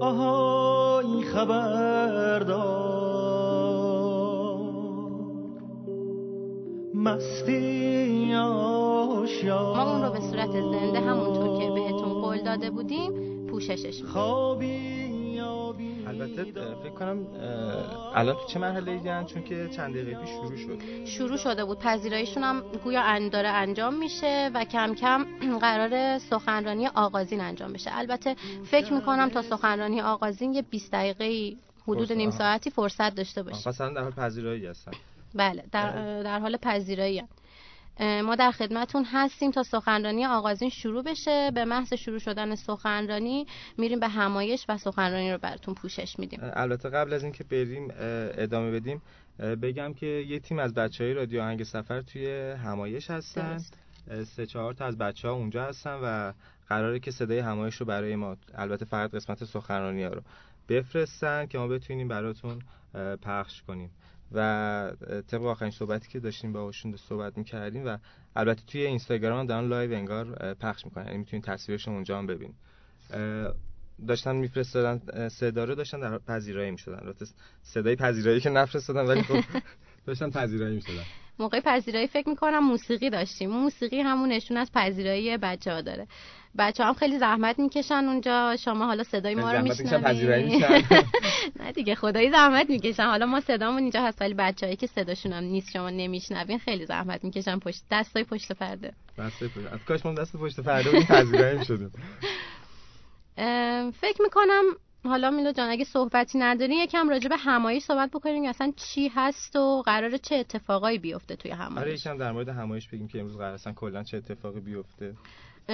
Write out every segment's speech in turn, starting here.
آهای خبردار. مستی آشیار. ما اون رو به صورت زنده همونطور که بهتون قول داده بودیم پوششش خوابی البته فکر کنم الان تو چه مرحله ایدن چون که چند دقیقه پیش شروع شد. شروع شده بود. پذیراییشون هم گویا ان داره انجام میشه و کم کم قرار سخنرانی آغازین انجام بشه. البته فکر می‌کنم تا سخنرانی آغازین یه 20 دقیقه حدود. نیم ساعتی فرصت داشته باشه. مثلا در حال پذیرایی هستن. بله در, در حال پذیرایی هم. ما در خدمتون هستیم تا سخنرانی آغازین شروع بشه. به محض شروع شدن سخنرانی میریم به همایش و سخنرانی رو براتون پوشش میدیم. البته قبل از اینکه بریم ادامه بدیم بگم که یه تیم از بچه های رادیو آهنگ سفر توی همایش هستن. درست. سه چهار تا از بچه ها اونجا هستن و قراره که صدای همایش رو برای ما البته فقط قسمت سخنرانی ها رو بفرستن که ما بتونیم براتون پخش کنیم. و طبق آخرین صحبتی که داشتیم باهاشون صحبت می‌کردیم و البته توی اینستاگرام دارن لایو انگار پخش می‌کنن. یعنی می‌تونید تصویرشون اونجا هم ببینید. داشتن میفرستادن صدا رو داشتن در پذیرایی می‌شدن. البته صدای پذیرایی که نفرستادن ولی خب داشتن پذیرایی می‌شدن. موقع پذیرایی فکر می‌کنم موسیقی داشتیم. موسیقی همون نشون از پذیرایی بچه ها داره. بچه هم خیلی زحمت می‌کشن اونجا. شما حالا صدای ما رو میشنوید میشن. نه دیگه خدایی زحمت می‌کشن. حالا ما صدامون اینجا هست ولی بچه‌ای که صداشون هم نیست شما نمیشنوین خیلی زحمت می‌کشن. پشت دستای پشت پرده. دست پشت از کاش ما دست پشت پرده بودیم پذیرایی می‌شدیم. فکر می‌کنم حالا میلو جان اگه صحبتی نداری یکم راجع به همایش صحبت بکنیم. اصلا چی هست و قراره چه اتفاقایی بیفته توی آره همایش یکم در مورد همایش بگیم که امروز قرار اصلا کلا چه اتفاقی بیفته.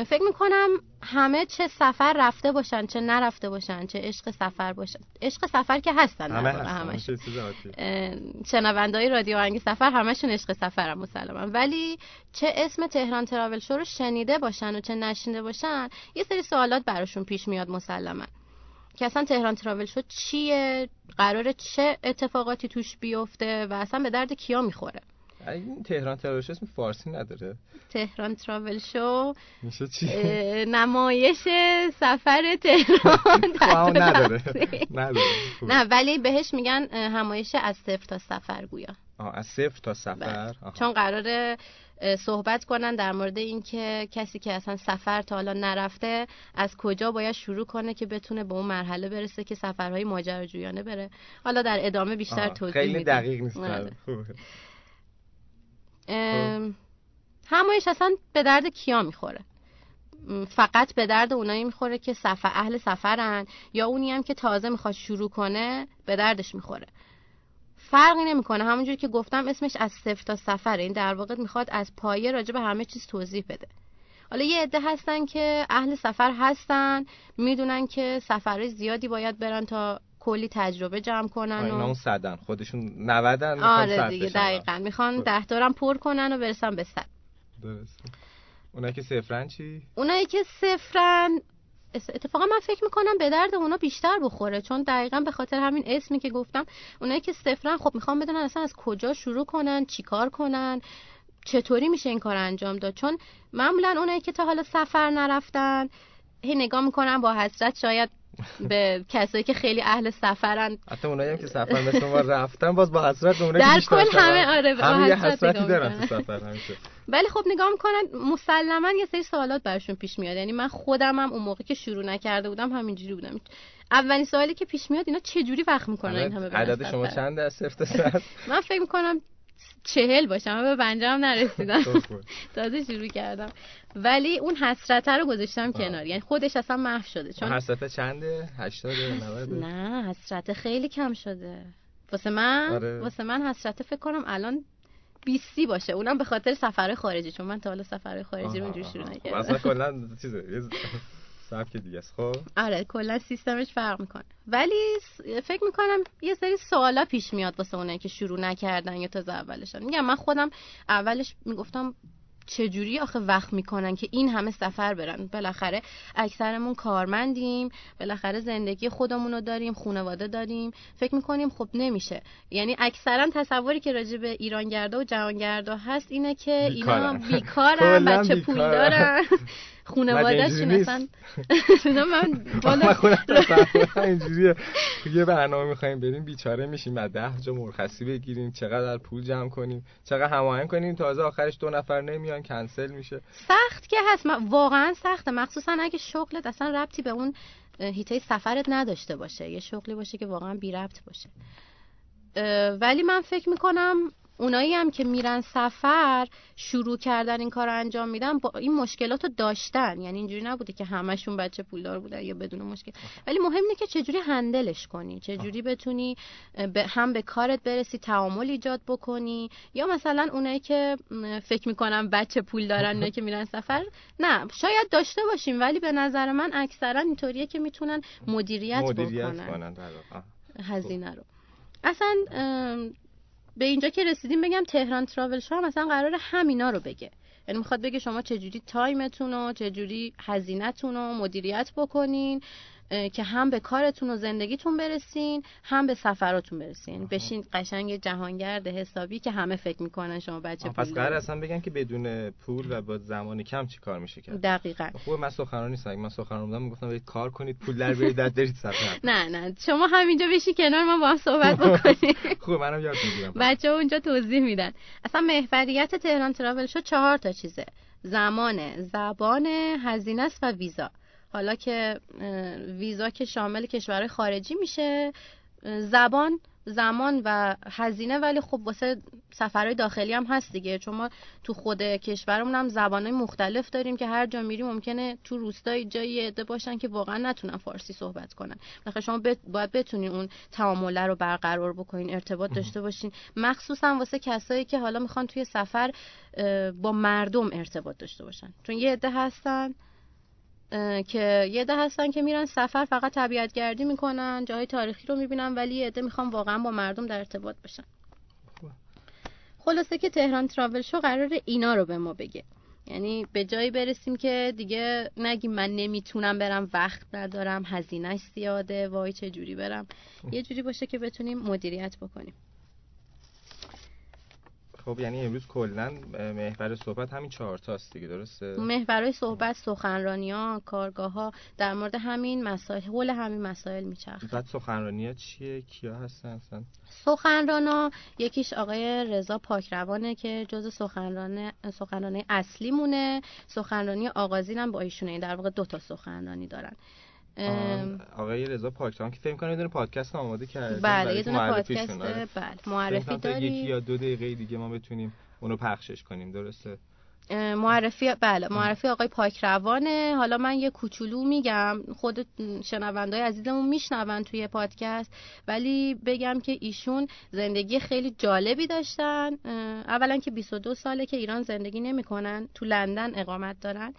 فکر می‌کنم همه چه سفر رفته باشن چه نرفته باشن چه عشق سفر باشن. عشق سفر که هستن همه همش چه. شنوندهای رادیو آهنگ سفر همشون عشق سفرم مسلما. ولی چه اسم تهران تراول شو رو شنیده باشن و چه نشنیده باشن یه سری سوالات براشون پیش میاد مسلما. که اصلا تهران تراول شو چیه؟ قراره چه اتفاقاتی توش بیفته؟ و اصلا به درد کیا می‌خوره؟ این تهران تراوش اسم فارسی نداره تهران تراول شو میشه چی نمایش سفر تهران خب نداره. نداره. نه ولی بهش میگن همایش از صفر تا سفر گویا از صفر تا سفر آها. چون قراره صحبت کنن در مورد اینکه کسی که اصلا سفر تا حالا نرفته از کجا باید شروع کنه که بتونه به اون مرحله برسه که سفرهای ماجراجویانه بره حالا در ادامه بیشتر. توضیح خیلی. دقیق نیست آره. خوبه ام، همایش اصلا به درد کیا می‌خوره؟ فقط به درد اونایی می‌خوره که سفر اهل سفرن یا اونی هم که تازه می‌خواد شروع کنه به دردش می‌خوره. فرقی نمی‌کنه. همونجوری که گفتم اسمش از صفر تا سفره این در واقع می‌خواد از پایه راجع به همه چیز توضیح بده. حالا یه عده هستن که اهل سفر هستن می‌دونن که سفرهای زیادی باید برن تا کلی تجربه جمع کنن و اون صدن. خودشون 90 می‌خوان آره دیگه. دقیقا. می‌خوان خب. ده دارم پر کنن و برسن به صد. درسته. اونایی که صفرن چی؟ اونایی که صفرن. اتفاقا من فکر می‌کنم به درد اونا بیشتر بخوره چون دقیقا به خاطر همین اسمی که گفتم اونایی که صفرن. خب می‌خوام بدونن اصلا از کجا شروع کنن چیکار کنن چطوری میشه این کار انجام داد. چون معمولا اونایی که تا حالا سفر نرفتن هی نگاه می‌کنن با حسرت شاید به کسایی که خیلی اهل سفرن. حتی اونایی هم که سفر مثل ما رفتن باز با حسرت به اونایی که در کل همه آره با همه یه حسرت حسرتی دارن تو. سفر همیشه ولی خب نگاه می‌کنن مسلما یه سری سوالات براشون پیش میاد. یعنی من خودم هم اون موقع که شروع نکرده بودم همینجوری بودم. اولین سوالی که پیش میاد اینا چه جوری وقت می‌کنن این همه عدد شما؟ چنده از صفر تا من فکر می‌کنم چهل باشم. به پنجاه هم نرسیدم. تازه شروع کردم. ولی اون حسرته رو گذاشتم. کنار. یعنی خودش اصلا محو شده. چون حسرت چنده؟ 80 90 نه حسرت خیلی کم شده. واسه من آره. واسه من حسرت فکر کنم الان 20 باشه. اونم به خاطر سفرهای خارجی. چون من تا حالا سفرهای خارجی رو اینجوری شروع نکردم. اصلا کلا چیزه. سبک دیگه است خب؟ آره کلا سیستمش فرق می‌کنه. ولی فکر می‌کنم یه سری سوالا پیش میاد واسه اونایی که شروع نکردن یا تازه اولشن. میگم من خودم اولش می‌گفتم چجوری آخه وقت می‌کنن که این همه سفر برن؟ بالاخره اکثرمون کارمندیم بالاخره زندگی خودمون رو داریم خانواده داریم. فکر می‌کنیم خب نمیشه. یعنی اکثرا تصوری که راجع به ایرانگردا و جهانگردا هست اینه که اینا بیکارن. بچه. پول دارن خانواده‌شون مگه اصلا من اینجوریه. یه برنامه می‌خوایم بریم بیچاره میشیم بعد ده جا مرخصی بگیریم چقدر پول جمع کنیم چقدر هماهنگ کنیم. تازه آخرش دو نفر نمیان کنسل میشه. سخت که هست. واقعا سخته. مخصوصا اگه شغلت اصلا ربطی به اون هیته سفرت نداشته باشه. یه شغلی باشه که واقعا بی ربط باشه. ولی من فکر می‌کنم اونایی هم که میرن سفر شروع کردن این کار رو انجام میدن با این مشکلات رو داشتن. یعنی اینجوری نبوده که همشون بچه پولدار بودن یا بدون مشکل. ولی مهم اینه که چجوری handle ش کنی؟ چجوری بتونی هم به کارت برسی تعامل ایجاد بکنی؟ یا مثلا اونایی که فکر می‌کنم بچه پول دارن اونایی که میرن سفر نه شاید داشته باشیم ولی به نظر من اکثرا اینطوریه که می‌تونن مدیریت, مدیریت بکنن. هزینه رو. اصلا به اینجا که رسیدیم بگم تهران Travel Show مثلا قرار همینا رو بگه. یعنی می‌خواد بگه شما چجوری time تون رو چجوری هزینهتون رو مدیریت بکنین. که هم به کارتون و زندگیتون برسین هم به سفراتون برسین. بشین قشنگ جهانگرد حسابی که همه فکر می‌کنن شما بچه آه، پس پول قرار. اصلا بگن که بدون پول و با زمان کم چی کار میشه کرد؟ دقیقا. خوبه من سخنرانی نیستم. اگه من سخنرانی بودم می‌گفتم برید کار کنید پول در بیارید بعد برید سفر. نه نه. شما همینجا بشی کنار من با هم صحبت بکنیم. خوبه منم یاد می‌گیرم. بچه اونجا توضیح میدن. اصلا محوریت تهران تراول شو چهار تا چیزه. زمان زبان هزینه است و ویزا. حالا که ویزا که شامل کشورهای خارجی میشه زبان زمان و هزینه ولی خب واسه سفرهای داخلی هم هست دیگه. چون ما تو خود کشورمون هم زبانهای مختلف داریم که هر جا میری ممکنه تو روستای جایی عده باشن که واقعا نتونن فارسی صحبت کنن. بخاطر شما بت... باید بتونین اون تعامله رو برقرار بکنین ارتباط داشته باشین. مخصوصا واسه کسایی که حالا می‌خوان توی سفر با مردم ارتباط داشته باشن. چون یه عده هستن که یه عده هستن که میرن سفر فقط طبیعت گردی می‌کنن جاهای تاریخی رو می‌بینن ولی یه عده می‌خوان واقعا با مردم در ارتباط باشن. خلاصه که تهران تراول شو قرار اینا رو به ما بگه. یعنی به جایی برسیم که دیگه نگیم من نمی‌تونم برم وقت ندارم هزینهش زیاده وای چه جوری برم. یه جوری باشه که بتونیم مدیریت بکنیم. خب یعنی امروز کلا محور صحبت همین چهار تاست دیگه درسته؟ محورهای صحبت سخنرانی ها کارگاه ها در مورد همین مسائل حول همین مسائل میچرخه بعد سخنرانی ها چیه؟ کیا هستن اصلا؟ سخنرانا یکیش آقای رضا پاکروانه که جز سخنران سخنرانی اصلی مونه سخنرانی آغازین هم با ایشونه در واقع دو تا سخنرانی دارن. آقای رضا پاکتان که فکر کنم یه دونه پادکست آماده کرده بله یه دونه پادکست. بله معرفی کنم تا یکی داری یا دو دقیقه دیگه ما بتونیم اونو پخشش کنیم درسته؟ معرفی بله معرفی آقای پاکروانه. حالا من یه کوچولو میگم خود شنوندای عزیزمون میشنون توی پادکست ولی بگم که ایشون زندگی خیلی جالبی داشتن. اولا که 22 ساله که ایران زندگی نمی‌کنن تو لندن اقامت دارن.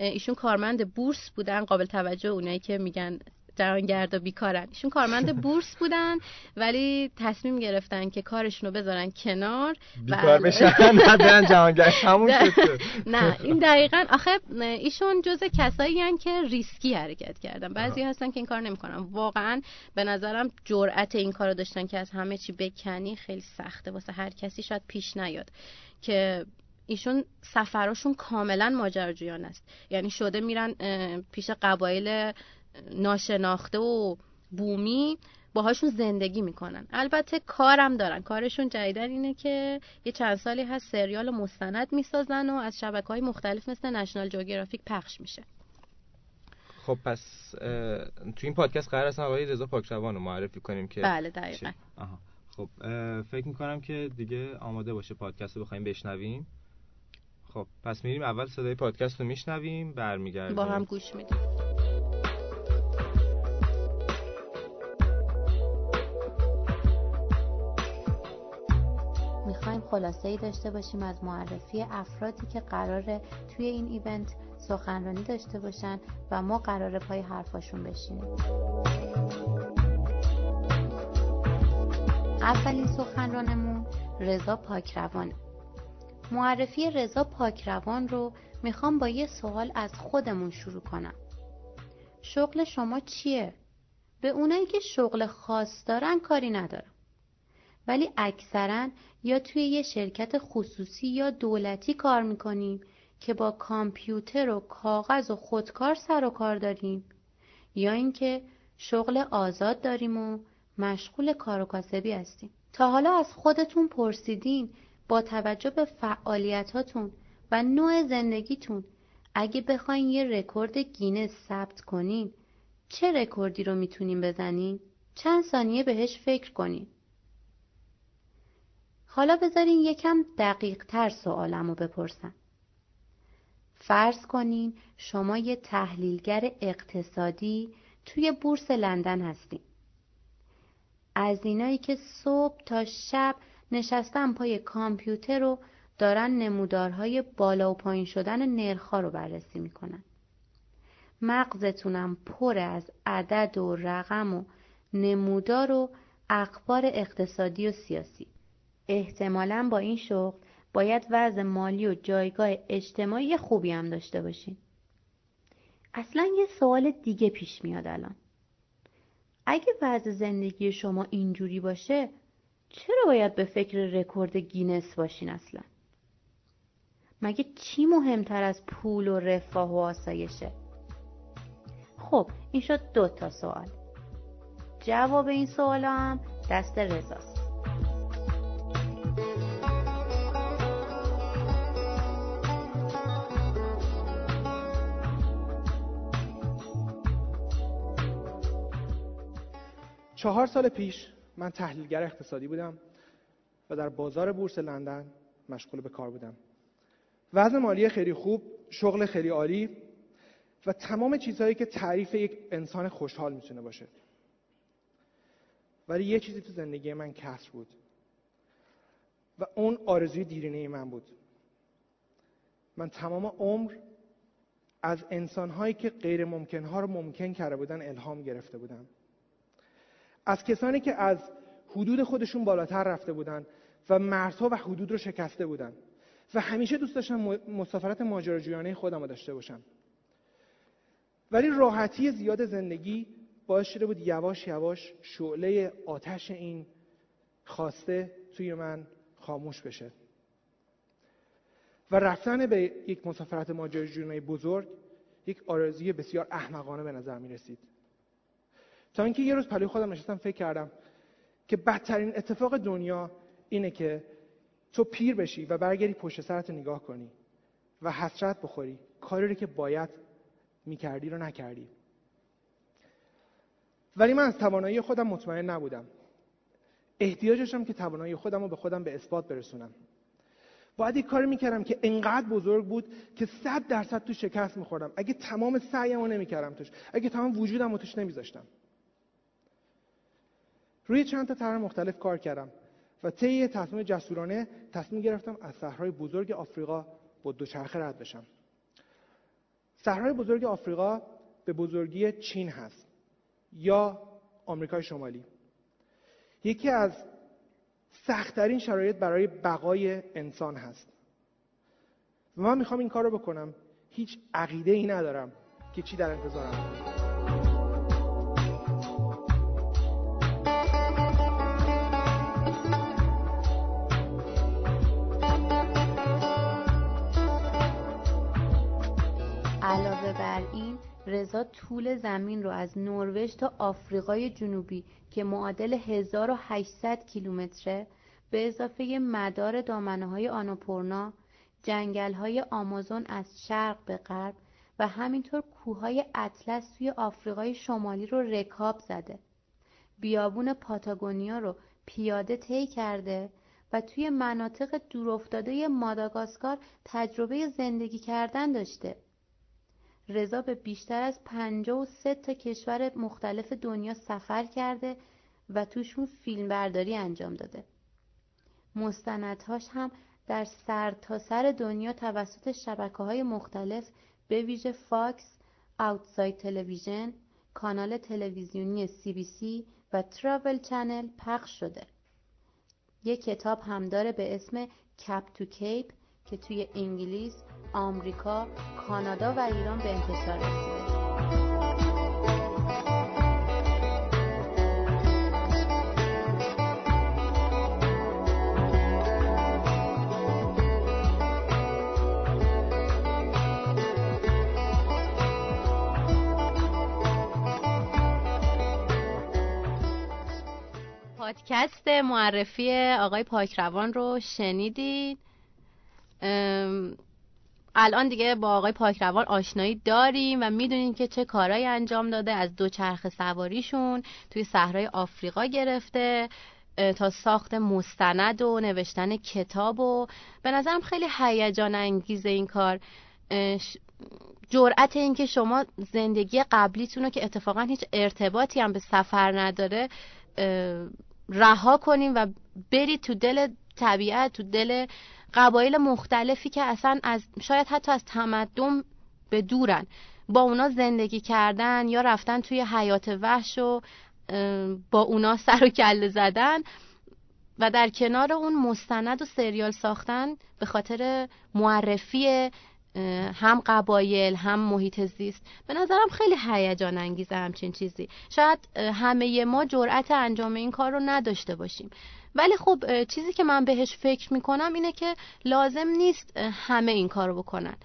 ایشون کارمند بورس بودن قابل توجه اونایی که میگن جهانگرد و بیکارن. ایشون کارمند بورس بودن ولی تصمیم گرفتن که کارشون رو بذارن کنار بیکار. بشن برن جهانگرد. همون نه. نه این دقیقا آخه ایشون جز کسایی هن که ریسکی حرکت کردن. بعضی هستن که این کار نمی‌کنن. واقعا به نظرم جرأت این کارو داشتن که از همه چی بکنی خیلی سخته. واسه هر کسی شاید پیش نیاد که ایشون سفراشون کاملا ماجراجویانه است. یعنی شده میرن پیش قبایل ناشناخته و بومی باهاشون زندگی می‌کنن. البته کارم دارن. کارشون جدیدن اینه که یه چند سالی هست سریال مستند می‌سازن و از شبکه های مختلف مثل نشنال جوگرافیک پخش میشه. خب پس تو این پادکست قرار اصلا آقای رضا پاکروان رو معرفی کنیم که بله دقیقا؟ آها. خب فکر می‌کنم که دیگه آماده باشه پادکست رو بخوایم بشنویم. خب پس میریم اول صدای پادکست رو میشنویم برمیگردیم. با هم گوش میدیم. می‌خوایم خلاصه ای داشته باشیم از معرفی افرادی که قراره توی این ایونت سخنرانی داشته باشن و ما قراره پای حرفاشون بشینیم. اولین سخنرانمون رضا پاکروانه معرفی رضا پاکروان رو می‌خوام با یه سوال از خودمون شروع کنم. شغل شما چیه؟ به اونایی که شغل خاص دارن کاری ندارم. ولی اکثرا یا توی یه شرکت خصوصی یا دولتی کار می‌کنیم که با کامپیوتر و کاغذ و خودکار سر و کار داریم. یا اینکه شغل آزاد داریم و مشغول کار و کاسبی هستیم. تا حالا از خودتون پرسیدین با توجه به فعالیتاتون و نوع زندگیتون اگه بخواین یه رکورد گینس ثبت کنین چه رکوردی رو می‌تونین بزنین؟ چند ثانیه بهش فکر کنین. حالا بذارین یکم دقیق تر سوالم رو بپرسم. فرض کنین شما یه تحلیلگر اقتصادی توی بورس لندن هستین. از اینایی که صبح تا شب نشستن پای کامپیوتر رو دارن نمودارهای بالا و پایین شدن نرخا رو بررسی می‌کنن. مغزتونم پر از عدد و رقم و نمودار و اخبار اقتصادی و سیاسی. احتمالا با این شغل باید وضع مالی و جایگاه اجتماعی خوبی هم داشته باشین. اصلا یه سوال دیگه پیش میاد الان. اگه وضع زندگی شما اینجوری باشه چرا باید به فکر رکورد گینس باشین اصلا؟ مگه چی مهمتر از پول و رفاه و آسایشه؟ خب این شد دو تا سوال جواب این سوال هم دست رضاست چهار سال پیش من تحلیلگر اقتصادی بودم و در بازار بورس لندن مشغول به کار بودم. وضع مالی خیلی خوب شغل خیلی عالی و تمام چیزهایی که تعریف یک انسان خوشحال می‌تونه باشه. ولی یه چیزی تو زندگی من کسر بود و اون آرزوی دیرینه من بود. من تمام عمر از انسانهایی که غیر ممکنها رو ممکن کرده بودن الهام گرفته بودم. از کسانی که از حدود خودشون بالاتر رفته بودن و مرزها و حدود رو شکسته بودن. و همیشه دوست داشتم مسافرت ماجراجویانه خودم رو داشته باشم. ولی راحتی زیاد زندگی باعث شده بود یواش یواش شعله آتش این خواسته توی من خاموش بشه. و رفتن به یک مسافرت ماجراجویانه بزرگ یک آرزوی بسیار احمقانه به نظر می رسید تا اینکه یه روز پلوی خودم نشستم فکر کردم که بدترین اتفاق دنیا اینه که تو پیر بشی و برگردی پشت سرت نگاه کنی و حسرت بخوری. کاری رو که باید می‌کردی رو نکردی. ولی من از توانایی خودم مطمئن نبودم. احتیاج داشتم که توانایی خودم رو به خودم به اثبات برسونم. باید یک کاری می‌کردم که انقدر بزرگ بود که صد درصد تو شکست میخوردم. اگه تمام سعیم رو نمی‌کردم توش. اگه تمام وجودم رو توش نمیذاشتم. روی چند تا طرح مختلف کار کردم و طی تصمیم جسورانه تصمیم گرفتم از صحرای بزرگ آفریقا با دوچرخه رد بشم. صحرای بزرگ آفریقا به بزرگی چین هست یا آمریکای شمالی. یکی از سختترین شرایط برای بقای انسان هست. و من می‌خوام این کار رو بکنم. هیچ عقیده ای ندارم که چی در انتظارم. رضا طول زمین رو از نروژ تا آفریقای جنوبی که معادل 1800 کیلومتره به اضافه مدار دامنه های آنوپورنا جنگل های آمازون از شرق به غرب و همینطور کوههای اطلس توی آفریقای شمالی رو رکاب زده. بیابون پاتاگونیا رو پیاده طی کرده و توی مناطق دورافتاده ماداگاسکار تجربه زندگی کردن داشته. رضا به بیشتر از 53 تا کشور مختلف دنیا سفر کرده و توشون فیلم برداری انجام داده مستندهاش هم در تا سر دنیا توسط شبکه های مختلف به ویژه Fox، Outside Television، کانال تلویزیونی CBC و Travel Channel پخش شده. یک کتاب هم داره به اسم کپ تو کیپ که توی انگلیس، آمریکا، کانادا و ایران به انتصار رسیده. پادکست معرفی آقای پاکروان رو شنیدید الان دیگه با آقای پاکروان آشنایی داریم و می‌دونیم که چه کارهایی انجام داده از دو چرخ سواریشون توی صحرای آفریقا گرفته تا ساخت مستند و نوشتن کتاب و به نظرم خیلی هیجان انگیزه این کار. جرأت این که شما زندگی قبلیتون رو که اتفاقا هیچ ارتباطی هم به سفر نداره رها کنیم و برید تو دل طبیعت تو دل قبایل مختلفی که اصلا از شاید حتی از تمدن به دورن. با اونا زندگی کردن یا رفتن توی حیات وحش و با اونا سر و کله زدن و در کنار اون مستند و سریال ساختن به خاطر معرفی هم قبایل هم محیط زیست. به نظرم خیلی هیجان انگیزه همچین چیزی. شاید همه ما جرأت انجام این کار رو نداشته باشیم. ولی خب چیزی که من بهش فکر می‌کنم اینه که لازم نیست همه این کار رو بکنن.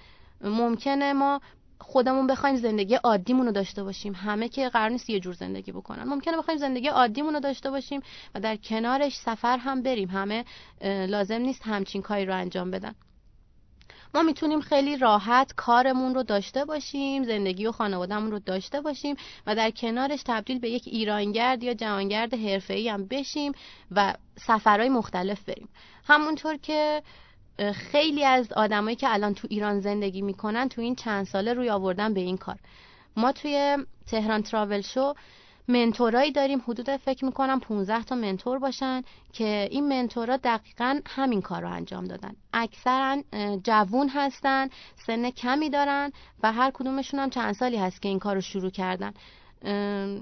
ممکنه ما خودمون بخوایم زندگی عادیمون رو داشته باشیم. همه که قرار نیست یه جور زندگی بکنن. ممکنه بخوایم زندگی عادیمون رو داشته باشیم و در کنارش سفر هم بریم. همه لازم نیست همچین کاری رو انجام بدن. ما می‌تونیم خیلی راحت کارمون رو داشته باشیم زندگی و خانوادهمون رو داشته باشیم و در کنارش تبدیل به یک ایرانگرد یا جهانگرد حرفه‌ای هم بشیم و سفرهای مختلف بریم. همونطور که خیلی از آدمایی که الان تو ایران زندگی می‌کنن تو این چند ساله روی آوردن به این کار. ما توی تهران تراول شو منتورایی داریم. حدود فکر می‌کنم 15 تا منتور باشن که این منتورا دقیقا همین کار رو انجام دادن. اکثرا جوون هستن سن کمی دارن و هر کدومشون هم چند سالی هست که این کار رو شروع کردن.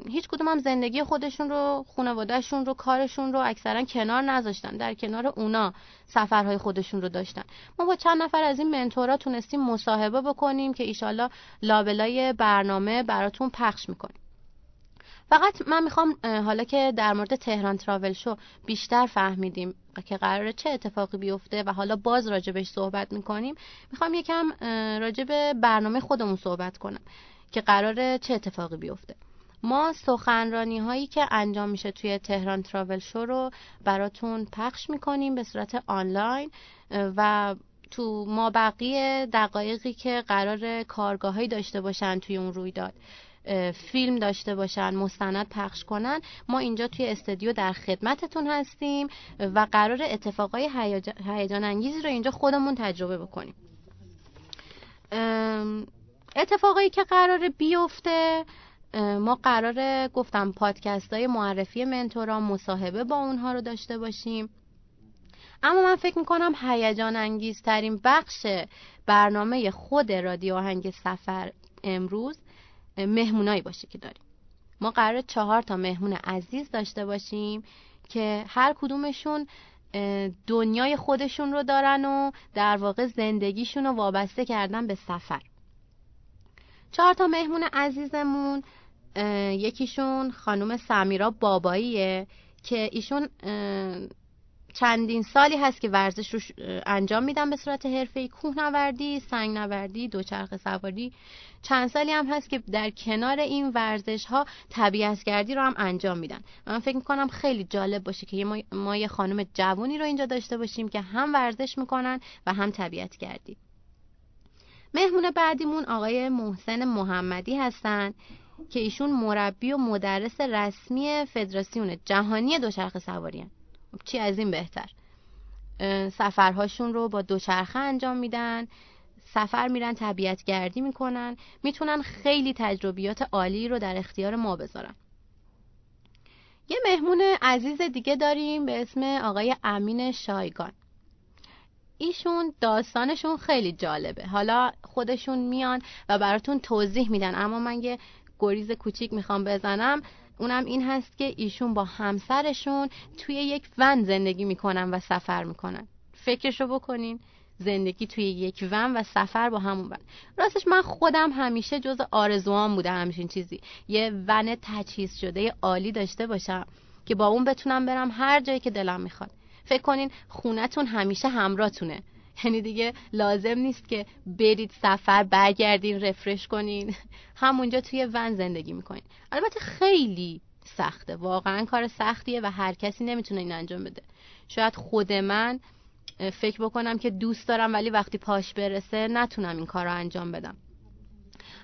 هیچ کدوم هم زندگی خودشون رو خانوادهشون رو کارشون رو اکثرا کنار نذاشتن. در کنار اونا سفرهای خودشون رو داشتن. ما با چند نفر از این منتورا تونستیم مصاحبه بکنیم که ایشالا لابلای برنامه براتون پخش می‌کنیم. فقط من می‌خوام حالا که در مورد تهران تراول شو بیشتر فهمیدیم که قراره چه اتفاقی بیفته و حالا باز راجبش صحبت می‌کنیم می‌خوام یکم راجب برنامه خودمون صحبت کنم که قراره چه اتفاقی بیفته. ما سخنرانی هایی که انجام میشه توی تهران تراول شو رو براتون پخش می‌کنیم به صورت آنلاین و تو ما بقیه دقایقی که قرار کارگاهایی داشته باشن توی اون رویداد. فیلم داشته باشن مستند پخش کنن. ما اینجا توی استودیو در خدمتتون هستیم و قرار اتفاقای هیجان انگیزی رو اینجا خودمون تجربه بکنیم. اتفاقایی که قرار بیفته ما قرار گفتم پادکست های معرفی منتورا مصاحبه با اونها رو داشته باشیم. اما من فکر می‌کنم هیجان انگیزترین بخش برنامه خود رادیو آهنگ سفر امروز مهمونایی باشه که داریم. ما قرار چهار تا مهمون عزیز داشته باشیم که هر کدومشون دنیای خودشون رو دارن و در واقع زندگیشون رو وابسته کردن به سفر. چهار تا مهمون عزیزمون یکیشون خانم سمیرا باباییه که ایشون چندین سالی هست که ورزش رو انجام میدن به صورت حرفه‌ای. کوهنوردی، سنگ نوردی، دوچرخه سواری. چند سالی هم هست که در کنار این ورزش ها طبیعتگردی رو هم انجام میدن. من فکر می‌کنم خیلی جالب باشه که ما, ما یه خانم جوونی رو اینجا داشته باشیم که هم ورزش می‌کنن و هم طبیعتگردی. مهمون بعدیمون آقای محسن محمدی هستن که ایشون مربی و مدرس رسمی فدراسیون جهانی دوچرخه سواری چی از این بهتر؟ سفرهاشون رو با دوچرخه انجام میدن سفر میرن طبیعت گردی می‌کنن می‌تونن خیلی تجربیات عالی رو در اختیار ما بذارن. یه مهمون عزیز دیگه داریم به اسم آقای امین شایگان. ایشون داستانشون خیلی جالبه. حالا خودشون میان و براتون توضیح میدن. اما من یه گریز کوچیک می‌خوام بزنم. اونم این هست که ایشون با همسرشون توی یک ون زندگی می‌کنن و سفر می‌کنن. فکرشو بکنین زندگی توی یک ون و سفر با همون ون. راستش من خودم همیشه جز آرزوان بوده همچین چیزی. یه ون تجهیز شده عالی داشته باشم که با اون بتونم برم هر جایی که دلم می‌خواد. فکر کنین خونتون همیشه همراهتونه. یعنی دیگه لازم نیست که برید سفر برگردین رفرش کنین. همونجا توی ون زندگی می‌کنین. البته خیلی سخته. واقعا کار سختیه و هر کسی نمی‌تونه این انجام بده. شاید خود من فکر بکنم که دوست دارم ولی وقتی پاش برسه نتونم این کار رو انجام بدم.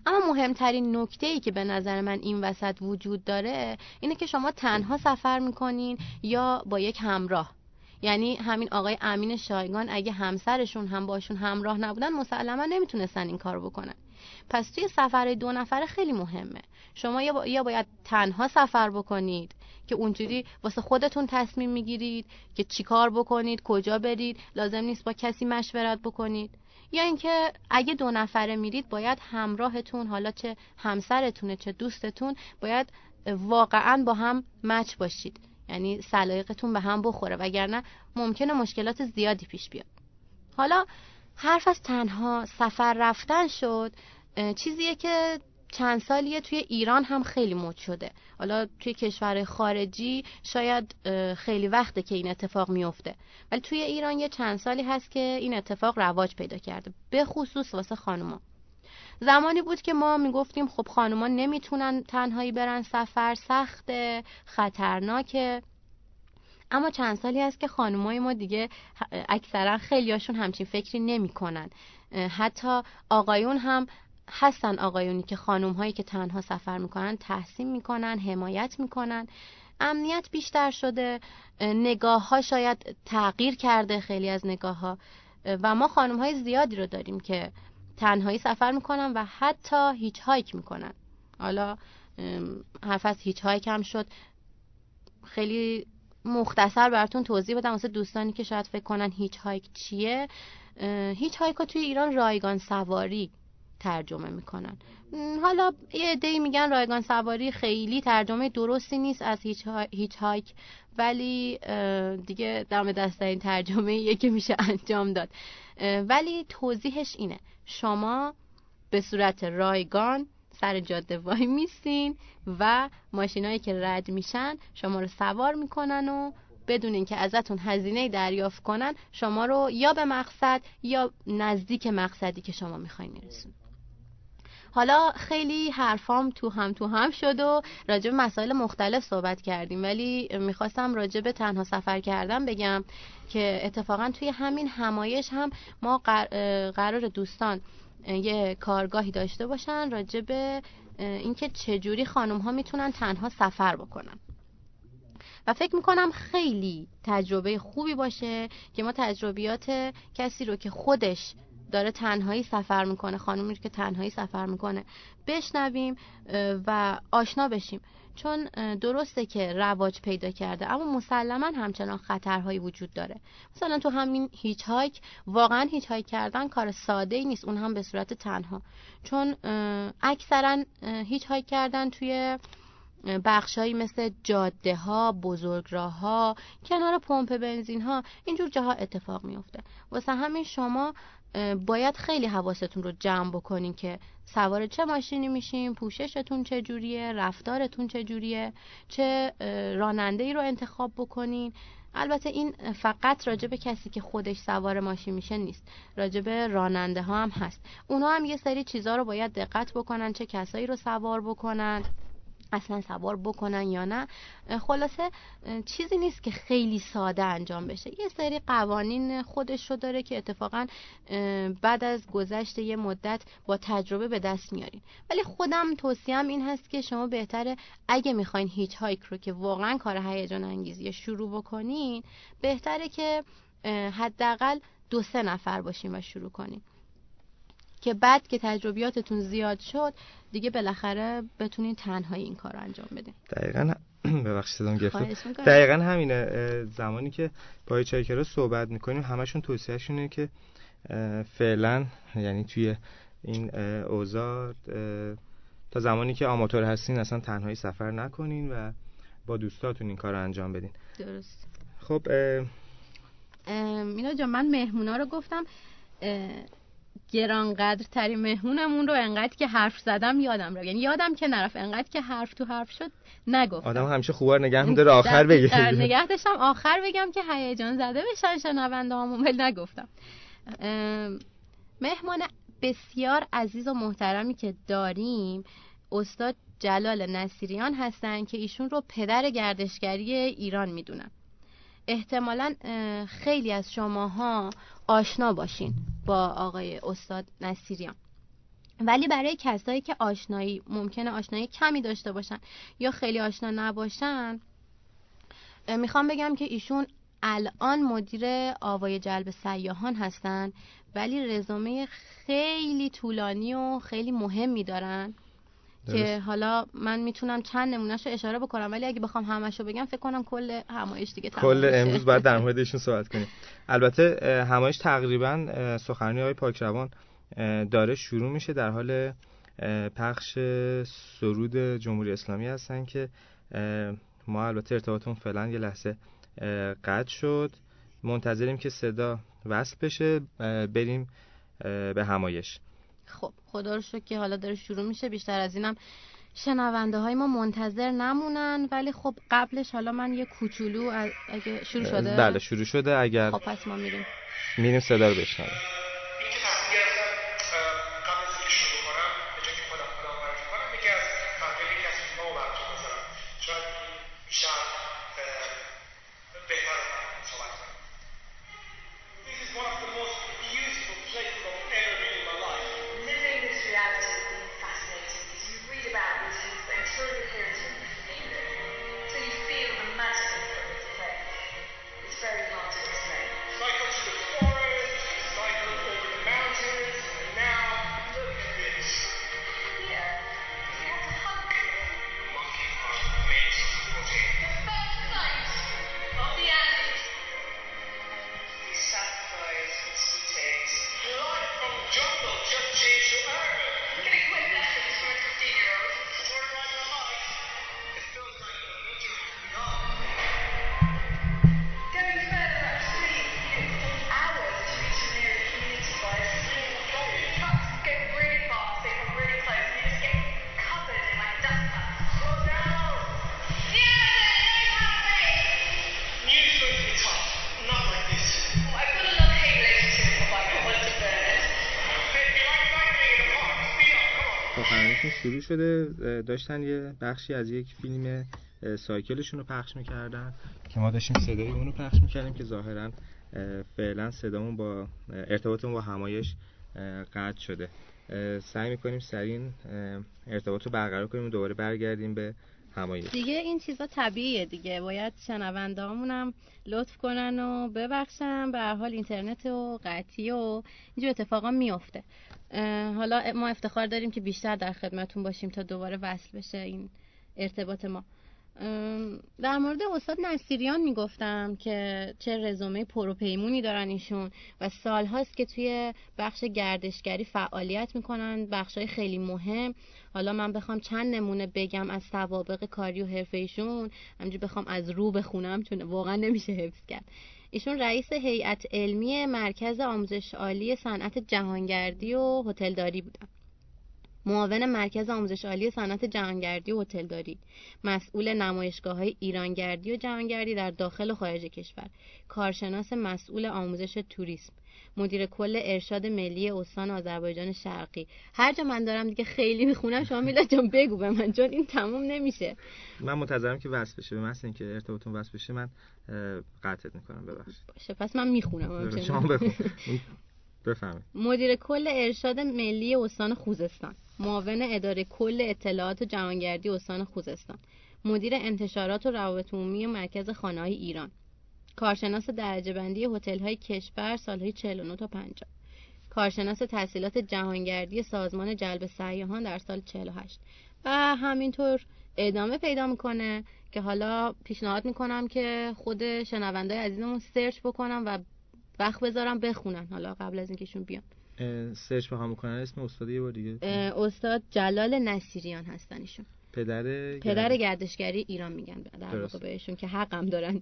اما مهمترین نکته ای که به نظر من این وسط وجود داره اینه که شما تنها سفر می‌کنین یا با یک همراه. یعنی همین آقای امین شایگان اگه همسرشون هم باشون همراه نبودن مسلما نمی‌تونستن این کار بکنن. پس توی سفر دو نفره خیلی مهمه. شما یا باید تنها سفر بکنید که اونجوری واسه خودتون تصمیم می‌گیرید که چیکار بکنید کجا برید لازم نیست با کسی مشورت بکنید. یا اینکه اگه دو نفره میرید باید همراهتون حالا چه همسرتونه چه دوستتون باید واقعا با هم مچ باشید. یعنی سلایقتون به هم بخوره وگرنه ممکنه مشکلات زیادی پیش بیاد. حالا حرف از تنها سفر رفتن شد چیزیه که چند سالیه توی ایران هم خیلی مد شده. حالا توی کشور خارجی شاید خیلی وقته که این اتفاق میفته. ولی توی ایران یه چند سالی هست که این اتفاق رواج پیدا کرده به خصوص واسه خانوما. زمانی بود که ما می‌گفتیم خب خانوما نمی‌تونن تنهایی برن سفر سخته خطرناکه. اما چند سالی هست که خانمای ما دیگه اکثرا خیلیاشون همچین فکری نمی‌کنن. حتی آقایون هم هستن آقایونی که خانم هایی که تنها سفر می‌کنن تحسین می‌کنن حمایت می‌کنن. امنیت بیشتر شده. نگاه ها شاید تغییر کرده خیلی از نگاه ها و ما خانم های زیادی رو داریم که تنهایی سفر می‌کنن و حتی hitchhike می‌کنن حالا حرف از hitchhike هم شد. خیلی مختصر براتون توضیح بدم. واسه دوستانی که شاید فکر کنن hitchhike چیه hitchhike توی ایران رایگان سواری ترجمه می‌کنن. حالا یه عده‌ای میگن رایگان سواری خیلی ترجمه درستی نیست از hitch, hitchhike ولی دیگه دم دست این ترجمه یکی میشه انجام داد. ولی توضیحش اینه. شما به صورت رایگان سر جاده وای میستین و ماشینایی که رد میشن شما رو سوار می‌کنن و بدون اینکه ازتون هزینه دریافت کنن شما رو یا به مقصد یا نزدیک مقصدی که شما می‌خواین میرسون حالا خیلی حرفام تو هم تو هم شد و راجب مسائل مختلف صحبت کردیم. ولی می‌خواستم راجب تنها سفر کردم بگم که اتفاقا توی همین همایش هم ما قرار دوستان یه کارگاهی داشته باشن راجب اینکه چجوری خانم ها می‌تونن تنها سفر بکنن. و فکر می‌کنم خیلی تجربه خوبی باشه که ما تجربیات کسی رو که خودش داره تنهایی سفر می‌کنه خانومی که تنهایی سفر می‌کنه بشنویم و آشنا بشیم. چون درسته که رواج پیدا کرده اما مسلما همچنان خطرهایی وجود داره. مثلا تو همین hitchhike واقعا hitchhike کردن کار ساده ای نیست اون هم به صورت تنها. چون اکثرا hitchhike کردن توی بخشهایی مثل جاده ها بزرگراه ها کنار پمپ بنزین ها اینجور جاها اتفاق میفته واسه همین شما باید خیلی حواستون رو جمع بکنین که سوار چه ماشینی میشین پوششتون چجوریه رفتارتون چجوریه چه راننده ای رو انتخاب بکنین. البته این فقط راجع به کسی که خودش سوار ماشین میشه نیست راجع به راننده ها هم هست. اونا هم یه سری چیزها رو باید دقت بکنن چه کسایی رو سوار بکنن. اصلا سوار بکنن یا نه. خلاصه چیزی نیست که خیلی ساده انجام بشه. یه سری قوانین خودش رو داره که اتفاقا بعد از گذشت یه مدت با تجربه به دست میارین. ولی خودم توصیم این هست که شما بهتره اگه می‌خواین هیچ هایک رو که واقعا کار هیجان انگیزی شروع بکنین بهتره که حداقل دو سه نفر باشین و شروع کنین. که بعد که تجربیاتتون زیاد شد دیگه بالاخره بتونین تنهایی این کار رو انجام بدین. دقیقا ببخشید صدام گرفت دقیقا همینه. زمانی که با چایکرا صحبت می‌کنیم همشون توصیهشونه که فعلا یعنی توی این اوضاع تا زمانی که آماتور هستین اصلا تنهایی سفر نکنین و با دوستاتون این کار رو انجام بدین. درست. خب مینا جان من مهمونا رو گفتم. گرانقدر ترین مهمونمون رو انقدر که حرف زدم یادم رو یعنی یادم که نرفت. انقدر که حرف تو حرف شد نگفتم. آدم همیشه خوبار نگه میداره آخر بگه. نگه داشتم. آخر بگم که هیجان زده بشن شنونده همون ولی نگفتم. مهمان بسیار عزیز و محترمی که داریم استاد جلال نصیریان هستن که ایشون رو پدر گردشگری ایران می‌دونن احتمالا خیلی از شماها آشنا باشین با آقای استاد نصیریان. ولی برای کسایی که آشنایی ممکنه آشنایی کمی داشته باشن یا خیلی آشنا نباشن می‌خوام بگم که ایشون الان مدیر آوای جلب سیاهان هستن ولی رزومه خیلی طولانی و خیلی مهمی دارن. که حالا من می‌تونم چند نمونهش رو اشاره بکنم ولی اگه بخوام همش رو بگم فکر کنم کل همایش دیگه کل امروز باید در موردشون صحبت کنیم. البته همایش تقریبا سخنرانی های پاکروان داره شروع میشه در حال پخش سرود جمهوری اسلامی هستن که ما البته ارتباطمون فعلا یه لحظه قطع شد. منتظریم که صدا وصل بشه بریم به همایش. خب خدا رو شکر که حالا داره شروع میشه. بیشتر از اینم شنونده های ما منتظر نمونن. ولی خب قبلش حالا من یه کوچولو اگه شروع شده؟ بله شروع شده. اگر خب پس ما میریم. میریم صدا رو بشنویم. شده داشتن یه بخشی از یک فیلم سایکلشون رو پخش می‌کردن که ما داشتیم صدای اونو پخش می‌کردیم که ظاهرا فعلا صدامون با ارتباطمون با همایش قطع شده. سعی می‌کنیم سرین ارتباط رو برقرار کنیم و دوباره برگردیم به همایش دیگه این چیزا طبیعیه دیگه. باید شنونده هم لطف کنن و ببخشن. به حال اینترنت و قطعی و اینجور اتفاقا میفته. حالا ما افتخار داریم که بیشتر در خدمتون باشیم تا دوباره وصل بشه این ارتباط ما. در مورد استاد نصیریان می‌گفتم که چه رزومه پروپیمونی دارن ایشون و سالهاست که توی بخش گردشگری فعالیت می‌کنن بخشای خیلی مهم. حالا من بخوام چند نمونه بگم از سوابق کاری و حرفه ایشون. همجوری بخوام از رو بخونم چون واقعا نمیشه حفظ کرد. ایشون رئیس هیئت علمی مرکز آموزش عالی صنعت جهانگردی و هتلداری بودن. معاون مرکز آموزش عالی صنعت جهانگردی و هتلداری. مسئول نمایشگاه های ایرانگردی و جهانگردی در داخل و خارج کشور. کارشناس مسئول آموزش توریسم. مدیر کل ارشاد ملی استان آذربایجان شرقی. هر جا من دارم دیگه خیلی می‌خونم شما میلاد جان بگو به من چون این تموم نمیشه. من منتظرم که وصل بشه. به مثل اینکه ارتباطتون وصل بشه من قطعت می‌کنم. ببخشید. باشه پس من می‌خونم. شما بفهمید مدیر کل ارشاد ملی استان خوزستان. معاون اداره کل اطلاعات جهانگردی استان خوزستان. مدیر انتشارات و روابط عمومی مرکز خانه های ایران. کارشناس درجه بندی هتل های کشور سالهای 49 تا 50 کارشناس تحصیلات جهانگردی سازمان جلب سیاحان در سال 48 و همینطور ادامه پیدا می‌کنه که حالا پیشنهاد می‌کنم که خود شنونده عزیزمون سرچ بکنم و وقت بذارم بخونن. حالا قبل از اینکه شون بیان. سرچ بخوام بکنن اسم استاد یه بار دیگه. استاد جلال نصیریان هستن ایشون. پدر پدر گردشگری ایران میگن در واقع بهشون که حقم دارن.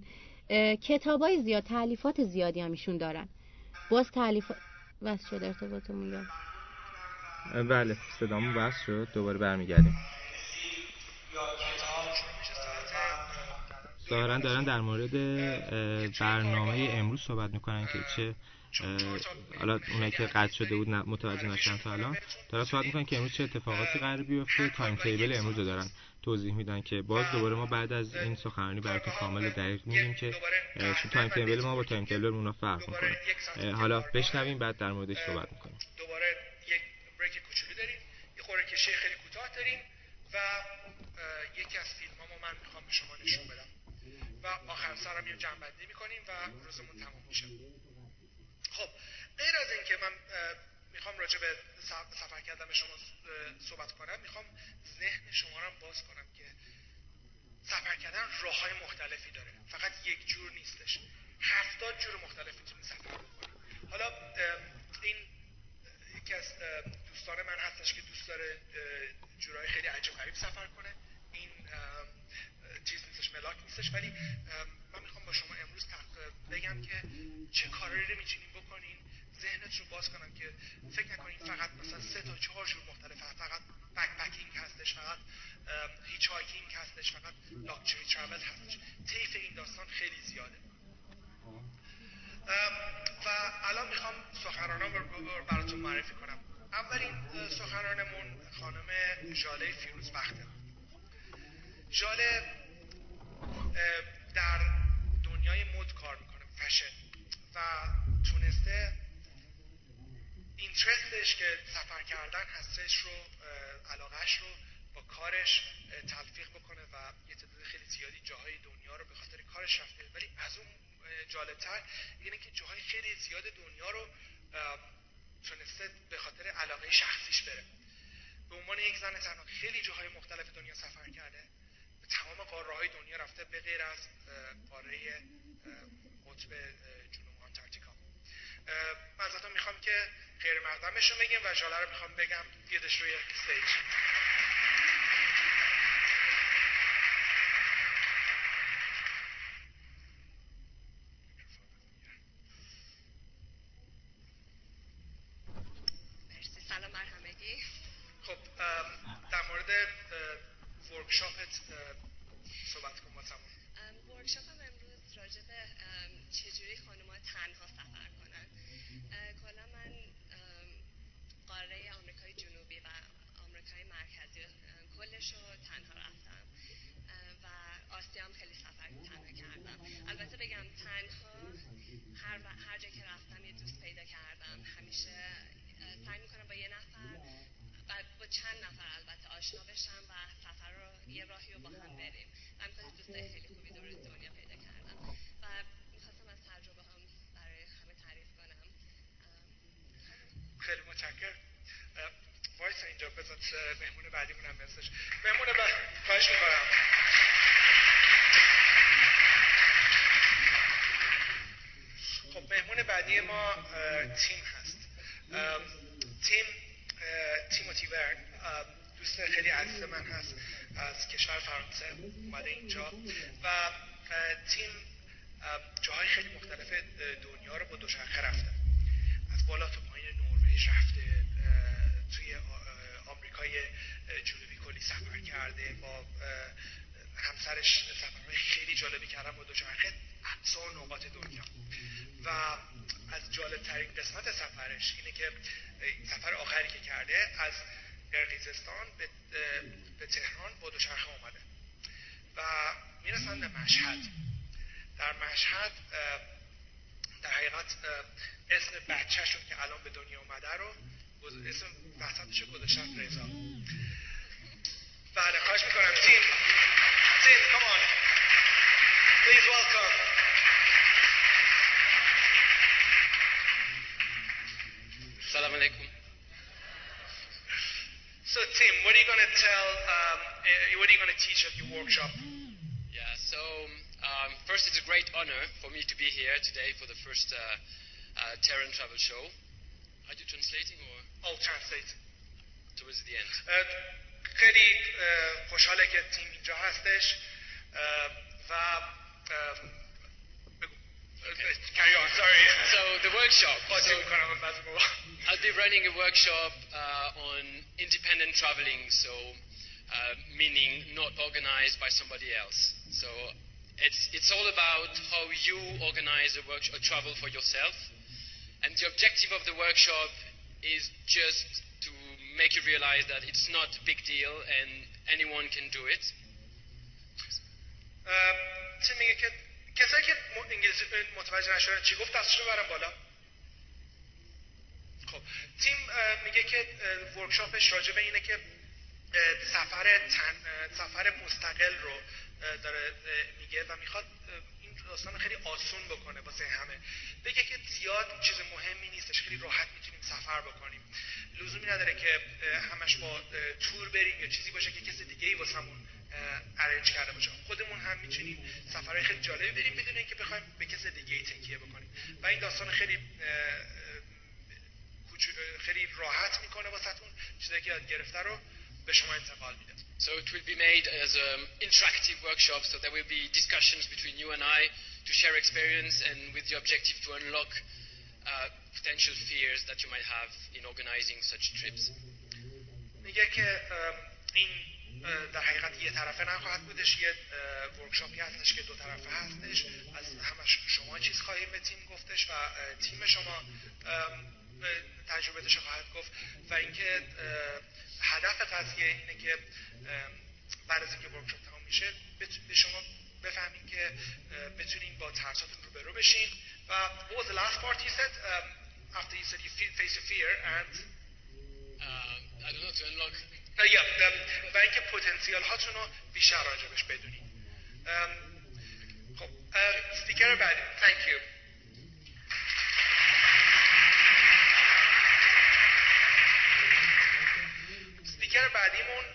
کتابای زیاد تعلیفات زیادی هم ایشون دارن. باز تعلیف واسه شد ارتباطمون بله صدامون وصل شد. دوباره برمیگردیم. ظاهرا دارن در مورد برنامه امروز صحبت می‌کنن که چه حالا اونایی که قطع شده بود متوجه نشدن تا الان دارن صحبت می‌کنن که امروز چه اتفاقاتی قرار بیفته. time table امروز دارن توضیح میدن که باز دوباره ما بعد از این سخنرانی براتون کامل دقیق میگیم که چون time table ما با time table اونا فرق می‌کنه. حالا بشنویم بعد در موردش صحبت می‌کنیم. دوباره یک بریک کوچولو داریم. یه خورده خیلی کوتاه داریم و یکی از فیلمامو من می‌خوام به شما نشون بدم. و آخر سرم یه جنبندی می‌کنیم و روزمون تموم میشه. خب غیر از اینکه من می‌خوام راجع به سفر کردن شما صحبت کنم می‌خوام ذهن شما رو باز کنم که سفر کردن راه های مختلفی داره. فقط یک جور نیستش. هفتاد جور مختلف می‌تونی سفر بکنی. حالا این یکی از دوستان من هستش که دوست داره جورای خیلی عجیب غریب سفر کنه. این چیز نیستش ملاک نیستش ولی من می‌خوام با شما امروز بگم که چه کارایی رو می‌تونین بکنین ذهنت رو باز کنم که فکر نکنین فقط مثلا سه تا چهار جور مختلف فقط backpacking هستش فقط هیچ hiking هستش فقط luxury travel هستش. طیف این داستان خیلی زیاده. و الان می‌خوام سخنرانم رو براتون معرفی کنم. اولین سخنرانمون خانم ژاله فیروزبخته ژاله در دنیای مد کار می‌کنه فشن. و تونسته اینترستش که سفر کردن هستش رو علاقهش رو با کارش تلفیق بکنه و یه تعداد خیلی زیادی جاهای دنیا رو به خاطر کارش رفته ولی از اون جالبتر اینه که جاهای خیلی زیاد دنیا رو تونسته به خاطر علاقه شخصیش بره. به عنوان یک زن تنها خیلی جاهای مختلف دنیا سفر کرده. تمام قاره های دنیا رفته به غیر از قاره قطب جنوب آنتارکتیکا. من ازتون می‌خوام که خیر مقدمشون بگیم و جاله رو می‌خوام بگم. بیادش روی استیج ورکشاپت صحبت کن با ورکشاپم امروز راجع به چجوری خانوما تنها سفر کنن کلا من قاره آمریکای جنوبی و آمریکای مرکزی کلش رو تنها رفتم و آسیا هم خیلی سفر تنها کردم البته بگم تنها هر, هر جا که رفتم یه دوست پیدا کردم همیشه سعی می‌کنم با یه نفر و با چند نفر البته آشنا بشم و سفر رو یه راهی رو با هم بریم من می‌خواستم دوستای خیلی خوبی دور دنیا پیدا کردم و می‌خواستم از تجربه هم برای همه تعریف کنم. خیلی متشکر وایس اینجا بذار مهمون بعدیمون هم بسش مهمون بعد خواهش می‌کنم. خب مهمون بعدی ما تیم هست. تیم تیموتی ورن. دوست خیلی عزیز من هست. از کشور فرانسه اومده اینجا و تیم جاهای خیلی مختلف دنیا رو با دوچرخه رفته. از بالا تا پایین نروژ رفته توی آمریکای جنوبی کلی سفر کرده با همسرش سفرهای خیلی جالبی کردن با دوچرخه اقصا نقاط دنیا. و از جالب ترین قسمت سفرش اینه که سفر آخری که کرده از قرقیزستان به, به تهران با دوچرخه اومده و می‌رسن به مشهد. در مشهد در حقیقت اسم بچهشون که الان به دنیا اومده رو اسم وسطش گذاشتن رضا. بله خواهش می‌کنم. تیم تیم on. Please welcome. سلام علیکم. So Tim, what are you going to tell, um, what are you going to teach at your workshop? Yeah, so um, first it's a great honor for me to be here today for the first uh, uh, Terran Travel Show. Are you translating or? I'll translate. Towards the end. خیلی خوشحاله که تیم اینجا هستش و Okay. Carry on, sorry. So the workshop. Oh, so I'll be running a workshop uh, on independent traveling, so uh, meaning not organized by somebody else. So it's, it's all about how you organize a, work a travel for yourself. And the objective of the workshop is just to make you realize that it's not a big deal and anyone can do it. Um, Tim, کسایی که انگلیسی متوجه نشدن چی گفت دستشون رو برن بالا. خب تیم میگه که ورکشاپش راجع به اینه که سفر تن سفر مستقل رو داره میگه و می‌خواد این داستان خیلی آسون بکنه واسه همه. بگه که زیاد چیز مهمی نیستش خیلی راحت می‌تونیم سفر بکنیم. لزومی نداره که همش با تور بریم یا چیزی باشه که کسی دیگه ای واسمون ارنج کرده باشه خودمون هم می‌تونیم سفرهای خیلی جالبی بریم بدون اینکه بخوایم به کسی دیگه ای تکیه بکنیم و این داستان خیلی خیلی راحت می‌کنه واسهتون چیزایی که یاد گرفته رو به شما انتقال میده So it will be made as an interactive workshop, so there will be discussions between you and I to share experience and with the objective to unlock uh, potential fears that you might have in organizing such trips. میگه که این در حقیقت یه طرفه نخواهد بودش یه ورکشاپی هستش که دو طرفه هستش. از همش شما چیز خواهیم به تیم گفتش و تیم شما تجربتش رو خواهد گفت. و اینکه هدف قضیه اینه که بعد از اینکه ورکشاپ تمام میشه به شما بفهمین که بتونین با ترساتون روبرو بشین و what was the last part you said? um, after you said you face your fear and Uh, I don't know, to unlock. Um, و اینکه پتانسیال هاتون رو بیشتر راجبش بدونید. ام، خب استیکر بعدی. Thank you. استیکر بعدیمون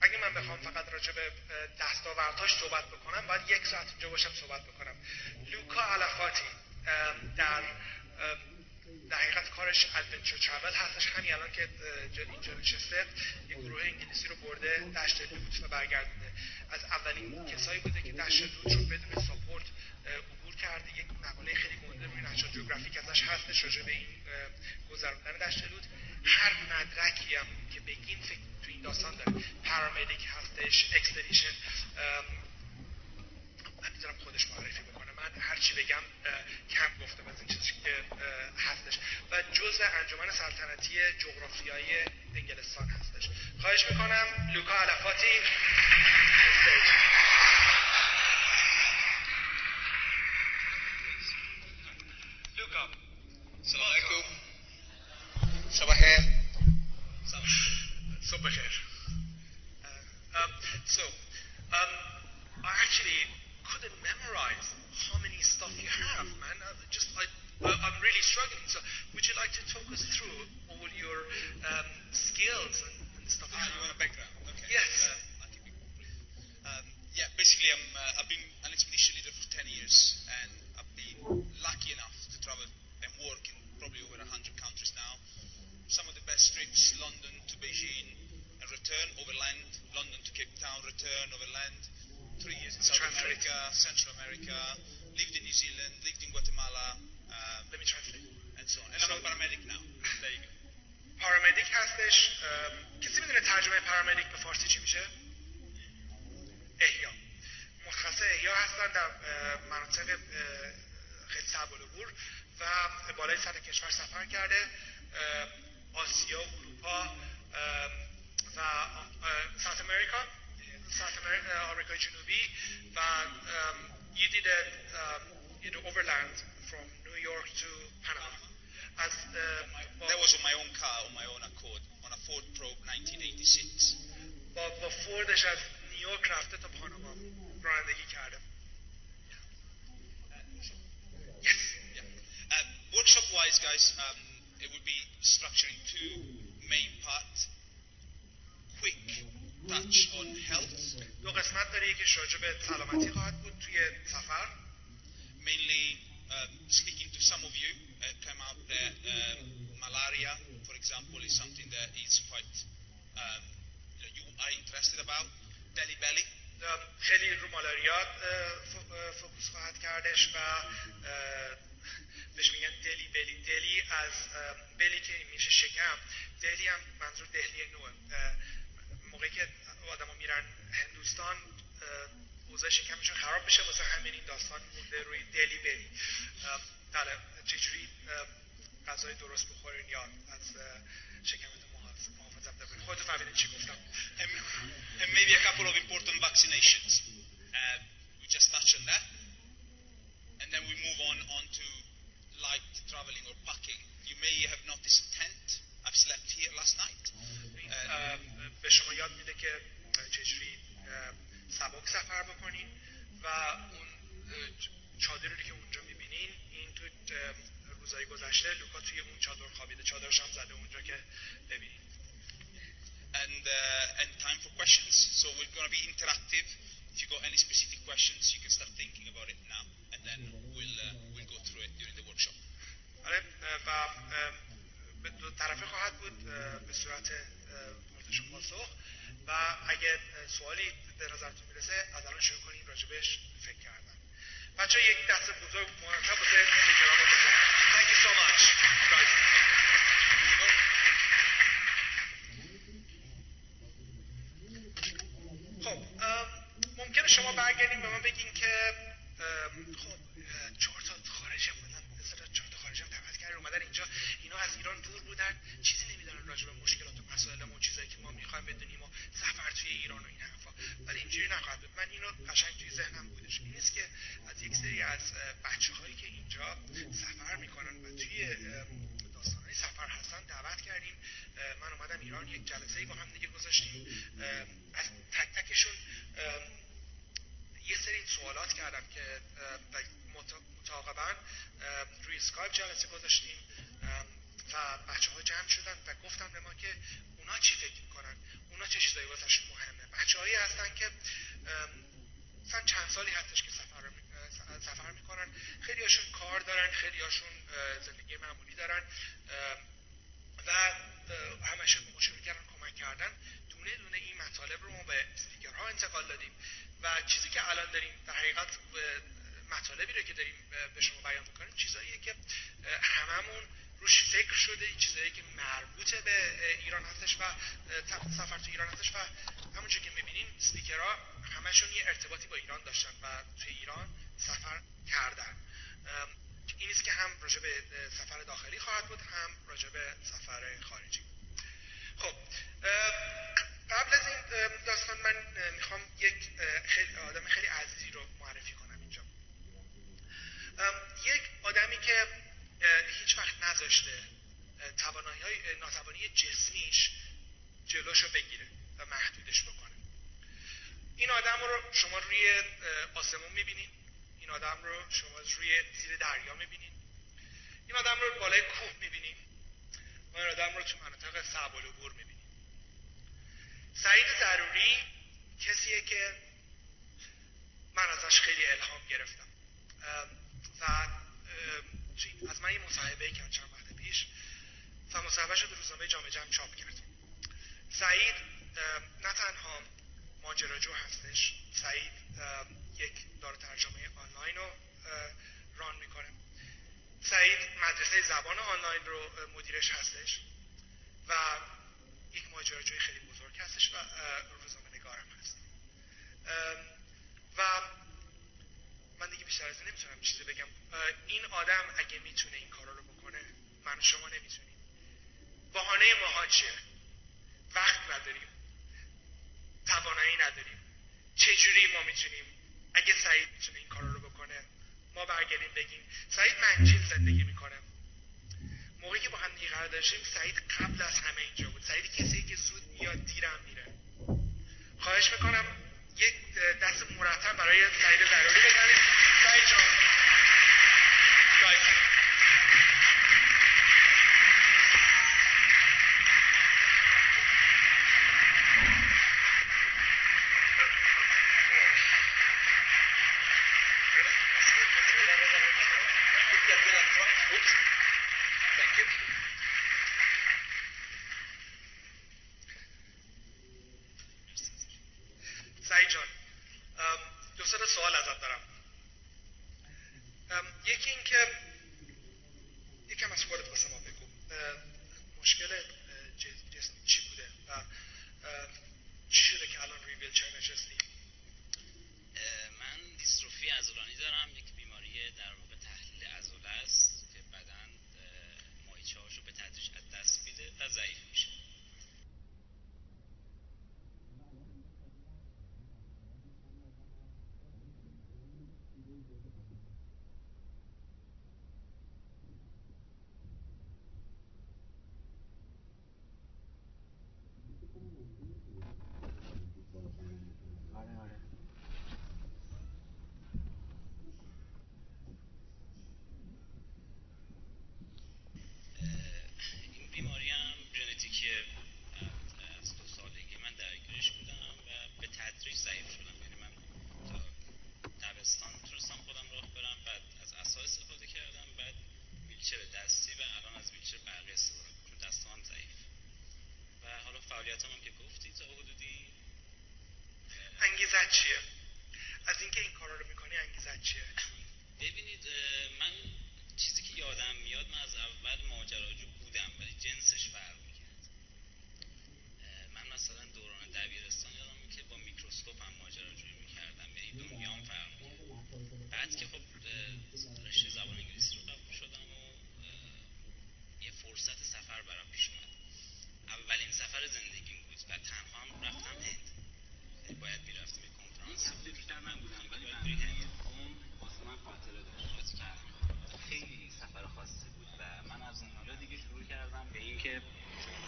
اگه من بخوام فقط راجع به دستاوردهاش صحبت بکنم باید یک ساعت اینجا باشم صحبت بکنم. لوکا علفاتی در در حقیقت کارش adventure travel هستش. همین الان که اینجا نشسته یه گروه انگلیسی رو برده دشت لوت و برگردونده. از اولین کسایی بوده که دشت لوت رو بدون support عبور کرده. یک مقاله خیلی گنده روی National Geographic ازش هستش راجع به این گذروندن دشت لوت. هر مدرکی هم که بگین فکر تو این داستان داره. paramedic هستش expedition من می‌ذارم خودش معرفی بکنه من هر چی بگم کم گفتم از این چیزی که هستش. و جزء انجمن سلطنتی جغرافیای انگلستان هستش. خواهش می‌کنم لوکا علفاتی. لوکا. صباح الخير صبح so um, I actually couldn't memorize how many stuff you have, man. I just I, I- I'm really struggling. So would you like to talk us through all your um, skills and, and stuff? Ah, you want a background? Okay. Yes. Um, I'll keep it brief. Um, yeah, basically, I'm, uh, I've been an expedition leader for 10 years, and I've been lucky enough to travel and work in probably over 100 countries now. Some of the best trips, London to Beijing, and return overland, London to Cape Town, return overland. Three years in South Translate. America, Central America, lived in New Zealand, lived in Guatemala, um, Let me translate. and so on. And I'm a paramedic now. There you go. پارامدیک هستش کسی می‌دونه ترجمه پارامدیک به فارسی چی میشه؟ احیا متخصص احیا هستن در مناطق خیلی صعب العبور و بالای سطح کشور سفر کرده آسیا اروپا و ساوت امریکا ساوت آمریکا جنوبی و ام، you did a um, you know overland from New York to Panama از اه، با- That was on my own car, on my own accord, on a Ford Probe 1986. با, با فوردش از نیویورک رفته تا پاناما رانندگی کرده yes. Yeah. Uh, workshop-wise, guys, um, it will be structured in two main parts. Touch on health, دو قسمت داره یکیش راجع به سلامتی خواهد بود توی سفر mainly um, speaking to some of you. Uh, came out that um, malaria, for example, is something that is quite um, know, you are interested about. Belly belly, خیلی رو مالاریا فوکوس خواهد کردش و بهش میگن دلی بلی دلی از بلی که میشه شکم دلی هم منظور دهلی نوه موقعی که آدما میرن هندوستان اوضاع شکمشون خراب بشه واسه همین این داستان مونده روی دلی اه، بله چجوری غذای درست بخورین یا از شکمتون محافظ- محافظت بکنین خودتون فهمیدین چی گفتم And, maybe a couple of important vaccinations. Uh, we just touched on that. And then we move on on to light traveling or packing. You may have noticed a tent. I've slept here last night. به شما یاد میده که چجوری سبک سفر بکنین و اون چادری که اونجا می‌بینین این تو اه، روزهای گذشته لوکا توی اون چادر خوابیده چادرش هم زده اونجا که ببینین and uh, and time for questions. So we're going to be interactive. If you got any specific questions, you can start thinking about it now, and then we'll uh, we'll go through it during the workshop. آره و دو طرفه خواهد بود به صورت پرسش و پاسخ و اگه سوالی به نظرتون می‌رسه از الان شروع کنین راجبش فکر کردن. بچه یک دست بزرگ مرتب واسه بزنید Thank you so much. guys. خب ممکنه شما برگردین به من بگین که خب اه، چهار تا خارجی اومدن مثلا چهار تا خارجی هم دعوت کردن اومدن اینجا اینا از ایران دور بودن. چیزی نمی‌دونن راجع به مشکلات و مسائلمون چیزایی که ما می‌خوایم بدونیم و سفر توی ایران و این حرفا. ولی اینجوری نخواهد بود. من اینو قشنگ توی ذهنم بودش. این نیست که از یک سری از بچه هایی که اینجا سفر می‌کنن و توی داستانهای سفر هستن دعوت کردیم. من اومدم ایران یک جلسه ای با هم دیگه گذاشتیم. از تک تکشون یه سری سوالات کردم که اه، و مت- متعاقبا اه، روی اسکایپ جلسه گذاشتیم و بچه ها جمع شدن و گفتن به ما که اونا چی فکر می‌کنن اونا چه چیزایی واسهشون مهمه. بچه هایی هستن که مثلا چند سالی هستش که سفر سفر می‌کنن. خیلی هاشون کار دارن خیلی هاشون زندگی معمولی دارن و همشون به کردن کمک کردن. دونه دونه این مطالب رو ما به اسپیکرها انتقال دادیم. و چیزی که الان داریم در حقیقت مطالبی رو که داریم به شما بیان می‌کنیم چیزاییه که هممون روش فکر شده چیزایی که مربوط به ایران هستش و سفر تو ایران هستش. و همونجور که می‌بینین اسپیکرها همشون یه ارتباطی با ایران داشتن و توی ایران سفر کردن. این نیست که هم راجع به سفر داخلی خواهد بود هم راجع به سفر خارجی. خب قبل از این داستان من می‌خوام یک خیلی آدم خیلی عزیزی رو معرفی کنم اینجا. یک آدمی که هیچ وقت نذاشته توانایی های ناتوانی جسمیش جلوشو بگیره و محدودش بکنه. این آدم رو شما روی آسمون می‌بینید این آدم رو شما روی زیر دریا می‌بینید این آدم رو بالای کوه می‌بینید و این آدم رو تو مناطق صعب العبور می‌بینید سعید ضروری کسیه که من ازش خیلی الهام گرفتم. و از من یه مصاحبه کرد چند وقت پیش. و مصاحبه شد روزنامه جامعه جمع چاپ کرد. سعید نه تنها ماجراجو هستش. سعید یک دار ترجمه آنلاین رو ران می‌کنه. سعید مدرسه زبان آنلاین رو مدیرش هستش و یک ماجراجوی خیلی بزرگ هستش و روزنامه نگارم هست. و من دیگه بیشتر از نمی‌تونم چیزی بگم. این آدم اگه می‌تونه این کارا رو بکنه من شما نمی‌تونیم. بهانه ماها چیه؟ وقت نداریم. توانایی نداریم. چجوری ما می‌تونیم اگه سعید می‌تونه این کارا رو بکنه ما برگردیم بگیم سعید منجیل زندگی می‌کنه. موقعی که با هم دیگه قرار داشتیم سعید قبل از همه اینجا بود. سعید کسی که زود میاد دیرم میره. خواهش می‌کنم یک دست مرتب برای سعید ضروری بزنید. سعید جان.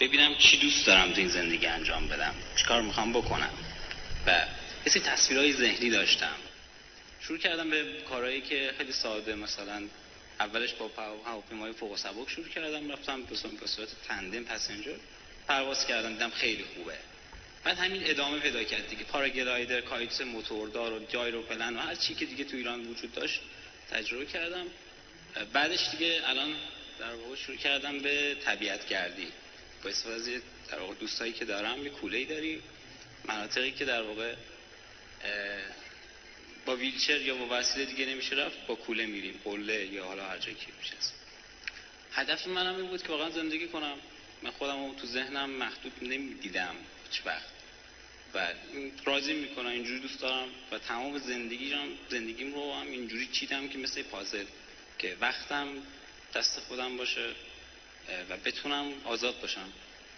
ببینم چی دوست دارم تو این زندگی انجام بدم. چیکار می‌خوام بکنم؟ و سری تصویرهای ذهنی داشتم. شروع کردم به کارهایی که خیلی ساده مثلا اولش با هواپیمای فوق سبک شروع کردم رفتم به صورت- تندم پسنجر پرواز کردم دیدم خیلی خوبه. بعد همین ادامه پیدا کرد دیگه. پاراگلایدر کایت موتوردار و جایرو پلن و هر چی که دیگه تو ایران وجود داشت تجربه کردم. بعدش دیگه الان در واقع شروع کردم به طبیعت گردی با استفاده در واقع دوستایی که دارم یه کوله داریم مناطقی که در واقع با ویلچر یا با وسیله دیگه نمیشه رفت با کوله میریم. قله یا حالا هر جایی که میشه. هدف منم این بود که واقعا زندگی کنم. من خودم تو ذهنم محدود نمی‌دیدم هیچ وقت. و راضی می‌کنم اینجوری دوست دارم. و تمام زندگیم زندگیم رو هم اینجوری چیدم که مثل پازل. که وقتم دست خودم باشه. و بتونم آزاد باشم.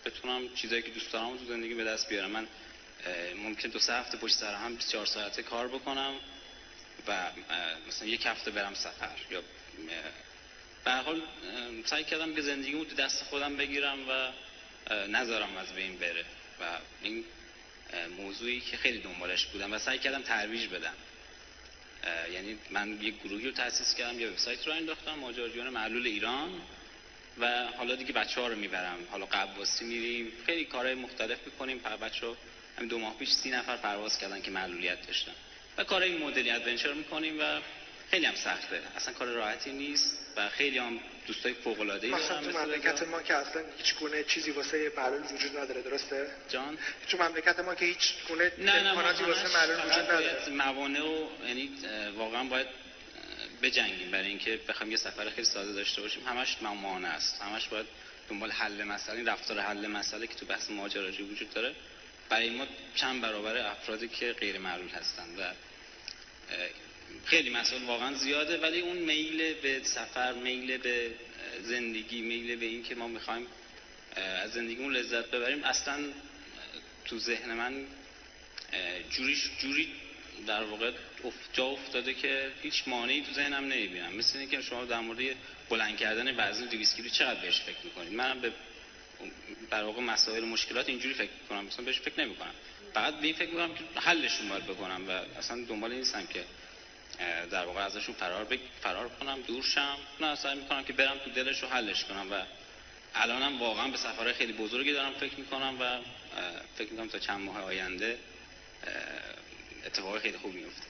بتونم چیزایی که دوست دارم تو زندگی به دست بیارم. من ممکن دو سه هفته پشت سر هم 24 ساعته کار بکنم و مثلا یک هفته برم سفر یا به حال سعی کردم که زندگیمو تو دست خودم بگیرم و نذارم از بین بره. و این موضوعی که خیلی دنبالش بودم و سعی کردم ترویج بدم. یعنی من یک گروهی رو تأسیس کردم یه وبسایت رو انداختم ماجراجویان معلول ایران. و حالا دیگه بچه ها رو می‌برم. حالا قبواسی میریم. خیلی کارهای مختلف می‌کنیم. پر بچه ها همین دو ماه پیش سی نفر پرواز کردن که معلولیت داشتن. و کارهای مدلی ادونچر می‌کنیم و خیلی هم سخته. اصلا کار راحتی نیست و خیلی هم دوستای فوق العاده ای مثلا تو مملکت ما که اصلا هیچ گونه چیزی واسه معلول وجود نداره درسته؟ جان؟ تو مملکت ما که هیچ گونه نه نه امکاناتی واسه معلول وجود نداره. موانع و یعنی واقعا باید بجنگیم. برای اینکه بخوایم یه سفر خیلی ساده داشته باشیم همش موانع است. همش باید دنبال حل مسئله این رفتار حل مسئله که تو بحث ماجراجویی وجود داره برای ما چند برابر افرادی که غیر معلول هستند و خیلی مسائل واقعا زیاده ولی اون میل به سفر میل به زندگی میل به این که ما می‌خوایم از زندگیمون لذت ببریم اصلا تو ذهن من جوریش جوری در واقع جا افتاده که هیچ مانعی تو ذهنم نمی‌بینم. مثل اینکه شما در مورد بلند کردن وزن 200 کیلو چقدر بهش فکر می‌کنید؟ منم به در واقع مسائل و مشکلات اینجوری فکر می‌کنم. مثلا بهش فکر نمی‌کنم. فقط به این فکر می‌کنم که حلشون باید بکنم و اصلا دنبال نیستم که در واقع ازشون فرار بگ... فرار کنم دور شم. نه سعی می‌کنم که برم تو دلش رو حلش کنم و الانم واقعا به سفرهای خیلی بزرگی دارم فکر می‌کنم و فکر می‌کنم تا چند ماه آینده اتفاق خیلی خوب میفته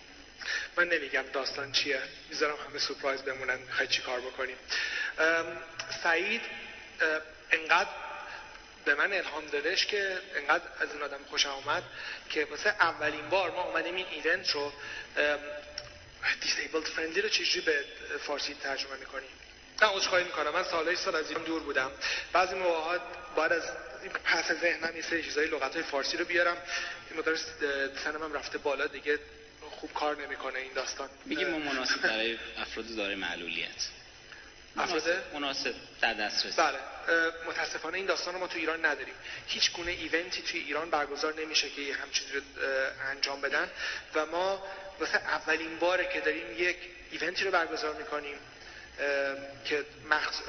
من نمیگم داستان چیه. می‌ذارم همه سورپرایز بمونن. می‌خوای چی کار بکنیم. سعید انقدر به من الهام دادش که انقدر از این آدم خوشم اومد که واسه اولین بار ما اومدیم این ایونت رو دیسیبلد فرندلی رو چجوری به فارسی ترجمه می‌کنیم؟ نه عذرخواهی می‌کنم. من سالهای سال از این دور بودم. بعضی موقعات باید از پس ذهنم یه سری چیزای لغت های فارسی رو بیارم. مقدار سنم هم رفته بالا دیگه خوب کار نمی‌کنه این داستان. میگیم ما مناسب برای افراد دارای معلولیت. افراد؟ مناسب در دسترس بله. متاسفانه این داستان رو ما تو ایران نداریم. هیچ گونه ایونتی توی ایران برگزار نمیشه که یه همچین رو انجام بدن. و ما واسه اولین باره که داریم یک ایونتی رو برگزار می‌کنیم. که مخص...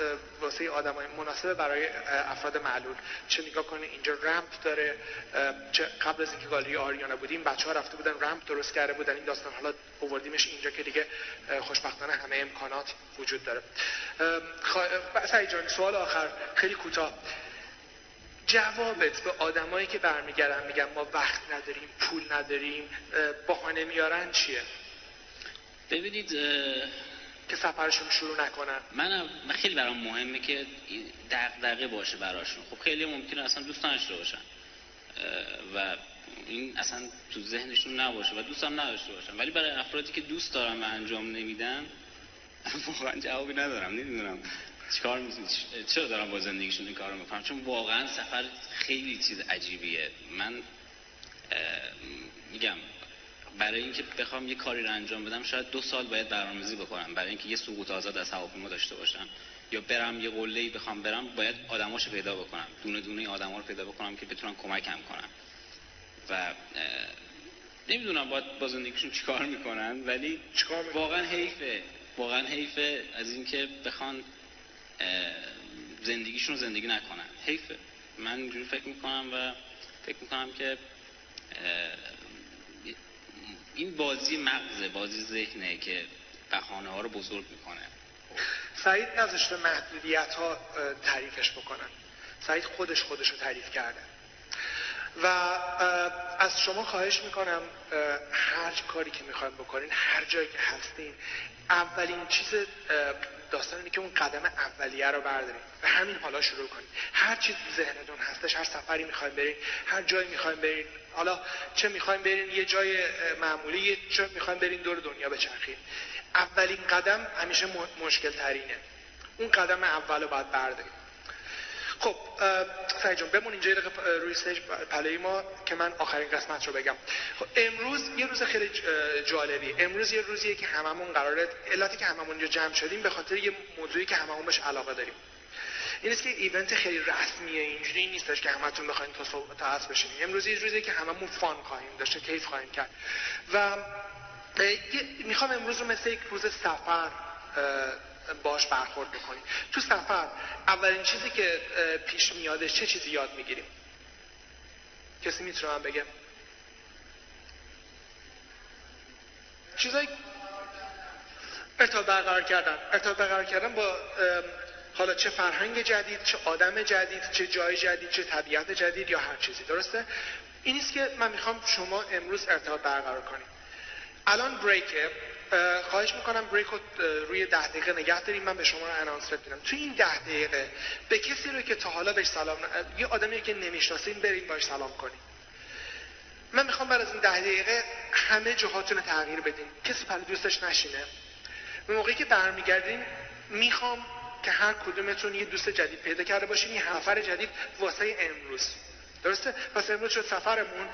واسه آدم مناسب برای افراد معلول. چه نگاه کنید اینجا رمپ داره. چه قبل از اینکه گالری آریانا بودیم بچه ها رفته بودن رمپ درست کرده بودن. این داستان حالا آوردیمش اینجا که دیگه خوشبختانه همه امکانات وجود داره. خوا- سعید جان سوال آخر خیلی کوتاه. جوابت به آدمایی که برمیگردن میگن ما وقت نداریم پول نداریم بهانه میارن چیه؟ ببینید که سفرشون شروع نکنن. من خیلی برام مهمه که دغدغه باشه براشون. خب خیلی ممکنه اصلا دوست نداشته باشن. و این اصلا تو ذهنشون نباشه و دوستم نداشته باشم ولی برای افرادی که دوست دارم و انجام نمیدن واقعا جوابی ندارم نمی‌دونم. چیکار چرا دارم با زندگیشون این کارو می‌کنم؟ چون واقعا سفر خیلی چیز عجیبیه. من میگم برای اینکه بخوام یه کاری رو انجام بدم شاید دو سال باید برنامه‌ریزی بکنم. برای اینکه یه سقوط آزاد از هواپیما داشته باشم. یا برم یه قله بخوام برم باید آدماشو پیدا بکنم. دونه دونه آدما رو پیدا بکنم که بتونن کمکم کنن و نمی‌دونم باید با زندگیشون چیکار می‌کنن ولی واقعا حیفه. واقعا حیفه از اینکه بخوان زندگیشون زندگی نکنن. حیفه. من اینجوری فکر می‌کنم و فکر می‌کنم که این بازی مغزه بازی ذهنه که بحانه ها رو بزرگ می‌کنه. سعید نذاشته محدودیت ها تعریفش بکنن. سعید خودش خودش رو تعریف کرده. و از شما خواهش می‌کنم هر کاری که می‌خوایم بکنین هر جایی که هستین اولین چیز داستان اینه که اون قدم اولیه رو بردارین. و همین حالا شروع کنید هر چیز ذهنتون هستش هر سفری می‌خوایم برین هر جایی می‌خوایم برین حالا چه می‌خوایم برین یه جای معمولی چه می‌خوایم برین دور دنیا بچرخید اولین قدم همیشه مشکل ترینه اون قدم اول رو باید برداریم. خب سعی جون بمون اینجا روی سج پلوی ما که من آخرین قسمت رو بگم. خب امروز یه روز خیلی جالبی امروز یه روزیه که هممون قراره علتی که هممون اینجا جمع شدیم به خاطر یه موضوعی که هممون بهش علاقه داریم. این که ایونت خیلی رسمیه اینجوری نیستش که همتون بخواین تا صبح تا عصر بشینیم امروز یه روزیه که هممون فان خواهیم داشته کیف خواهیم کرد. و می‌خوام امروز رو مثل یک روز سفر باش برخورد بکنیم. تو سفر اولین چیزی که پیش میادش چه چیزی یاد می‌گیریم؟ کسی می‌تونه من بگه؟ چیزایی؟ ارتباط برقرار کردن. ارتباط برقرار کردن با حالا چه فرهنگ جدید چه آدم جدید چه جای جدید چه طبیعت جدید یا هر چیزی درسته؟ این است که من می‌خوام شما امروز ارتباط برقرار کنیم. الان بریکه خواهش می‌کنم بریک رو روی ده دقیقه نگه داریم. من به شما رو انانس میدم. توی این ده دقیقه به کسی رو که تا حالا بهش سلام ن... یه آدمی که نمی‌شناسین بریم باش سلام کنیم من می‌خوام بعد از این ده دقیقه همه جهاتون تغییر بدین. کسی پر دوستش نشینه. به موقعی که برمیگردین می‌خوام که هر کدومتون یه دوست جدید پیدا کرده باشین یه نفر جدید واسه امروز. درسته؟ پس امروز شد سفرمون.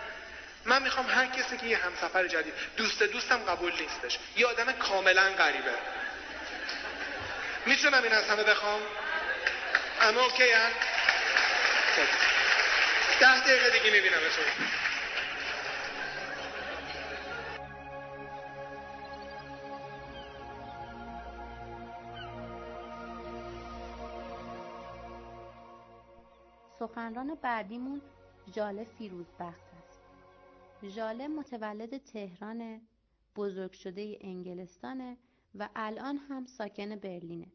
من می‌خوام هر کسی که یه همسفر جدید دوست دوستم قبول نیستش. یه آدم کاملا غریبه. می‌تونم این از همه بخوام؟ اما اوکی هم. ده دقیقه دیگه می‌بینم سخنران بعدیمون جاله فیروزبخت ژاله متولد تهران بزرگ شده انگلستانه و الان هم ساکن برلینه.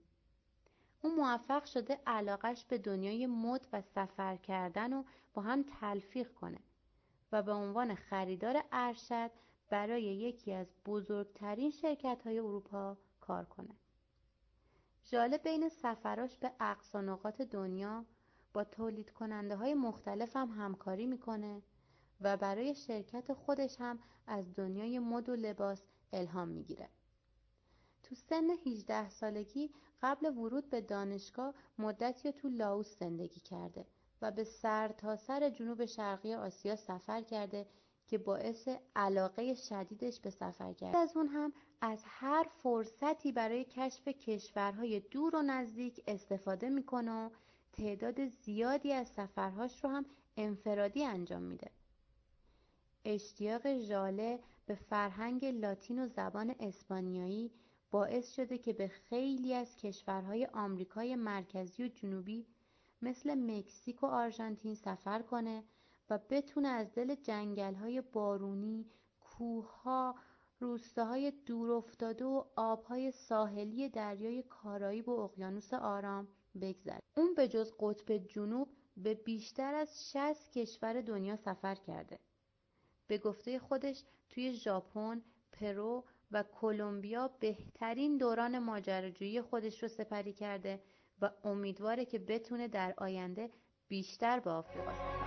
او موفق شده علاقش به دنیای مد و سفر کردن و با هم تلفیق کنه و به عنوان خریدار ارشد برای یکی از بزرگترین شرکت های اروپا کار کنه. ژاله بین سفراش به اقصا نقاط دنیا با تولید کننده های مختلف هم همکاری می‌کنه و برای شرکت خودش هم از دنیای مد و لباس الهام می‌گیره. تو سن 18 سالگی قبل ورود به دانشگاه مدتی تو لاوس زندگی کرده و به سر تا سر جنوب شرقی آسیا سفر کرده که باعث علاقه شدیدش به سفر کرد. از اون هم از هر فرصتی برای کشف کشورهای دور و نزدیک استفاده می‌کنه و تعداد زیادی از سفرهاش رو هم انفرادی انجام میده. اشتیاق ژاله به فرهنگ لاتین و زبان اسپانیایی باعث شده که به خیلی از کشورهای آمریکای مرکزی و جنوبی مثل مکزیک و آرژانتین سفر کنه و بتونه از دل جنگل‌های بارونی، کوه‌ها، روستاهای دورافتاده و آبهای ساحلی دریای کارائیب و اقیانوس آرام بگذره. اون به جز قطب جنوب به بیشتر از 60 کشور دنیا سفر کرده. به گفته خودش توی ژاپن، پرو و کلمبیا بهترین دوران ماجراجویی خودش رو سپری کرده و امیدواره که بتونه در آینده بیشتر به آفریقا سفر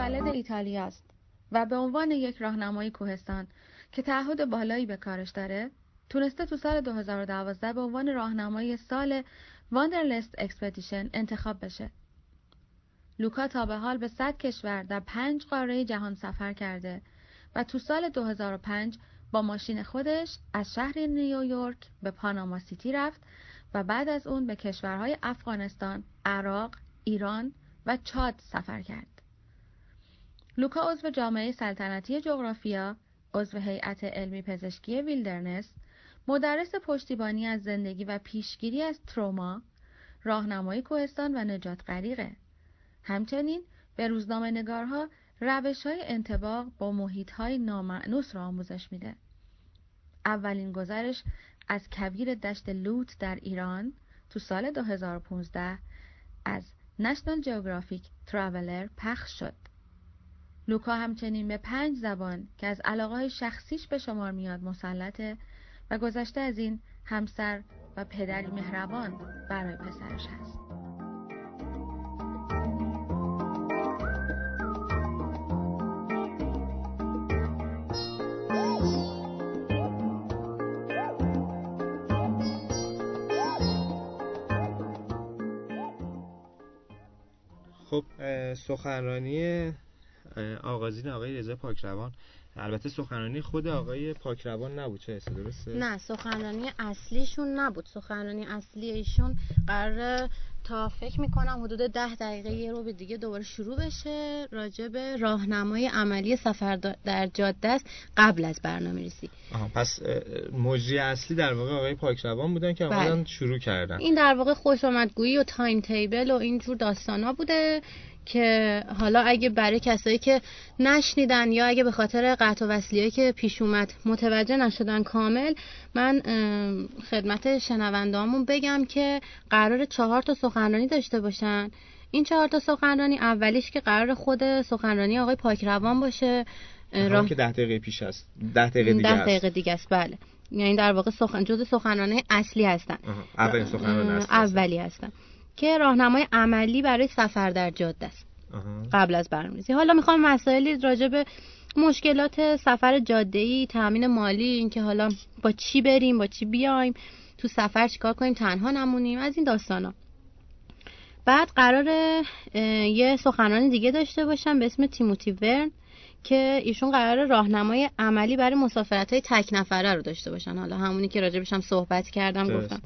متولد ایتالیا است و به عنوان یک راهنمای کوهستان که تعهد بالایی به کارش داره تونسته تو سال 2012 به عنوان راهنمای سال Wanderlust expedition انتخاب بشه. لوکا تا به حال به 100 کشور در پنج قاره جهان سفر کرده و تو سال 2005 با ماشین خودش از شهر نیویورک به پاناما سیتی رفت و بعد از اون به کشورهای افغانستان، عراق، ایران و چاد سفر کرد. لوکا عضو جامعه سلطنتی جغرافیا، عضو هیئت علمی پزشکی wilderness، مدرس پشتیبانی از زندگی و پیشگیری از تروما، راهنمای کوهستان و نجات غریقه. همچنین به روزنامه نگارها روش های انطباق با محیط های نامأنوس را آموزش میده. اولین گزارش از کویر دشت لوت در ایران تو سال 2015 از نشنال جیوگرافیک تراولر پخش شد. لوکا همچنین به پنج زبان که از علاقه شخصیش به شمار میاد مسلطه و گذشته از این همسر و پدری مهربان برای پسرش هست. خب سخنرانی آغازین آقای رضا پاکروان. البته سخنرانی خود آقای پاکروان نبود چه حسه درسته؟ نه سخنرانی اصلیشون نبود. سخنرانی اصلی ایشون قرار تا فکر می‌کنم حدود ده دقیقه یه رو به دیگه دوباره شروع بشه. راجع به راهنمای عملی سفر در جاده است. قبل از برنامه ریزی. پس مجری اصلی در واقع آقای پاکروان بودن که بله. شروع کردن. این در واقع خوش آمدگویی و تایم تیبل و اینجور داستانا بوده. که حالا اگه برای کسایی که نشنیدن یا اگه به خاطر قطع و وصلیه که پیش اومد متوجه نشدن کامل من خدمت شنوندهامون بگم که قرار چهار تا سخنرانی داشته باشن. این چهار تا سخنرانی اولیش که قرار خود سخنرانی آقای پاکروان باشه راه که ده دقیقه پیش است. ده دقیقه دیگه ده دقیقه دیگه است. بله. یعنی در واقع سخن جز سخنرانی اصلی هستن. اولین سخنرانی اصلی اولی هستن. که راهنمای عملی برای سفر در جاده است. قبل از برنامه‌ریزی. حالا می‌خوام مسائلی راجع به مشکلات سفر جاده‌ای تامین مالی اینکه حالا با چی بریم با چی بیایم تو سفر چیکار کنیم تنها نمونیم از این داستانا. بعد قرار یه سخنرانی دیگه داشته باشم به اسم تیموتی ورن که ایشون قرار راهنمای عملی برای مسافرت های تک نفره رو داشته باشن. حالا همونی که راجبش هم صحبت کردم گفتم.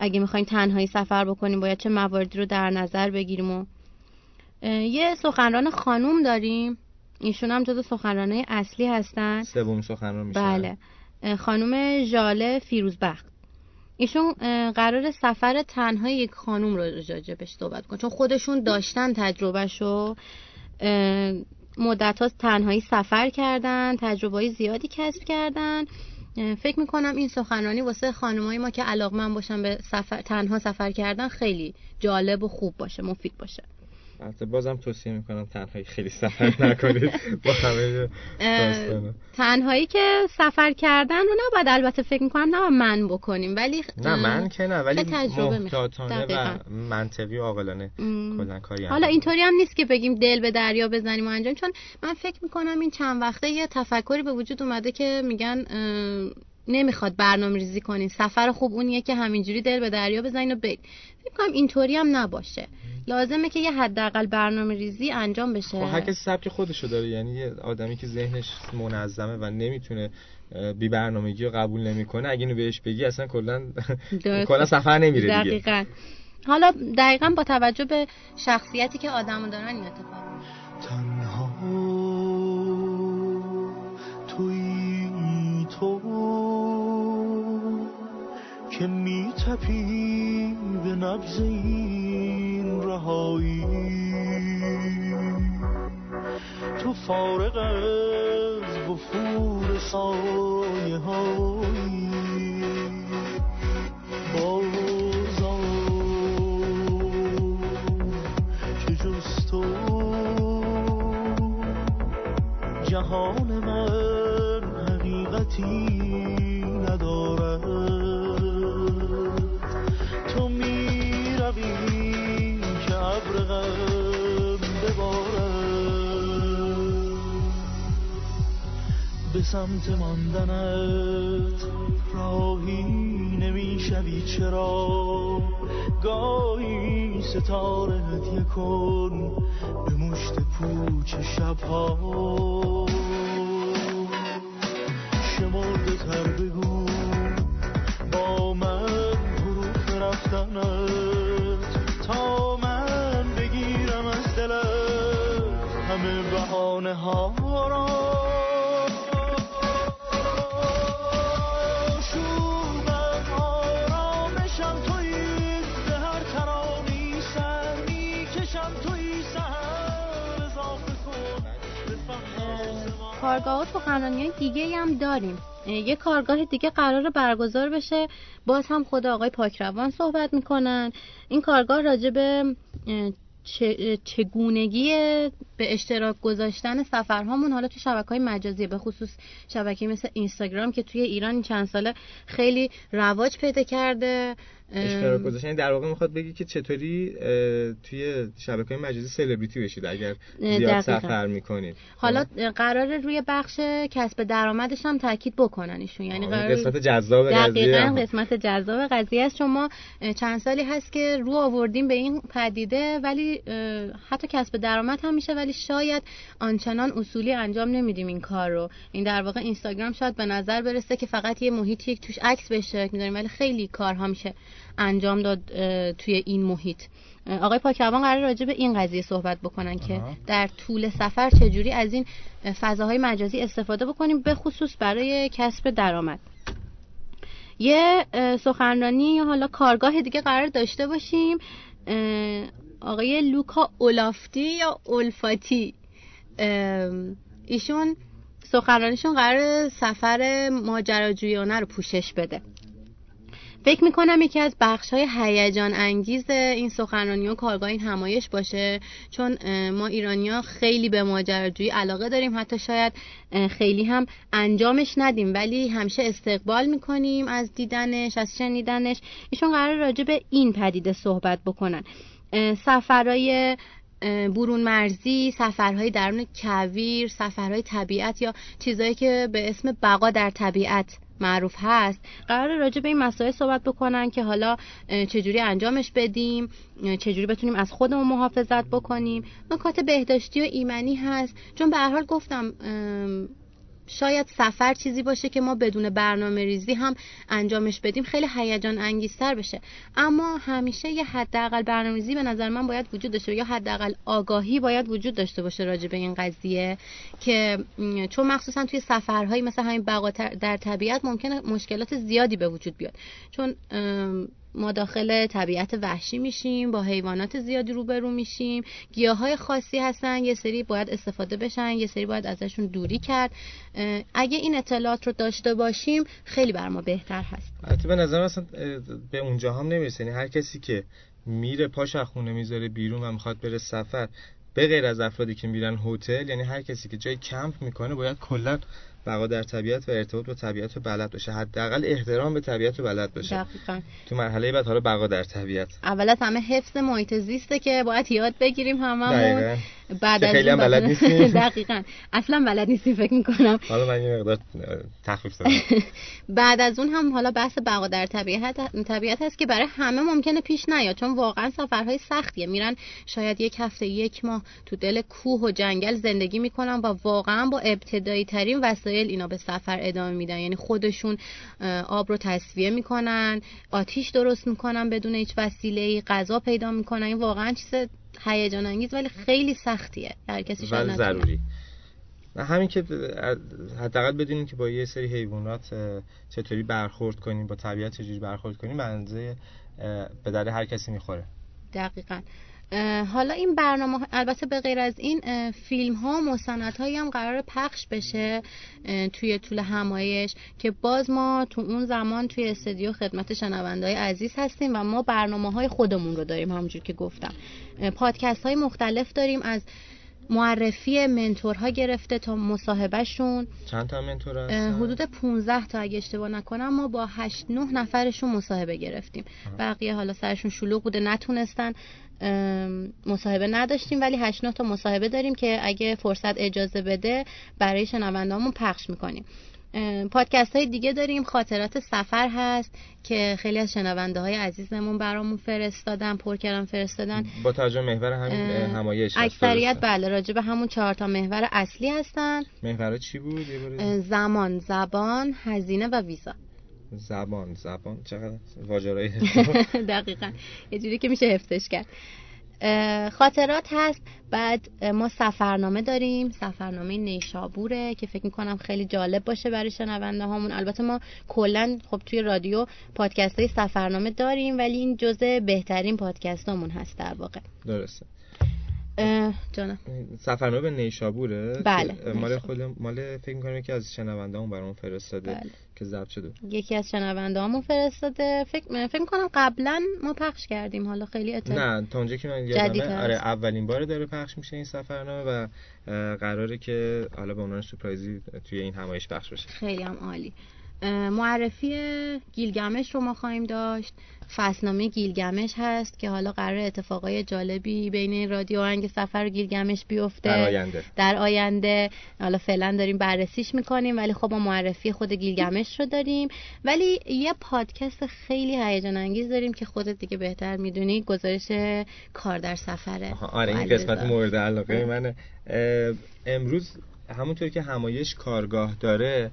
اگه می‌خواین تنهایی سفر بکنیم باید چه مواردی رو در نظر بگیریم و یه سخنران خانوم داریم. ایشون هم جز سخنرانه اصلی هستن. سوم سخنران میشه بله. خانوم ژاله فیروزبخت. ایشون قرار سفر تنها یک خانوم رو بهش صحبت کن چون خودشون داشتن تجربهشو مدت ها تنهایی سفر کردن تجربه زیادی کسب کردن. فکر می‌کنم این سخنرانی واسه خانمای ما که علاقمند باشن به سفر تنها سفر کردن خیلی جالب و خوب باشه مفید باشه. البته بازم توصیه می‌کنم تنهایی خیلی سفر نکنید. با همه تنهایی که سفر کردن رو نباید البته فکر می‌کنم نباید من بکنیم ولی نه من که نه ولی محتاطانه و منطقی و عاقلانه کلا کاری حالا اینطوری هم نیست که بگیم دل به دریا بزنیم و انجام چون من فکر می‌کنم این چند وقته یه تفکری به وجود اومده که میگن نمی‌خواد برنامه ریزی کنین سفر خوب اونیه که همینجوری دل به دریا بزنین و برید فکر کنم اینطوری هم نباشه. لازمه که یه حداقل برنامه ریزی انجام بشه. خب هر کسی سبک خودشو داره. یعنی یه آدمی که ذهنش منظمه و نمی‌تونه بی برنامگی رو قبول نمی‌کنه اگه اینو بهش بگی اصلا کلا کلا سفر نمیره دیگه. دقیقاً. حالا دقیقا با توجه به شخصیتی که آدمو دارن این اتفاق. تنها توی تو که میتپی به نبز این رهایی. تو فارغ از وفور سایه هایی بازا که تو جهان من حقیقتی سمت ماندنت راهی نمی‌شوی. چرا؟ گاهی ستاره هدیه کن به مشت پوچ شبها. شمرده تر بگو با من حروف رفتنت. تا من بگیرم از دلت همه بهانه ها کارگاه و سخنرانی دیگه هم داریم. یه کارگاه دیگه قرار برگزار بشه. باز هم خود آقای پاکروان صحبت می‌کنن. این کارگاه راجع به چگونگی به اشتراک گذاشتن سفرهامون حالا تو شبکه های مجازی به خصوص شبکه مثل اینستاگرام که توی ایران چند ساله خیلی رواج پیدا کرده. اشتراک گذاشتن یعنی در واقع می‌خواد بگی که چطوری توی شبکه مجازی سلبریتی بشید اگر زیاد دقیقاً. سفر می‌کنید. حالا قرار روی بخش کسب درآمدش هم تاکید بکنن ایشون. یعنی قرار قسمت جذاب قضیه. قسمت جذاب قضیه است. شما چند سالی هست که رو آوردیم به این پدیده ولی حتی کسب درآمد هم میشه ولی شاید آنچنان اصولی انجام نمیدیم این کار رو. این در واقع اینستاگرام شاید به نظر برسه که فقط یه محیطی که توش عکس به اشتراک می‌ذاریم ولی خیلی کارها میشه. انجام داد توی این محیط. آقای پاکروان قرار راجع به این قضیه صحبت بکنن که آها. در طول سفر چجوری از این اه، فضاهای مجازی استفاده بکنیم به خصوص برای کسب درآمد. یه سخنرانی یا حالا کارگاه دیگه قرار داشته باشیم. آقای لوکا اولافتی یا اولفاتی. ایشون سخنرانیشون قرار سفر ماجراجویانه رو پوشش بده. فکر می‌کنم یکی از بخش های هیجان انگیز این سخنرانی و کارگاه این همایش باشه چون ما ایرانیا خیلی به ماجراجویی علاقه داریم. حتی شاید خیلی هم انجامش ندیم ولی همیشه استقبال می‌کنیم از دیدنش از شنیدنش. ایشون قرار راجع به این پدیده صحبت بکنن. سفرهای برون مرزی سفرهای درون کویر سفرهای طبیعت یا چیزهایی که به اسم بقا در طبیعت معروف هست. قرار راجع به این مسائل صحبت بکنن که حالا چجوری انجامش بدیم چجوری بتونیم از خودمون محافظت بکنیم. نکات بهداشتی و ایمنی هست. چون به هر حال گفتم شاید سفر چیزی باشه که ما بدون برنامه ریزی هم انجامش بدیم خیلی هیجان انگیزتر بشه. اما همیشه یه حداقل برنامه ریزی به نظر من باید وجود داشته یا حداقل آگاهی باید وجود داشته باشه راجع به این قضیه که چون مخصوصا توی سفرهایی مثل همین بقا در طبیعت ممکنه مشکلات زیادی به وجود بیاد. چون ما داخل طبیعت وحشی میشیم با حیوانات زیادی روبرو میشیم. گیاه های خاصی هستن یه سری باید استفاده بشن یه سری باید ازشون دوری کرد. اگه این اطلاعات رو داشته باشیم خیلی بر ما بهتر هست. البته به نظر مثلا به اونجا هم نمی‌رسه. یعنی هر کسی که میره پاش خونه می‌ذاره بیرون و می‌خواد بره سفر به غیر از افرادی که میرن هتل یعنی هر کسی که جای کمپ می‌کنه باید کلا بقا در طبیعت و ارتباط با طبیعت رو بلد باشه. حداقل احترام به طبیعت رو بلد باشه. دقیقا. تو مرحله بعد حالا بقا در طبیعت. اول از همه حفظ محیط زیسته که باید یاد بگیریم هممون. بعد از خیلی هم بلد نیستیم. دقیقا. اصلا بلد نیستیم فکر می‌کنم. حالا من یه مقدار تخفیف دادم بعد از اون هم حالا بحث بقا در طبیعت طبیعت هست که برای همه ممکنه پیش نیاد چون واقعا سفرهای سختیه. میرن شاید یک هفته یک ماه تو دل کوه و جنگل زندگی می‌کنن و واقعا با ابتدایی ترین وسایل اینا به سفر ادامه میدن. یعنی خودشون آب رو تصفیه می‌کنن آتیش درست می‌کنن بدون هیچ وسیله غذا پیدا می‌کنن. این واقعا چیز هیجان انگیز ولی خیلی سختیه. هر کسی شاید. ضروری. و همین که حداقل بدونیم که با یه سری حیوانات چطوری برخورد کنیم با طبیعت چجوری برخورد کنیم اه، به در هر کسی می‌خوره. دقیقا. حالا این برنامه البته به غیر از این فیلم ها مستند هایی هم قرار پخش بشه توی طول همایش که باز ما تو اون زمان توی استودیو خدمت شنونده های عزیز هستیم و ما برنامه های خودمون رو داریم همونجور که گفتم. پادکست های مختلف داریم از معرفی منتورها گرفته تا مصاحبهشون. چند تا منتور هستن؟ حدود 15 تا اگه اشتباه نکنم. ما با 8 9 نفرشون مصاحبه گرفتیم. بقیه حالا سرشون شلوغ بوده نتونستن مصاحبه نداشتیم ولی 8 9 تا مصاحبه داریم که اگه فرصت اجازه بده برای شنوندهامون پخش می‌کنیم. پادکست های دیگه داریم. خاطرات سفر هست که خیلی از شنونده های عزیزمون برامون فرستادن پر کردن فرستادن. با توجه محور همین همایش. اکثریت؟ بله راجع به همون چهار تا محور اصلی هستن. محورها چی بود؟ یه بار اه، زمان زبان هزینه و ویزا. زبان زبان چقدر واژه‌های دقیقا. یه جوری که میشه حفظش کرد. خاطرات هست. بعد ما سفرنامه داریم. سفرنامه نیشابوره که فکر می‌کنم خیلی جالب باشه برای شنونده هامون. البته ما کلا خب توی رادیو پادکست های سفرنامه داریم ولی این جزء بهترین پادکست همون هست در واقع. درسته. جانم. سفرنامه به نیشابوره بله، مال. خود مال فکر می‌کنم یکی از شنوندهامون برامون فرستاده بله. که ضبط شده. یکی از شنونده هامون فرستاده. فکر فکر می‌کنم قبلا ما پخش کردیم. حالا خیلی اطلاع نه تا اونجا که من یادمه. آره اولین بار داره پخش میشه این سفرنامه و قراره که حالا به عنوان سورپرایزی توی این همایش پخش بشه. خیلی هم عالی. معرفی گیلگمش رو ما خواهیم داشت. فصلنامه گیلگمش هست که حالا قرار اتفاقای جالبی بین این رادیو آهنگ سفر و گیلگمش بیفته. در آینده. در آینده. حالا فعلا داریم بررسیش می‌کنیم ولی خب ما معرفی خود گیلگمش رو داریم. ولی یه پادکست خیلی هیجان انگیز داریم که خودت دیگه بهتر می‌دونی گزارش کار در سفره. آره این. قسمت مورد علاقه منه. اه، امروز همونطور که همایش کارگاه داره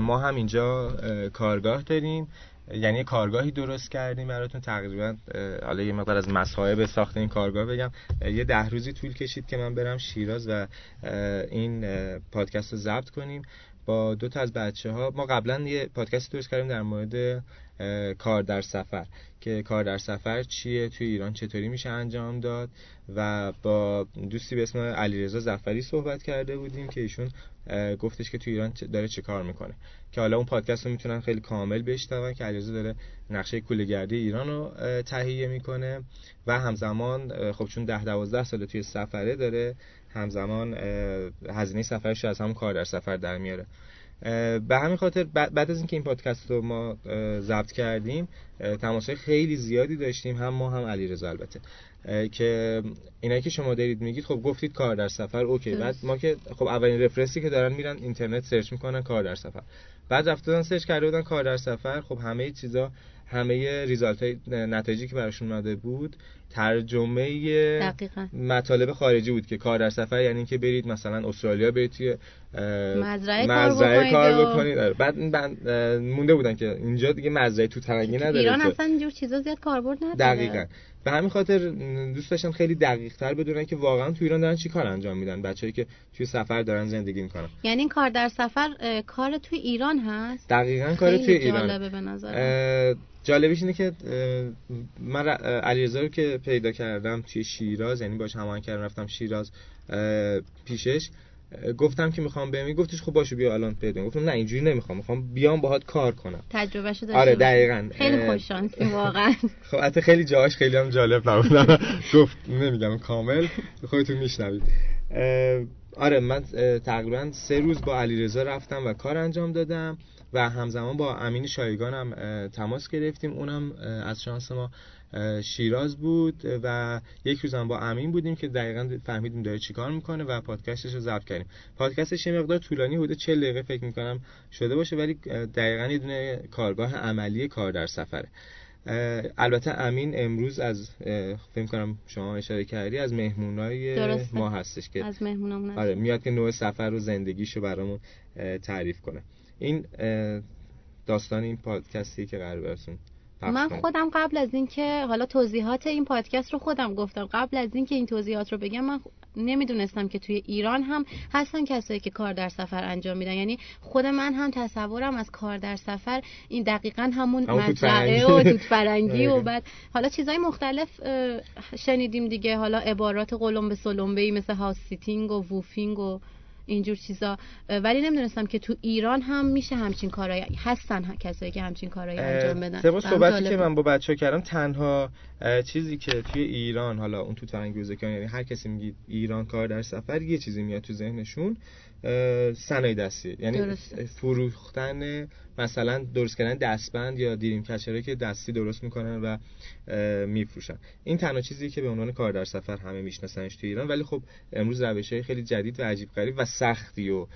ما هم اینجا اه، کارگاه داریم. یعنی کارگاهی درست کردیم براتون تقریبا حالا یه مقدار از مصاحب ساخت این کارگاه بگم. یه ده روزی طول کشید که من برم شیراز و این پادکست رو ضبط کنیم. با دو تا از بچه ها ما قبلا یه پادکست درست کردیم در مورد کار در سفر. که کار در سفر چیه توی ایران چطوری میشه انجام داد؟ و با دوستی به اسم علیرضا زفری صحبت کرده بودیم که ایشون گفتش که توی ایران داره چه کار می‌کنه. که حالا اون پادکست رو می‌تونن خیلی کامل بشنون که علیرضا داره نقشه کوله‌گردی ایران رو تهیه می‌کنه. و همزمان خب چون ده دوازده ساله توی سفره داره همزمان هزینه سفرش رو از همون کار در سفر در میاره. به همین خاطر بعد از اینکه این پادکست رو ما ضبط کردیم اه، تماسهای خیلی زیادی داشتیم هم ما هم علیرضا البته. که اینایی که شما دارید میگید خب گفتید کار در سفر okay. بعد ما که خب اولین reference ی که دارن میرن اینترنت search می‌کنن کار در سفر. بعد رفتن search کرده بودن کار در سفر خب همه چیزا همه result های نتایجی که براشون اومده بود ترجمه دقیقاً. مطالب خارجی بود که کار در سفر یعنی اینکه برید مثلا استرالیا برید توی مزرعه کار بکنید و- آره. بعد مونده بودن که اینجا دیگه مزرعه تو ترنگی نداره ایران که- اصلا اینجور چیزا زیاد کاربرد نداره دقیقا به همین خاطر دوست داشتم خیلی دقیق تر بدونن که واقعا تو ایران دارن چی کار انجام میدن. بچه‌ای که توی سفر دارن زندگی می‌کنن. یعنی این کار در سفر کار توی ایران هست؟ دقیقا کار توی ایران. جالبه به نظر جالبش اینه که من علیرضا رو که پیدا کردم توی شیراز یعنی باش هماهنگ کردم رفتم شیراز پیشش. گفتم که می‌خوام بمی گفتش خب باشه بیا الان پیدا گفتم نه اینجوری نمی‌خوام می‌خوام بیام باهات کار کنم. تجربهشو داشته آره. دقیقاً. خیلی خوش شانسی واقعا. خب حتی خیلی جاهاش خیلی هم جالب نبود. گفت نمیگم کامل. خودتون میشنوید. آره من تقریبا سه روز با علیرضا رفتم و کار انجام دادم و همزمان با امین شایگان هم اه، تماس گرفتیم. اونم از شانس ما شیراز بود و یک روز هم با امین بودیم که دقیقا فهمیدیم داره چیکار می‌کنه و پادکستش رو ضبط کردیم پادکستش یه مقدار طولانی بوده 40 دقیقه فکر می‌کنم شده باشه ولی دقیقا یه دونه کارگاه عملی کار در سفره البته امین امروز از فکر کنم شما اشاره کردی از مهمونای درسته. ما هستش که از مهمونامون. آره میاد که نوع سفر و زندگیشو برامون تعریف کنه این داستان این پادکستی که قرار براتون من. خودم قبل از اینکه حالا توضیحات این پادکست رو خودم گفتم قبل از اینکه این توضیحات رو بگم من نمی‌دونستم که توی ایران هم هستن کسایی که کار در سفر انجام میدن یعنی خود من هم تصورم از کار در سفر این دقیقا همون فرنگی. و توت فرنگی و. بعد حالا چیزای مختلف شنیدیم دیگه حالا عبارات قلمبه سلمبه ای مثل house sitting و WWOOFing و اینجور چیزا. ولی نمی‌دونستم که تو ایران هم میشه همچین کارایی هستن ها کسایی که همچین کارایی انجام بدن. طبق صحبتی که من با بچه کردم تنها چیزی که توی ایران حالا اون تو فرنگی یعنی هر کسی میگی ایران کار در سفر یه چیزی میاد تو ذهنشون. صنایع دستی یعنی درسته. فروختن مثلا درست کردن دستبند یا دیریم کچره که دستی درست می‌کنن و میفروشن. این تنها چیزی که به عنوان کار در سفر همه میشناسنش تو ایران ولی خب امروز روش های خیلی جدید و عجیب غریب و سختی و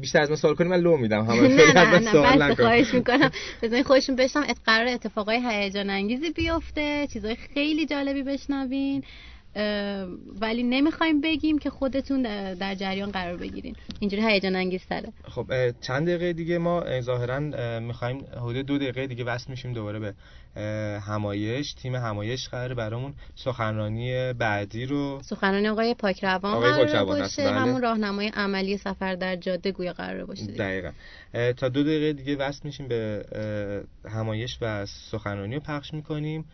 بیشتر از من سوال کنی من لو میدم. همه نه نه نه خواهش می‌کنم. بزنین خودشون بشم قرار اتفاقای هیجان انگیزی بیفته. چیزای خیلی جالبی بشنوین. ولی نمی‌خوایم بگیم که خودتون در جریان قرار بگیرین. اینجوری هیجان انگیز تره. خب چند دقیقه دیگه ما ظاهرا می‌خوایم حدود دو دقیقه دیگه وصل میشیم دوباره به همایش. تیم همایش قراره برامون سخنرانی بعدی رو سخنرانی آقای پاکروان آقای قراره باشه. بله. همون راهنمای عملی سفر در جاده گویا قراره باشه دقیقا. تا دو دقیقه دیگه وصل میشیم به همایش و سخنرانی رو پخش می‌کنیم.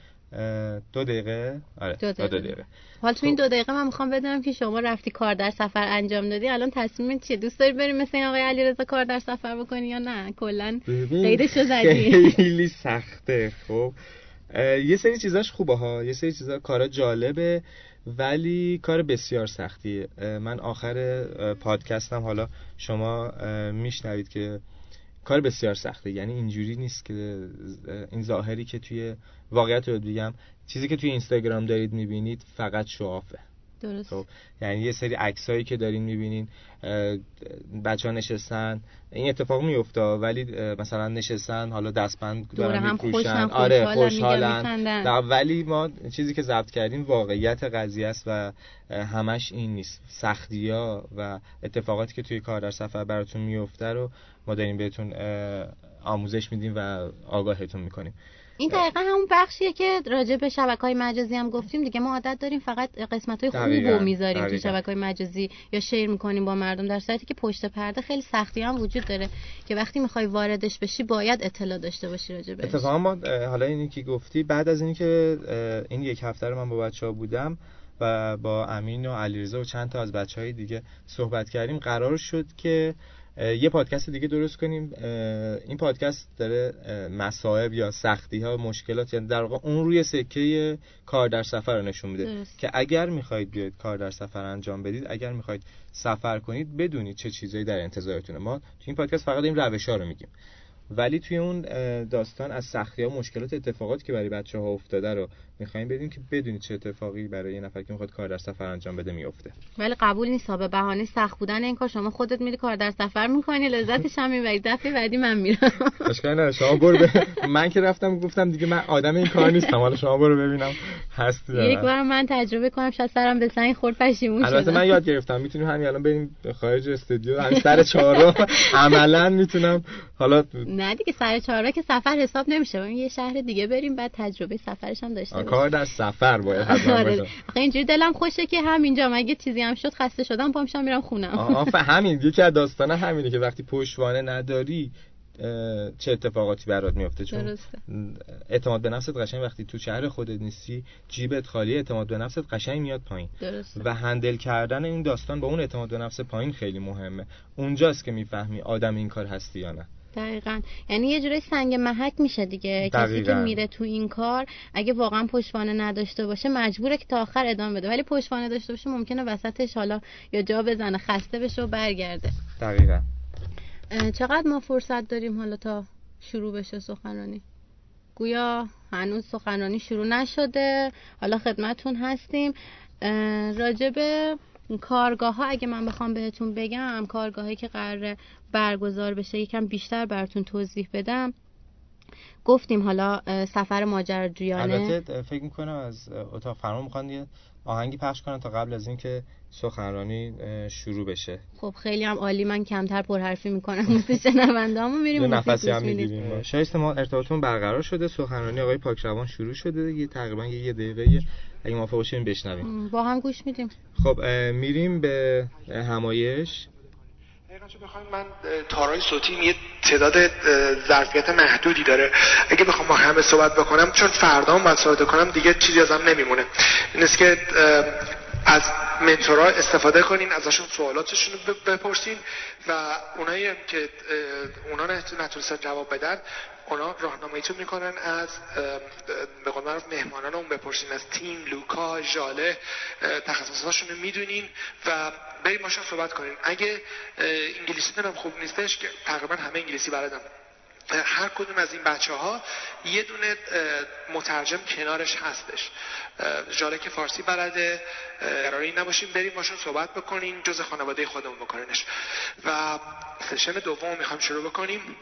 دو دقیقه؟ آره دو دقیقه, دو دقیقه. حالا تو این دو دقیقه من می‌خوام بدونم که شما رفتی کار در سفر انجام دادی. الان تصمیم چیه؟ دوست داری بریم مثل این آقای علیرضا کار در سفر بکنی یا نه؟ کلا قیدشو زدی. خیلی سخته خب. یه سری چیزاش خوبه ها. یه سری چیزا کارا جالبه ولی کار بسیار سختیه. من آخر پادکستم حالا شما میشنوید که کار بسیار سخته. یعنی اینجوری نیست که این ظاهری که توی واقعیت رو بگم. چیزی که توی اینستاگرام دارید می‌بینید فقط شوافه. درست. خب یعنی یه سری عکسایی که دارین می‌بینین بچه ها نشستن این اتفاق میفته ولی مثلا نشستن حالا دستبند دارن میپوشن آره خوشحالن. ولی ما چیزی که ضبط کردیم واقعیت قضیه است و همش این نیست. سختی ها و اتفاقاتی که توی کار در سفر براتون میفته رو ما داریم بهتون آموزش میدیم و آگاهتون می‌کنیم. این دقیقا همون بخشیه که راجع به شبکه های مجازی هم گفتیم. دیگه ما عادت داریم فقط قسمت های خوب رو می‌ذاریم تو شبکه های مجازی یا شیر می‌کنیم با مردم در صورتی که پشت پرده خیلی سختی هم وجود داره که وقتی می‌خوای واردش بشی باید اطلاع داشته باشی راجع بهش. اتفاقا ما حالا اینی که گفتی بعد از اینی که این یک هفته رو من با بچه ها بودم و با امین و علیرضا و چند تا از بچه های دیگه صحبت کردیم قرار شد که یه پادکست دیگه درست کنیم. این پادکست داره مصائب یا سختی ها مشکلات یعنی در واقع اون روی سکه کار در سفر رو نشون میده. که اگر می‌خواید بیاید کار در سفر انجام بدید اگر می‌خواید سفر کنید بدونید چه چیزایی در انتظارتونه. ما تو این پادکست فقط این روش ها رو میگیم. ولی توی اون داستان از سختی ها مشکلات اتفاقاتی که برای بچه ها افتاده رو می‌خوایم بدیم که بدونید چه اتفاقی برای یه نفر که می‌خواد کار در سفر انجام بده میفته ولی قبول نیست به بهانه سخت بودن این کار. شما خودت میری کار در سفر می‌کنی لذتش هم می‌بری دفعه بعدی من میرم. اشکال نداره. شما برو من که رفتم گفتم دیگه من آدم این کار نیستم. حالا شما برو ببینم. هست یک بار من تجربه کنم شاید سرم به سنگ خورد پشیمون شدم. البته من یاد گرفتم. می‌تونیم همین الان بریم خارج استودیو. همین سر چهارم عملا می‌تونم حالا نه دیگه سر چهارم که سفر حساب نمیشه. یه شهر دیگه بریم بعد تجربه سفرش هم داشته باشیم. کار در سفر باید حتما آره. اینجوری دلم خوشه که همینجا مگه چیزی هم شد خسته شدم پامشم میرم خونم. آفه همین. یکی از داستان همینه که وقتی پشتوانه نداری چه اتفاقاتی برات میفته چون اعتماد به نفست قشنگ وقتی تو شهر خودت نیستی جیبت خالی اعتماد به نفست قشنگ میاد پایین. و هندل کردن این داستان با اون اعتماد به نفس پایین خیلی مهمه. اونجاست که می‌فهمی آدم این کار هستی یا نه. دقیقا. یعنی یه جوری سنگ محک میشه دیگه. کسی که میره تو این کار اگه واقعا پشتوانه نداشته باشه مجبوره که تا آخر ادامه بده. ولی پشتوانه داشته باشه ممکنه وسطش حالا یا جا بزنه خسته بشه و برگرده. دقیقا. چقدر ما فرصت داریم حالا تا شروع بشه سخنرانی؟ گویا هنوز سخنرانی شروع نشده. حالا خدمتون هستیم. راجبه کارگاه ها اگه من بخوام بهتون بگم کارگاهی که قرار برگزار بشه یکم بیشتر براتون توضیح بدم. گفتیم حالا سفر ماجراجویانه. البته فکر می‌کنم از اتاق فرمان می‌خوان آهنگی پخش کنن تا قبل از اینکه سخنرانی شروع بشه. خب خیلی هم عالی. من کمتر پرحرفی می‌کنم مثل شنوندهامون میریم نفسی هم می‌گیریم شایسته ما ارتباطمون برقرار شده. سخنرانی آقای پاکروان شروع شده یه تقریبا یه دقیقه اگه موافق باشیم بشنویم. با هم گوش میدیم. خب میریم به همایش. بخوایم من تارای صوتی یه تعداد ظرفیت محدودی داره. اگه بخوام با همه صحبت بکنم چون فردا هم باید صحبت کنم دیگه چیزی ازم نمیمونه. این است که از منتورا استفاده کنین ازشون سوالاتشون رو بپرسین و اونایی هم که اونا نت- نتونستن جواب بدن اونا راهنماییتون می‌کنن از به قول معروف مهمانان اون بپرسین از تیم لوکا ژاله اه، تخصصاتشون رو می‌دونین و بریم باشون صحبت کنین. اگه اه، انگلیسیتون هم خوب نیستش که تقریبا همه انگلیسی بلدن. هر کدوم از این بچه ها یه دونه مترجم کنارش هستش. اه، ژاله که فارسی بلده قراره این نباشیم بریم باشون صحبت بکنیم جز خانواده خودمون بکنینش. و سشن دوم می‌خوایم شروع بکنیم.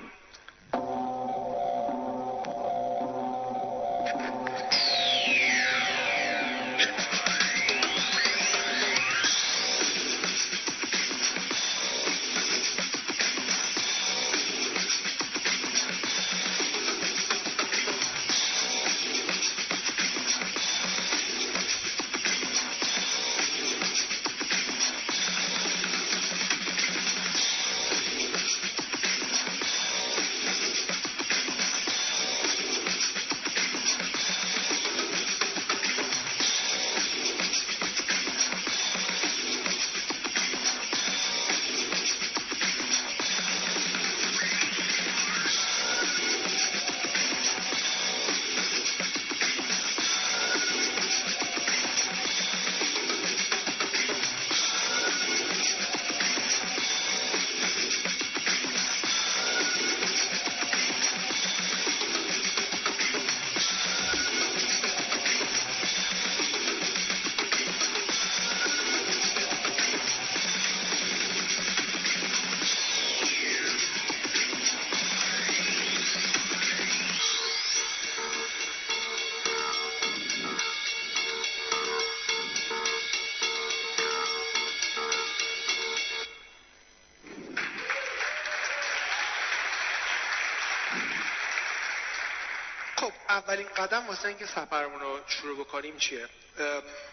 اولین قدم واسه اینکه سفرمون رو شروع بکنیم چیه؟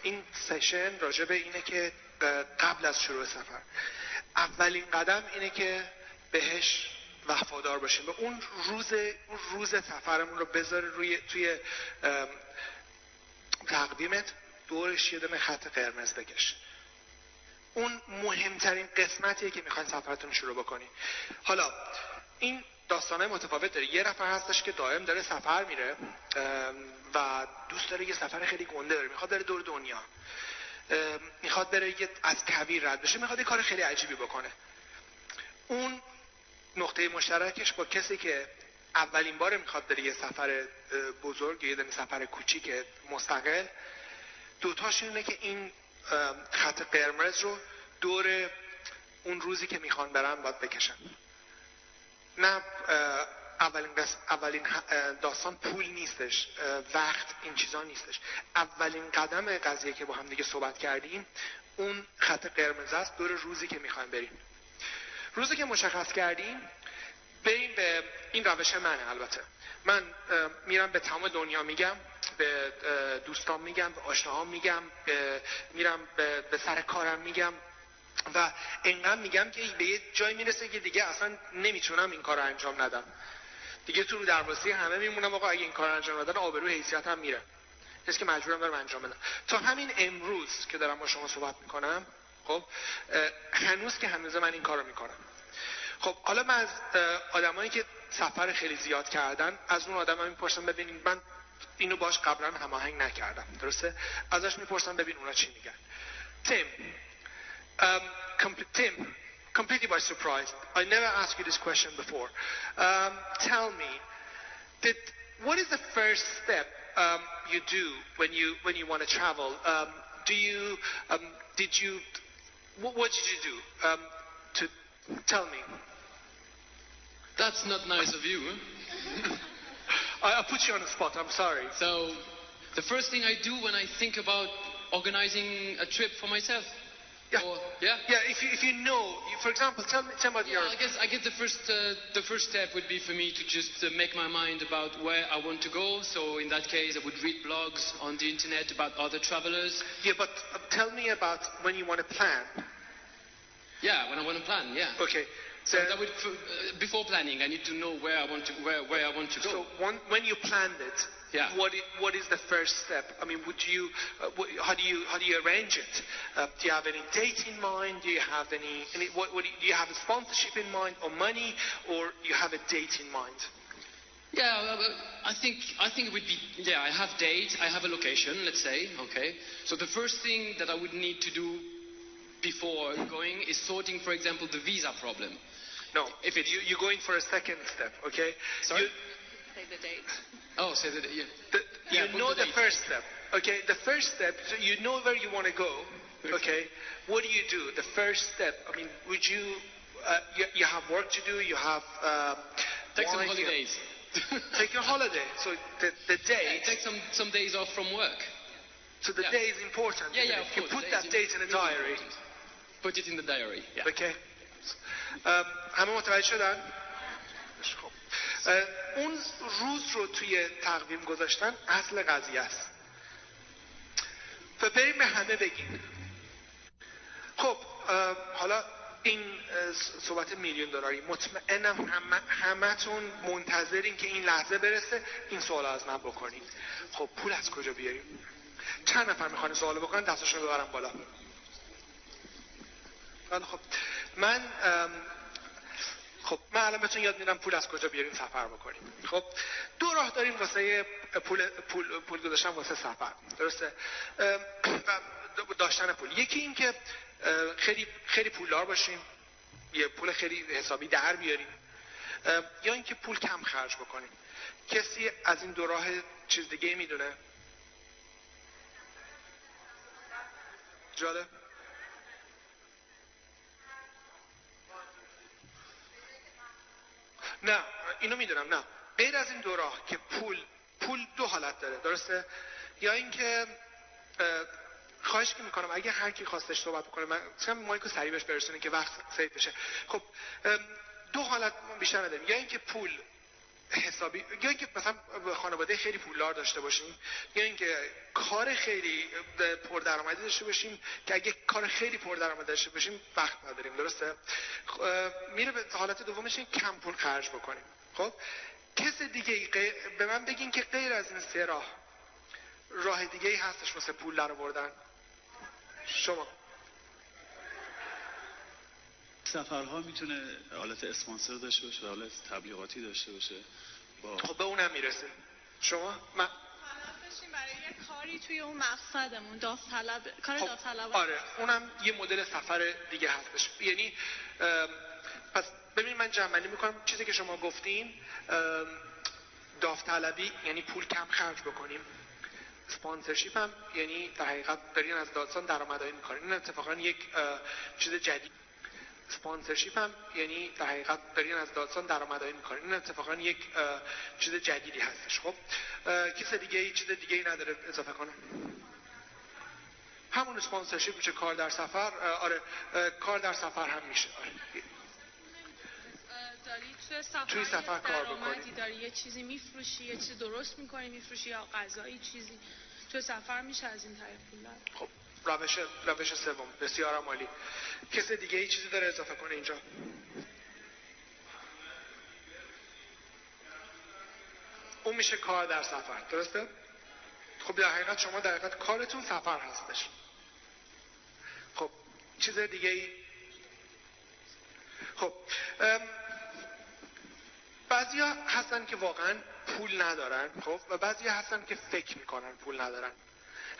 این سشن راجع به اینه که قبل از شروع سفر اولین قدم اینه که بهش وفادار باشیم. و اون روز اون روز سفرمون رو بذاره روی توی ام، تقویمت دورش یه دونه خط قرمز بکش. اون مهمترین قسمتیه که می‌خواین سفرتون رو شروع بکنین حالا این داستانه متفاوت داره. یه نفر هستش که دائم داره سفر میره و دوست داره یه سفر خیلی گنده داره. می‌خواد بره دور دنیا. می‌خواد بره یه از کویر رد بشه. می‌خواد یه کار خیلی عجیبی بکنه. اون نقطه مشترکش با کسی که اولین بار می‌خواد بره یه سفر بزرگ یه دونه سفر کوچیک مستقل دوتاش اینه که این خط قرمز رو دور اون روزی که می‌خوان برن باید بکشن. نه اولین, اولین داستان پول نیستش وقت این چیزا نیستش. اولین قدم قضیه که با هم دیگه صحبت کردیم اون خط قرمز است دور روزی که می‌خوایم بریم. روزی که مشخص کردیم بریم به این روش منه البته. من میرم به تمام دنیا میگم به دوستان میگم به آشناهام میگم به- میرم به, به سر کارم میگم. و انقدر میگم که به یه جایی می‌رسه که دیگه اصلا نمی‌تونم این کار رو انجام ندم. دیگه تو رو دروازه همه میمونم آقا اگه این کار انجام ندن آبرو حیثیت هم میره. کسی که مجبورم دارم انجام بدم. تا همین امروز که دارم با شما صحبت می‌کنم خب هنوز که هنوز من این کار رو می‌کنم. خب حالا من از آدمایی که سفر خیلی زیاد کردن از اون آدم می‌پرسم ببینید من اینو باش قبلا هماهنگ نکردم درسته؟ ازش می‌پرسم ببین اونا چی میگن. تیم Um, Tim, completely by surprise. I never asked you this question before. Um, tell me, did, what is the first step um, you do when you when you want to travel? Um, do you um, did you what, what did you do um, to tell me? That's not nice of you. I, I put you on the spot. I'm sorry. So, the first thing I do when I think about organizing a trip for myself. Yeah. Or, yeah. Yeah, if you, if you know, you, for example, tell me, tell me about Yeah, your. I guess I guess the first uh, the first step would be for me to just uh, make my mind about where I want to go. So in that case, I would read blogs on the internet about other travelers. Yeah, but uh, tell me about when you want to plan. Yeah, when I want to plan. Yeah. Okay. So that would uh, before planning, I need to know where I want to where where I want to go. So when, when you planned it, Yeah. What is, what is the first step? I mean, would you, uh, what, how do you, how do you arrange it? Uh, do you have any date in mind? Do you have any, any what, what do, you, do you have a sponsorship in mind or money or you have a date in mind? Yeah, well, well, I think I think it would be yeah. I have date, I have a location. Let's say okay. So the first thing that I would need to do before going is sorting, for example, the visa problem. No, if it, you, you're going for a second step, okay? Sorry? You, Say the date. Oh, say that yeah. the, Yeah, you book know the the date. first step, okay? The first step, so you know where you want to go, okay? What do you do? The first step, I mean, would you, uh, you, you have work to do, you have, uh, Take some wife, you- holidays. Take your holiday. So the, the Yeah, date, take some some days off from work. so the yeah. day is important. Yeah, isn't yeah, it? of You course. put the that days date in a really diary, important. Put it in the diary. Yeah. okay? ام، همه متوجه شدن؟ خب. اون روز رو توی تقویم گذاشتن اصل قضیه است. و بریم به همه بگیم خب حالا این صحبت میلیون دلاری. مطمئنم همه همتون منتظرین که این لحظه برسه این سوال از من بکنید. خب پول از کجا بیاریم؟ چند نفر می‌خوان سوال بکنن؟ دستشون ببرم بالا. خیلی خب. من خب من الان بهتون یاد میدم پول از کجا بیاریم سفر بکنیم. خب دو راه داریم واسه پول پول پول گذاشتن واسه سفر. درسته؟ و داشتن پول. یکی این که خیلی خیلی پولدار باشیم یه پول خیلی حسابی در بیاریم یا اینکه پول کم خرج بکنیم. کسی از این دو راه چیز دیگه می‌دونه؟ جالب؟ نه اینو می‌دونم نه. غیر از این دو راه که پول پول دو حالت داره درسته؟ یا اینکه اه، خواهش که می‌کنم اگه هر کی خواستش صحبت بکنه من چون مایکو سریع بهش برسونه که وقت سیو بشه. خب دو حالت بیشتر نداریم. یا اینکه پول حسابی یا اینکه مثلا خانواده خیلی پولدار داشته باشیم یا اینکه کار خیلی پردرآمدی داشته باشیم که اگه کار خیلی پردرآمدی داشته باشیم وقت نداریم درسته؟ خ- اه، میره به حالت دومش این کم پول خرج بکنیم. خب کس دیگه به من بگین که غیر از این سه راه راه دیگه ای هستش واسه پول در آوردن شما. سفرها می‌تونه حالت اسپانسر داشته باشه و حالت تبلیغاتی داشته باشه. با خب به اونم می‌رسیم شما؟ من برای یه کاری توی اون مقصدمون داوطلب کار خب داوطلبانه. آره اونم یه مدل سفر دیگه هستش. یعنی پس ببین من جمعنی می‌کنم. چیزی که شما گفتین داوطلبی یعنی پول کم خرج بکنیم. sponsorship هم یعنی در حقیقت دارین از داستان درآمدزایی می‌کنین. این اتفاقا یک چیز جدید. sponsorship هم یعنی در حقیقت دارین از داستان درآمدزایی می‌کنین. این اتفاقا یک چیز جدیدی هستش. خب کس دیگه ای چیز دیگه ای نداره اضافه کنه همون sponsorship میشه کار در سفر. آره کار در سفر هم میشه. آره. داری توی سفر, توی سفر کار بکنی. داری؟ یه چیزی میفروشی یه چیزی درست می‌کنی میفروشی یا غذایی چیزی؟ توی سفر میشه از این طریق پول خب. روش روش سوم. بسیار عالی. کس دیگه ای چیزی داره اضافه کنه اینجا؟ اون میشه کار در سفر. درسته؟ خب در حقیقت شما در حقیقت کارتون سفر هستش. خب چیز دیگه ای؟ خب بعضیا هستن که واقعا پول ندارن خب و بعضیا هستن که فکر می‌کنن پول ندارن.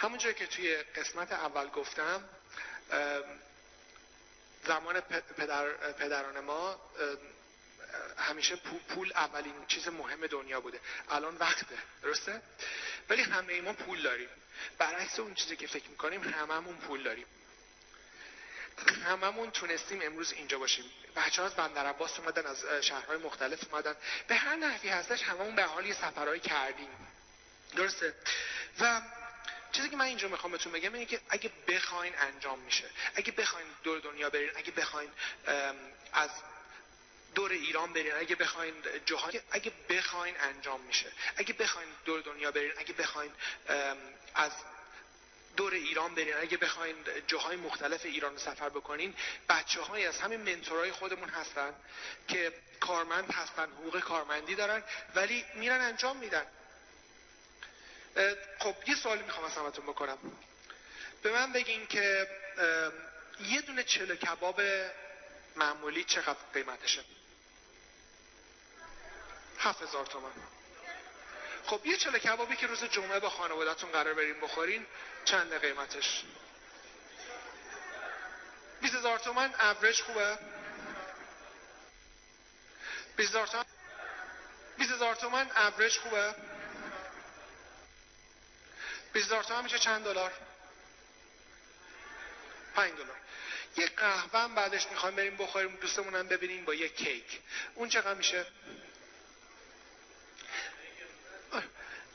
همونجور که توی قسمت اول گفتم زمان پدر پدران ما همیشه پو- پول اولین چیز مهم دنیا بوده. الان وقته درسته؟ ولی همه ما پول داریم. برعکس اون چیزی که فکر می‌کنیم هممون پول داریم. هممون تونستیم امروز اینجا باشیم. بچه ها از بندر عباس اومدن از شهرهای مختلف اومدن. به هر نحوی هستش هممون به حال یه سفرهایی کردیم. درسته؟ و چیزی که من اینجا می‌خوام بهتون بگم اینه که اگه بخواین انجام میشه اگه بخواین دور دنیا برین اگه بخواین از دور ایران برین اگه بخواین جاهای اگه بخواین انجام میشه اگه بخواین دور دنیا برین اگه بخواین از دور ایران برین اگه بخواین جاهای مختلف ایران رو سفر بکنین بچه های از همین منتورای خودمون هستن که کارمند هستن حقوق کارمندی دارن ولی میرن انجام میدن. خب یه سوالی می‌خوام از همتون بکنم. به من بگین که یه دونه چلو کباب معمولی چقدر قیمتشه؟ هفت هزار تومن خب یه چلو کبابی که روز جمعه با خانوادهتون قرار بریم بخورین چند قیمتش؟ 20 هزار تومن اوریج خوبه؟ 20 هزار تومن 20 هزار تومن اوریج خوبه؟ 20 هزار تومن میشه چند دلار؟ 5 دلار. یه قهوه هم بعدش می‌خوایم بریم بخوریم دوستمون هم ببینیم با یه کیک. اون چقدر میشه؟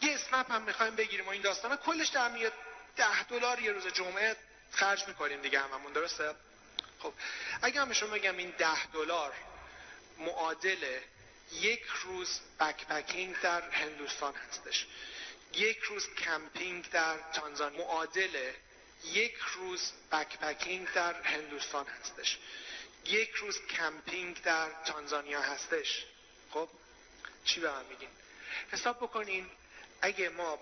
یه اسنپ هم می‌خوایم بگیریم و این داستانا کلش در میاد ده دلار یه روز جمعه. خرج می‌کنیم دیگه هممون درسته؟ خب اگه هم بهشون بگم این ده دلار معادل یک روز backpacking در هندوستان هستش. یک روز کمپینگ در تانزانیا. معادل. یک روز backpacking در هندوستان هستش. یک روز کمپینگ در تانزانیا هستش. خب چی به من میگین؟ حساب بکنین اگه ما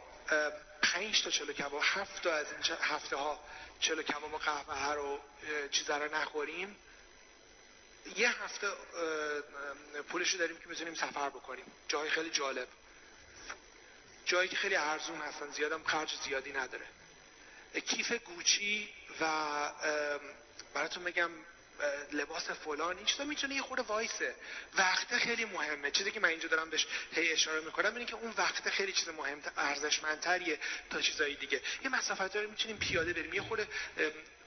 پنج تا چلو کباب هفت تا از این هفته ها چلو کباب و قهوه رو چیزا رو نخوریم یه هفته اه، پولشو داریم که بتونیم سفر بکنیم. جای خیلی جالب. جایی که خیلی ارزون هستن زیادم خرج زیادی نداره. کیف گوچی و براتون بگم لباس فلان این می‌تونه یه خورده وایسه. وقت خیلی مهمه. چیزی که من اینجا دارم بهش هی اشاره می‌کنم اینه که اون وقت خیلی چیز مهم ارزشمندتریه تا چیزایی دیگه. یه مسافت رو می‌تونیم پیاده بریم. یه خورده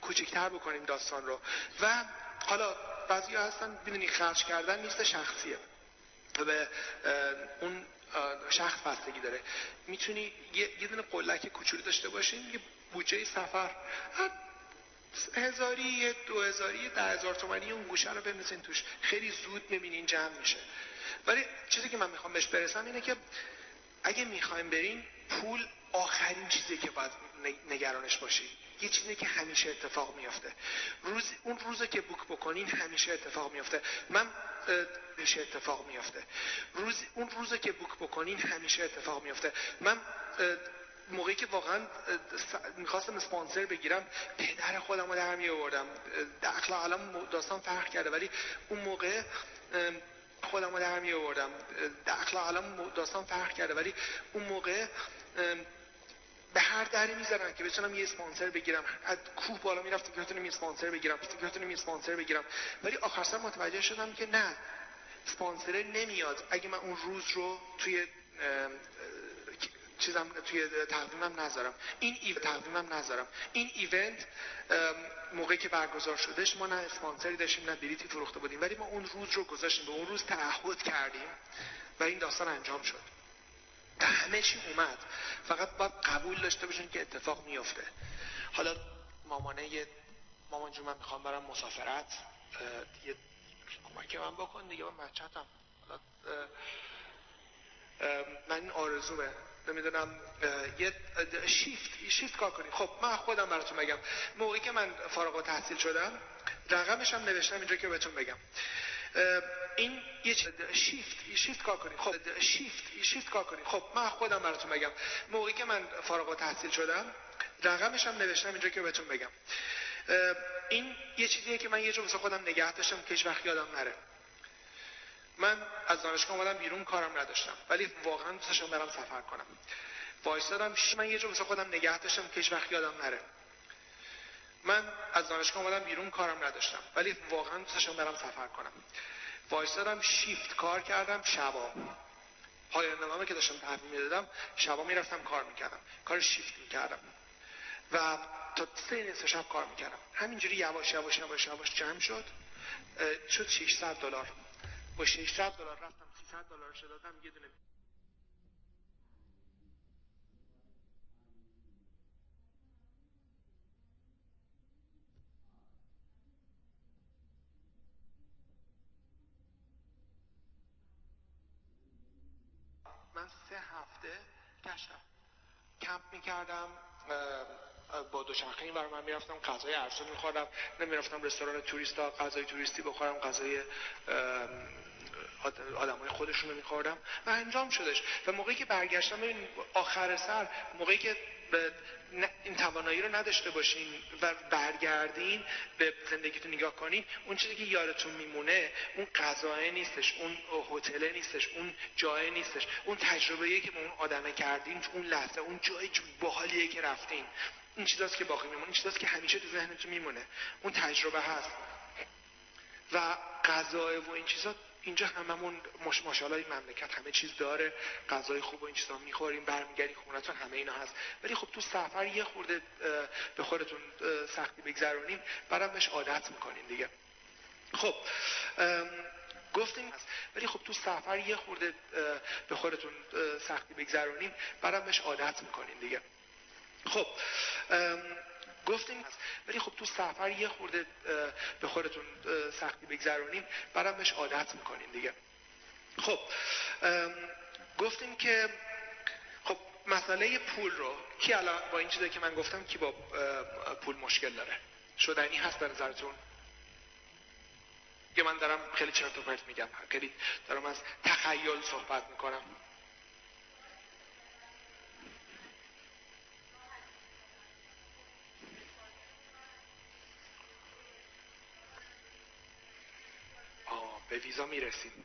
کوچکتر بکنیم داستان رو. و حالا بعضی هستن می‌دونی خرج کردن نیست شخصیه. به اون شخص بستگی داره. می‌تونی یه, یه دونه قلک کوچولو داشته باشین یه بودجه سفر. هزاری یه دو هزاری یه ده هزار تومنی اون گوشه رو بندازین توش. خیلی زود می‌بینین جمع میشه. ولی چیزی که من می‌خوام بهش برسم اینه که اگه می‌خوایم برین پول آخرین چیزی که باید نگ- نگرانش باشی. یه چیزی که همیشه اتفاق میافته. روز اون روزی که بوک بکنین همیشه اتفاق میافته. من همیشه اتفاق میافته. روز اون روزی که بوک بکنین همیشه اتفاق میافته. من موقعی که واقعا می‌خواستم اسپانسر بگیرم پدر خودم رو در می آوردم. اه، اخلاق الان داستان فرق کرده ولی اون موقع خودم رو در می آوردم. اه، اخلاق الان داستان فرق کرده ولی اون موقع به هر دری می‌زنن که بتونم یه اسپانسر بگیرم. از کوه بالا می‌رفتم که بتونم یه اسپانسر بگیرم. که بتونم یه اسپانسر بگیرم. ولی آخر سر متوجه شدم که نه اسپانسر نمیاد. اگه من اون روز رو توی چیزم توی تقویمم نذارم. این ایو تقویمم نذارم. این ایونت موقعی که برگزار شدش ما نه اسپانسری داشتیم نه بلیتی فروخته بودیم. ولی ما اون روز رو گذاشتیم. به اون روز تعهد کردیم و این داستان انجام شد. همه چی اومد. فقط باید قبول داشته باشین که اتفاق میفته حالا مامانه یه مامان جون من می‌خوام برم مسافرت. یه کمک من بکن دیگه من بچه‌تم. حالا من این آرزومه. نمی‌دونم یه شیفت شیفت کار کنیم خب من خودم براتون بگم. موقعی که من فارغ التحصیل شدم رقمش هم نوشتم اینجا که بهتون بگم. این یه شیفت شیفت کار کنیم. خب شیفت شیفت کار کنیم. خب من خودم براتون بگم. موقعی که من فارغ التحصیل شدم رقمش هم نوشتم اینجا که بهتون بگم. این یه چیزیه که من یه جا خودم نگه داشتم که هیچ یادم نره. من از دانشگاه اومدم بیرون کارم نداشتم. ولی واقعا دوست داشتم برم سفر کنم. وایسادم من یه جا خودم نگه داشتم که هیچ یادم نره. من از دانشگاه اومدم بیرون کارم نداشتم. ولی واقعا دوست برم سفر کنم. وایسادم شیفت کار کردم شبا. پایان نامه که داشتم تحویل می‌دادم شبا می‌رفتم کار می‌کردم. کار شیفت می‌کردم. و تا سه نصف شب کار می‌کردم. همینجوری یواش یواش یواش یواش جمع شد. شد 600 دلار. با 600 دلار رفتم 300 دلار دادم یه دونه من سه هفته گشتم کمپ می‌کردم با دوچرخه این من می‌رفتم غذای ارزون میخوردم. نمی‌رفتم رستوران توریستا غذای توریستی بخورم غذای ام، آدمای خودشون رو میخوردم. و انجام شدش. و موقعی که برگشتم ببین آخر سر موقعی که این توانایی رو نداشته باشین و برگردین به زندگیتون نگاه کنین. اون چیزی که یادتون میمونه اون غذای نیستش اون هتل نیستش اون جای نیستش. اون تجربه که با اون آدمه کردین اون لحظه اون جای باحالیه که رفتین. این چیزاست که باقی میمونه این چیزاست که همیشه تو ذهنتون میمونه. اون تجربه هست. و غذای و این چیزا اینجا هممون مش ماشاءالله مملکت همه چیز داره غذای خوب و این چیزا می‌خوریم برمیگردیم خونتون همه اینا هست. ولی خب تو سفر یه خورده به خودتون سختی بگذرونیم بعدم بهش عادت می‌کنین دیگه. خب گفتیم ولی خب تو سفر یه خورده به خودتون سختی بگذرونیم بعدم بهش عادت می‌کنین دیگه. خب گفتیم ولی خب تو سفر یه خورده به خودتون سختی بگذرونیم بعدم بهش عادت می‌کنین دیگه. خب گفتیم که خب مسئله پول رو کی الان با این چیزی که من گفتم کی با پول مشکل داره؟ شدنی هست به نظرتون؟ یه من دارم خیلی چرت و پرت میگم خیلی دارم از تخیل صحبت می‌کنم. به ویزا می‌رسیم.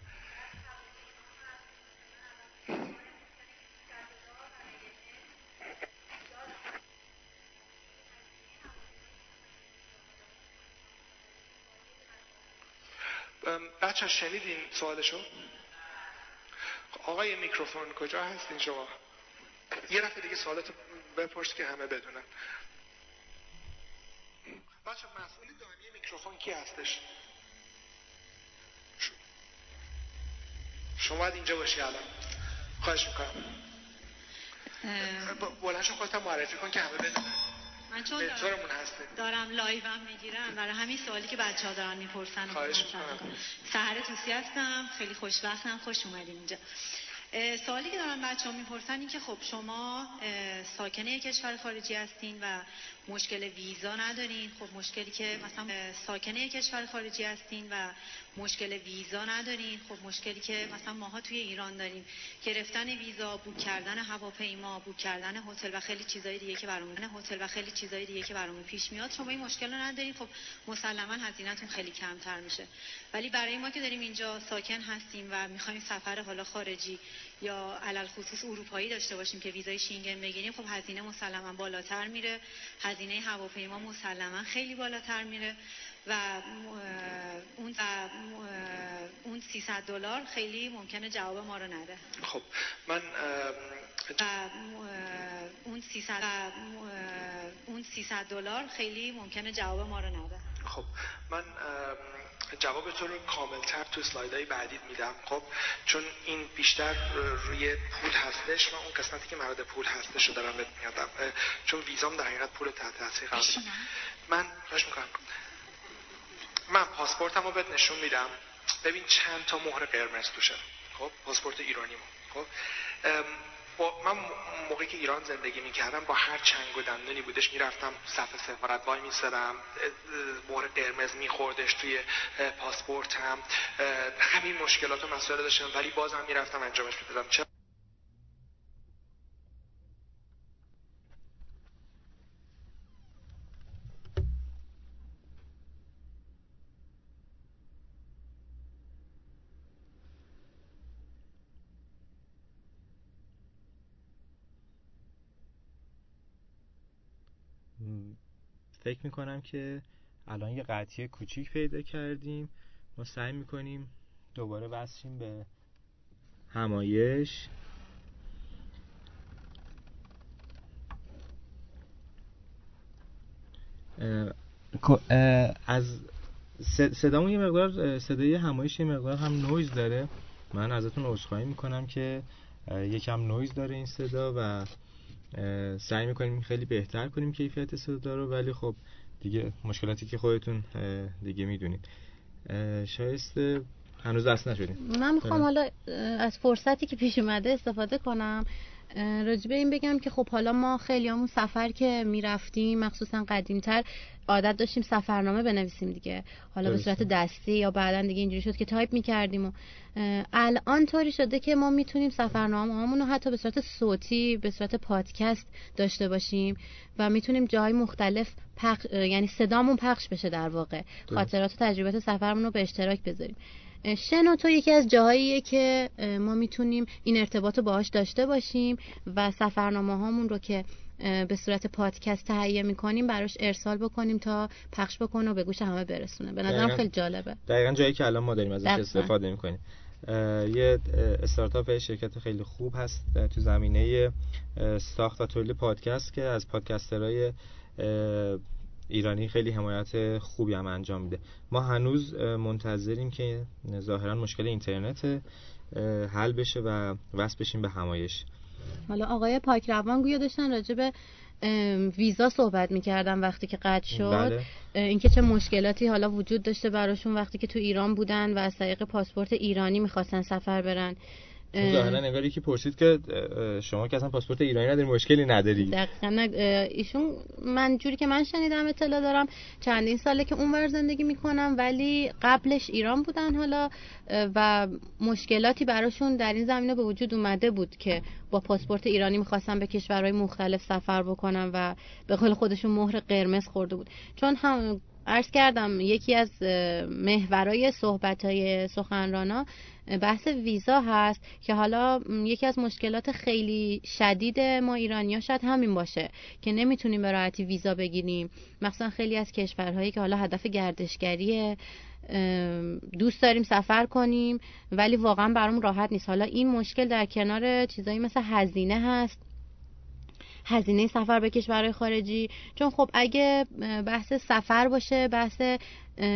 بچه شنیدین سوالشو؟ آقای میکروفون کجا هستین شما؟ یه رفت دیگه سوالتو بپرس که همه بدونن. بچه مسئول دائمی میکروفون کی هستش؟ شما باید اینجا باشی الان. خواهش می‌کنم. بلند شو خودت معرفی کن که همه بدونن. من چون دارم, دارم live هم می‌گیرم. برای همین سوالی که بچه ها دارن می‌پرسن خواهش می‌کنم. سهر توسی هستم. خیلی خوشبختم. خوش اومدین اینجا. سوالی که دارن بچه ها می‌پرسن این که خب شما ساکن کشور خارجی هستین و مشکل ویزا ندارین؟ خب مشکلی که مثلا ساکن کشور خارجی هستین و مشکل ویزا ندارین. خب مشکلی که مثلا ماها توی ایران داریم. گرفتن ویزا book کردن هواپیما book کردن هتل و خیلی چیزای دیگه که برامون هتل و خیلی چیزای دیگه که برامون پیش میاد شما این مشکل رو ندارین. خب مسلما هزینهتون خیلی کمتر میشه. ولی برای ما که داریم اینجا ساکن هستیم و می‌خوایم سفر حالا خارجی یا علل خصوص اروپایی داشته باشیم که ویزای شینگن بگیریم خب هزینه مسلما بالاتر میره. هزینه هواپیما مسلما خیلی بالاتر میره. و اون اون 300 دلار خیلی ممکنه جواب ما رو نده. خب من اون 300 اون 300 دلار خیلی ممکنه جواب ما رو نده. خب من جواب تو رو کاملتر تو های بعدی میدم. خب چون این بیشتر روی پول هستش و اون قسمتی که مرد پول هستش رو دارم بهت میادم چون ویزام در حقیقت پول تحت تاثیر قرار من خوش می‌کنم. من پاسپورتم رو بهت نشون میدم. ببین چند تا مهر قرمز توشه. خب پاسپورت ایرانی خب با من موقعی که ایران زندگی می‌کردم با هر چنگ و دندونی بودش می‌رفتم صفحه سفارت وای میسرم مهر قرمز میخوردش توی پاسپورتم همین مشکلات و مسائل داشتم ولی بازم می‌رفتم انجامش می‌دادم چرا فکر می‌کنم که الان یه قطعی کوچیک پیدا کردیم. ما سعی می‌کنیم دوباره وصلیم به همایش. از صدامون یه مقدار صدای همایش یه مقدار هم نویز داره. من ازتون عذرخواهی می‌کنم که یکم نویز داره این صدا و سعی می‌کنیم خیلی بهتر کنیم کیفیت صدا رو ولی خب دیگه مشکلاتی که خودتون دیگه می‌دونید. شایسته هنوز دست نشدیم. من می‌خوام حالا از فرصتی که پیش اومده استفاده کنم. راجبه این بگم که خب حالا ما خیلیامون سفر که می‌رفتیم مخصوصا قدیمتر عادت داشتیم سفرنامه بنویسیم دیگه. حالا به. صورت دستی یا بعدا دیگه اینجوری شد که تایپ می‌کردیم و الان طوری شده که ما می‌تونیم سفرنامه رو حتی به صورت صوتی به صورت پادکست داشته باشیم و می‌تونیم جاهای مختلف پخ... یعنی صدامون پخش بشه در واقع. خاطرات و تجربیات سفرمون رو به اشتراک بذاریم. شنوتو یکی از جاهاییه که ما می‌تونیم این ارتباط رو باهاش داشته باشیم و سفرنامه هامون رو که به صورت پادکست تهیه می‌کنیم براش ارسال بکنیم تا پخش بکنه و به گوش همه برسونه به نظرم. خیلی جالبه دقیقا جایی که الان ما داریم ازش. استفاده می‌کنیم یه استارتاپ شرکت خیلی خوب هست تو زمینه ساخت و تولید پادکست که از پادکسترهای اه، ایرانی خیلی حمایت خوبی هم انجام میده. ما هنوز منتظریم که ظاهرا مشکل اینترنت حل بشه و وصل بشیم به همایش. حالا آقای پاکروان گویا داشتن راجع به ویزا صحبت می‌کردن وقتی که قطع شد. بله. اینکه چه مشکلاتی حالا وجود داشته براشون وقتی که تو ایران بودن و از طریق پاسپورت ایرانی می‌خواستن سفر برن. ظاهرا انگار یکی پرسید که شما که اصلا پاسپورت ایرانی نداری مشکلی نداری. دقیقا ایشون من جوری که من شنیدم اطلاع دارم چندین ساله که اونور زندگی می‌کنم ولی قبلش ایران بودن حالا و مشکلاتی براشون در این زمینه به وجود اومده بود که با پاسپورت ایرانی می‌خواستن به کشورهای مختلف سفر بکنن و به قول خودشون مهر قرمز خورده بود. چون هم عرض کردم یکی از محورای صحبت های سخنرانا بحث ویزا هست که حالا یکی از مشکلات خیلی شدید ما ایرانی ها شاید همین باشه که نمی‌تونیم به راحتی ویزا بگیریم. مخصوصا خیلی از کشورهایی که حالا هدف گردشگریه دوست داریم سفر کنیم ولی واقعا برامون راحت نیست. حالا این مشکل در کنار چیزایی مثل هزینه هست. هزینه سفر به کشورهای خارجی. چون خب اگه بحث سفر باشه بحث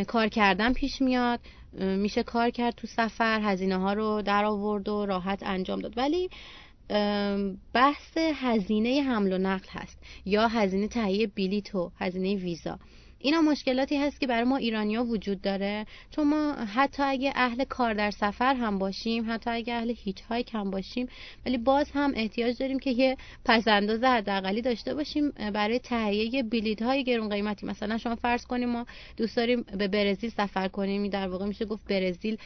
کار کردن پیش میاد. میشه کار کرد تو سفر هزینه ها رو در آورد و راحت انجام داد. ولی بحث هزینه حمل و نقل هست. یا هزینه تهیه بلیط و هزینه ویزا. اینا مشکلاتی هست که برای ما ایرانیا وجود داره. چون ما حتی اگه اهل کار در سفر هم باشیم حتی اگه اهل هیچ هایک هم باشیم ولی باز هم احتیاج داریم که یه پسنداز حداقلی داشته باشیم برای تهیه بلیط های گرون قیمتی. مثلا شما فرض کنیم ما دوست داریم به برزیل سفر کنیم در واقع میشه گفت برزیل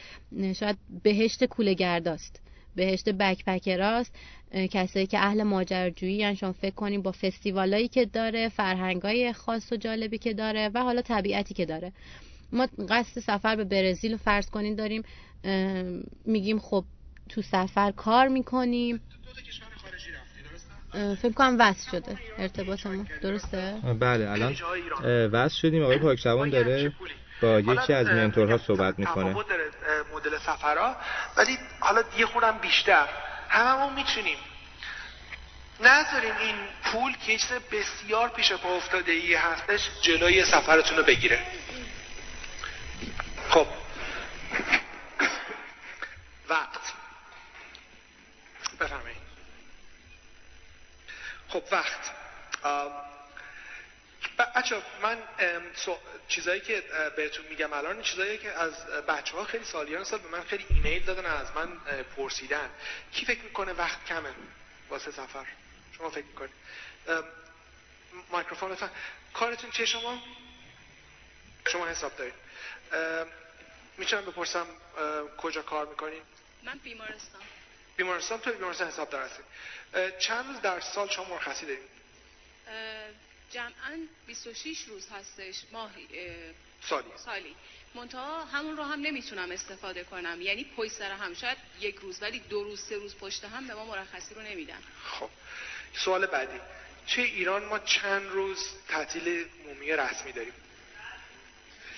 شاید بهشت کوله گرداست بهشت بکپکراست کسایی که اهل ماجراجویی هن، شما فکر کنیم با فستیوالایی که داره فرهنگای خاص و جالبی که داره و حالا طبیعتی که داره. ما قصد سفر به برزیل رو فرض کنیم داریم میگیم خب تو سفر کار می‌کنیم. فکر کنم وصل شده. ارتباطمون درسته؟ بله الان وصل شدیم. آقای پاکشوان داره با یکی از منتورها صحبت می‌کنه. مدل سفرها. ولی حالا یه خورم بیشتر. هممون می‌تونیم. نذاریم این پول که چیز بسیار پیش پا افتاده ای هستش جلوی سفرتون رو بگیره. خب. وقت. بفرمایید. خب وقت. بچه من چیزایی که بهتون میگم الان چیزایی که از بچه ها خیلی سالیان سال به من خیلی ایمیل دادن از من پرسیدن. کی فکر می‌کنه وقت کمه واسه سفر؟ شما فکر می‌کنید میکروفون لطفا کارتون چیه شما؟ شما حساب دارید. می‌تونم بپرسم کجا کار می‌کنین من بیمارستان. بیمارستان تو بیمارستان حساب دار هستید اه، چند روز در سال شما مرخصی دارید؟ جمعا 26 روز هستش ماهی اه، سالی. سالی. منتها همون رو هم نمی‌تونم استفاده کنم. یعنی پشت سر هم شاید یک روز ولی دو روز سه روز پشت هم به ما مرخصی رو نمیدن. خب سوال بعدی. توی ایران ما چند روز تعطیل عمومی رسمی داریم؟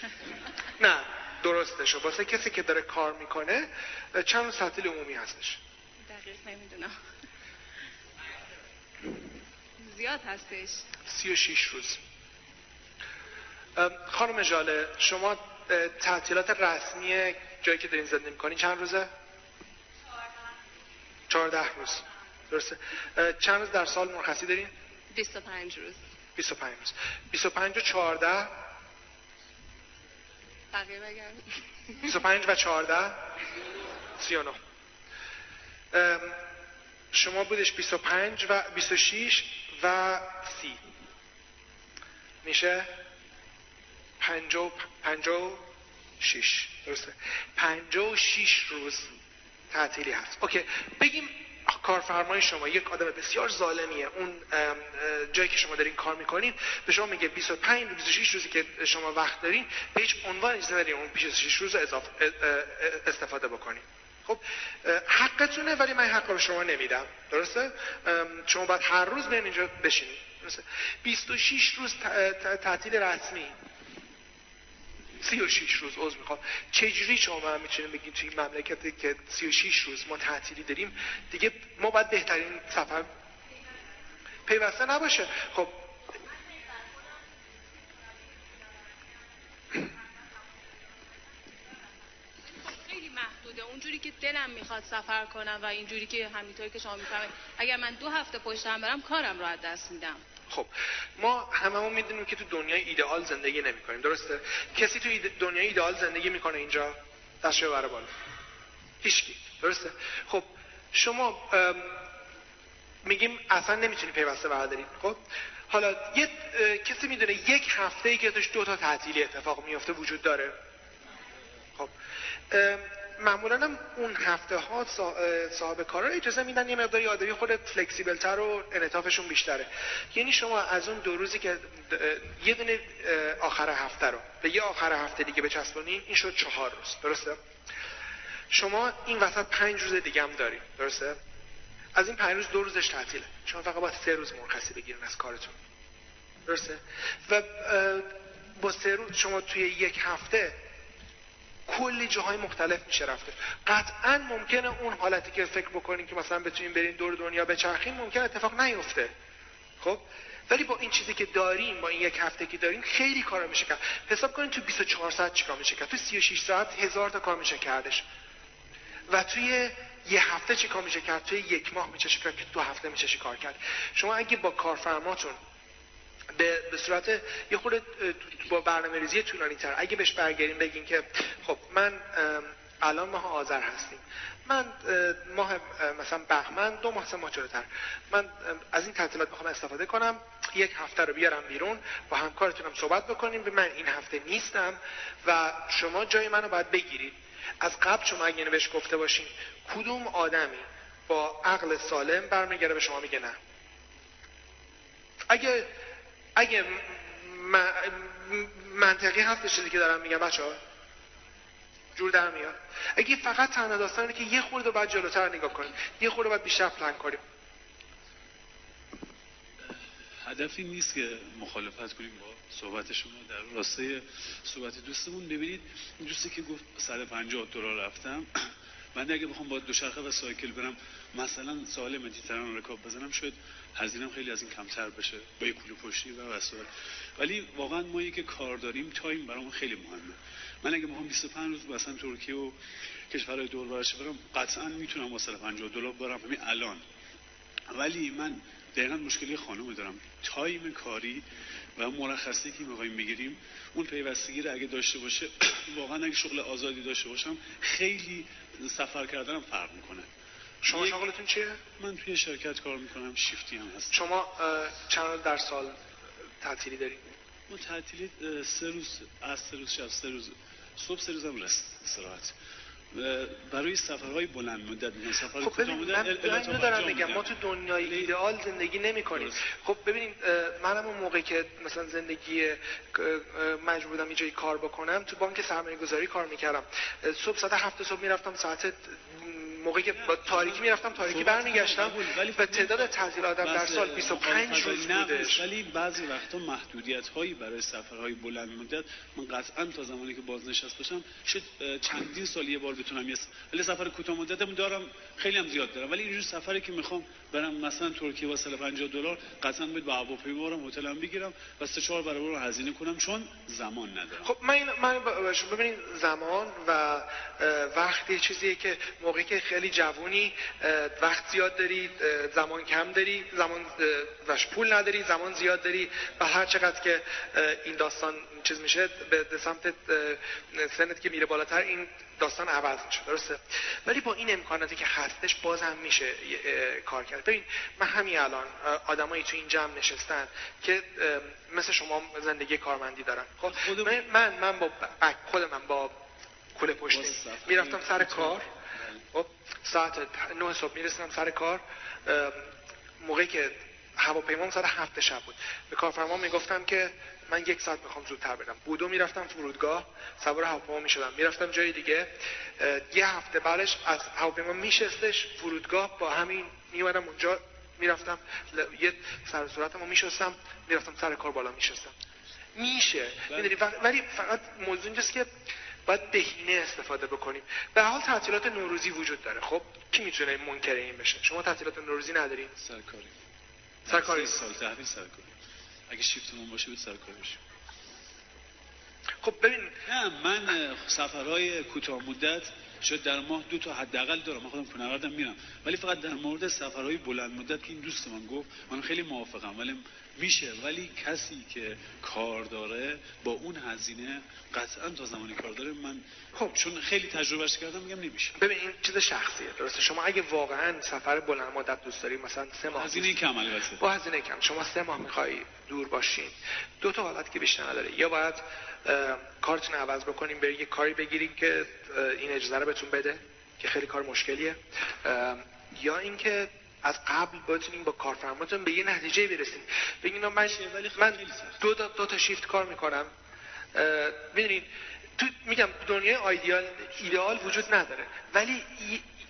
نه درستشه واسه کسی که داره کار می‌کنه چند روز تعطیل عمومی هستش؟ دقیق نمی‌دونم. زیاد هستش. سی و شیش روز. ام، خانم جاله شما تعطیلات رسمی جایی که دارین زندگی می‌کنین چند روزه؟ چهارده. روز. درسته. چند روز در سال مرخصی دارین؟ 25 روز. 25 روز. 25 و 14 بقیه بگم. 25 و 14 39 ام، شما بودش 25 و 26 و 30 میشه 50 56 درسته. 56 روز تعطیلی هست. اوکی. بگیم کارفرمای شما یک آدم بسیار ظالمیه. اون جایی که شما دارین کار می‌کنین به شما میگه 25 تا 26 روزی که شما وقت دارین به هیچ عنوان اجازه ندارین اون 26 روز رو اضافه استفاده بکنین خب حقتونه ولی من حق رو شما نمیدم. درسته؟ شما باید هر روز بیاین اینجا بشینید. درسته؟ 26 روز تعطیل رسمی. 36 روز عذر می‌خوام. چجوری شما هم می‌تونید بگید توی مملکتی که 36 روز ما تعطیلی داریم؟ دیگه ما باید بهترین سفر پیوسته نباشه. خب خیلی اونجوری که دلم می‌خواد سفر کنم و اینجوری که همینطوری که شما می‌فهمید اگر من دو هفته پشت هم برم کارم رو از دست میدم. خب ما هممون می‌دونیم که تو دنیای ایدئال زندگی نمی کنیم درسته؟ کسی تو دنیای ایدئال زندگی می‌کنه اینجا؟ دستشو ببره بالا. هیچکی درسته؟ خب شما میگیم اصلا نمی‌تونی پیوسته برداریم خب؟ حالا یه کسی می‌دونه یک هفته ای که توش دو تا تعطیلی اتفاق میفته وجود داره؟ خب معمولا هم اون هفته ها صاحب کارا اجازه میدن یه مقداری آدمی خود فلکسیبل تر و انعطافشون بیشتره. یعنی شما از اون دو روزی که یه دونه آخر هفته رو به یه آخر هفته دیگه بچسبونین این شد چهار روز. درسته؟ شما این وسط پنج روز دیگه هم داریم درسته؟ از این پنج روز دو روزش تعطیله. شما فقط باید سه روز مرخصی بگیرین از کارتون. درسته؟ و با سه روز شما توی یک هفته کلی جاهای مختلف میشه رفته. قطعا ممکنه اون حالتی که فکر بکنین که مثلا بتونین برین دور دنیا بچرخین ممکن اتفاق نیفته. خب؟ ولی با این چیزی که داریم با این یک هفته که داریم خیلی کار میشه کرد. حساب کنین تو 24 ساعت چیکار میشه کرد؟ تو 36 ساعت هزار تا کار میشه کردش. و توی یه هفته چی کار میشه کرد؟ توی یک ماه میشه کرد؟ که دو هفته میشه چی کار کرد؟ شما اگه با کارفرماتون به, صورت یه خورده با برنامه ریزی طولانی تر اگه بهش برگردیم بگین که خب من الان ماه آذر هستیم. من اه، ماه اه، مثلا بهمن دو ماه سه ماه جلوتر. من از این تعطیلات می‌خوام استفاده کنم. یک هفته رو بیارم بیرون. با همکارتونم صحبت بکنیم. به من این هفته نیستم و شما جای منو باید بگیرید. از قبل شما اگه بهش گفته باشین کدوم آدمی با عقل سالم برمیگرده به شما میگه نه؟ اگه اگه منطقی هست چیزی که دارم میگم بچه ها جور در میاد. اگه فقط تنها داستانه که یه خورده باید جلوتر نگاه کنیم. یه خورده باید بیشتر پلان کنیم. هدفی نیست که مخالفت کنیم با صحبت شما. در راسته صحبت دوستمون ببینید دوستی که گفت 150 دلار رفتم من اگه بخوام با دوچرخه و سایکل برم مثلا ساحل مدیترانه رکاب بزنم شاید هزینه‌ام خیلی از این کمتر بشه با یه کوله پشتی و وسایل ولی واقعا ما که کار داریم time برامون خیلی مهمه. من اگه بخوام 25 روز مثلا ترکیه و کشورهای دور برش برم قطعا می‌تونم با 150 دلار برم همین الان. ولی من دقیقا مشکلی خانم دارم. time کاری و مرخصی که می‌خوایم بگیریم اون پیوستگی رو اگه داشته باشه واقعا اگه شغل آزادی داشته باشم خیلی سفر کردنم فرق می‌کنه. شما شغلتون چیه؟ من توی شرکت کار می‌کنم شیفتی هم هست شما چند در سال تعطیلی دارید؟ ما تعطیلی سه روز از سه روز شب سه روز صبح سه روزم رست استراحت. اه، برای سفرهای بلند مدت میگن. سفر خب مدت من, اینو دارم میگم. ما تو دنیای ایدئال زندگی نمی کنیم خب ببینید منم اون موقعی که مثلا زندگی مجبور بودم یه جایی کار بکنم تو بانک سرمایه گذاری کار می‌کردم. صبح ساعت هفت صبح می‌رفتم ساعت موقعی که با تاریکی می‌رفتم تاریکی برمیگشتم و تعداد تعطیل آدم در بحث سال 25 مخالفت روز نه بودش ولی بعضی وقتا محدودیت هایی برای سفرهای بلند مدت من قطعا تا زمانی که بازنشست باشم شد چندین سال یه بار بتونم یه ولی سفر کوتاه مدتم دارم خیلی هم زیاد دارم. ولی اینجور سفری که می‌خوام برم مثلا ترکیه با 50 دلار قطعا باید با هواپیما برم هتلم بگیرم و سه چهار برابر هزینه کنم چون زمان ندارم. خب من من ببینید زمان و وقت یه چیزیه که موقعی که خیلی جوونی وقت زیاد داری زمان کم داری زمان وش پول نداری زمان زیاد داری و هر چقدر که این داستان چیز میشه به سمت سنت که میره بالاتر این داستان عوض میشه درسته؟ ولی با این امکاناتی که هستش بازم میشه کار کرد. ببین من همین الان آدمایی تو این جمع نشستن که مثل شما زندگی کارمندی دارن. خب من من, با بک خود من با کوله پشتی می‌رفتم سر کار. خب ساعت نه صبح می‌رسیدم سر کار موقعی که هواپیمام ساعت هفت شب بود. به کارفرما می‌گفتم که من یک ساعت می‌خوام زودتر برم. بودو می‌رفتم فرودگاه سوار هواپیما می‌شدم. می‌رفتم جای دیگه. یه هفته بعدش از هواپیما میشستش فرودگاه با همین میومدم اونجا می‌رفتم یه سر صورتمو میشستم می‌رفتم سر کار بالا میشستم. میشه. می‌دونی ولی فقط موضوع اینجاست که باید بهینه استفاده بکنیم. به حال تعطیلات نوروزی وجود داره. خب کی می‌تونه منکر این بشه؟ شما تعطیلات نوروزی ندارین؟ سرکاری. سرکاری. سال تحویل سرکاری. اگه شیفتمون باشه به سرکاری بشیم خب ببین. نه من سفرهای کوتاه مدت شاید در ماه دو تا حداقل دارم. من خودم کوهنوردم میرم. ولی فقط در مورد سفرهای بلند مدت که این دوست من گفت من خیلی موافقم. ولی میشه. ولی کسی که کار داره با اون هزینه قطعا تا زمانی کار داره من خب. چون خیلی تجربهش کردم میگم نمیشه. ببین این چیز شخصیه درسته؟ شما اگه واقعا سفر بلند مدت دوست داری مثلا سه ماه هزینه کم البته با هزینه کم. شما سه ماه می‌خوای دور باشین. دو تا حالت که بیشتر نداره. یا باید کارتون عوض بکنیم برید یه کاری بگیریم که این اجازه رو بهتون بده که خیلی کار مشکلیه. یا اینکه از قبل بتونیم با کارفرماتون به یه نتیجه برسیم. بگین من من دو تا دو تا شیفت کار می‌کنم. می‌دونید تو میگم دنیای آیدیال ایدئال وجود نداره. ولی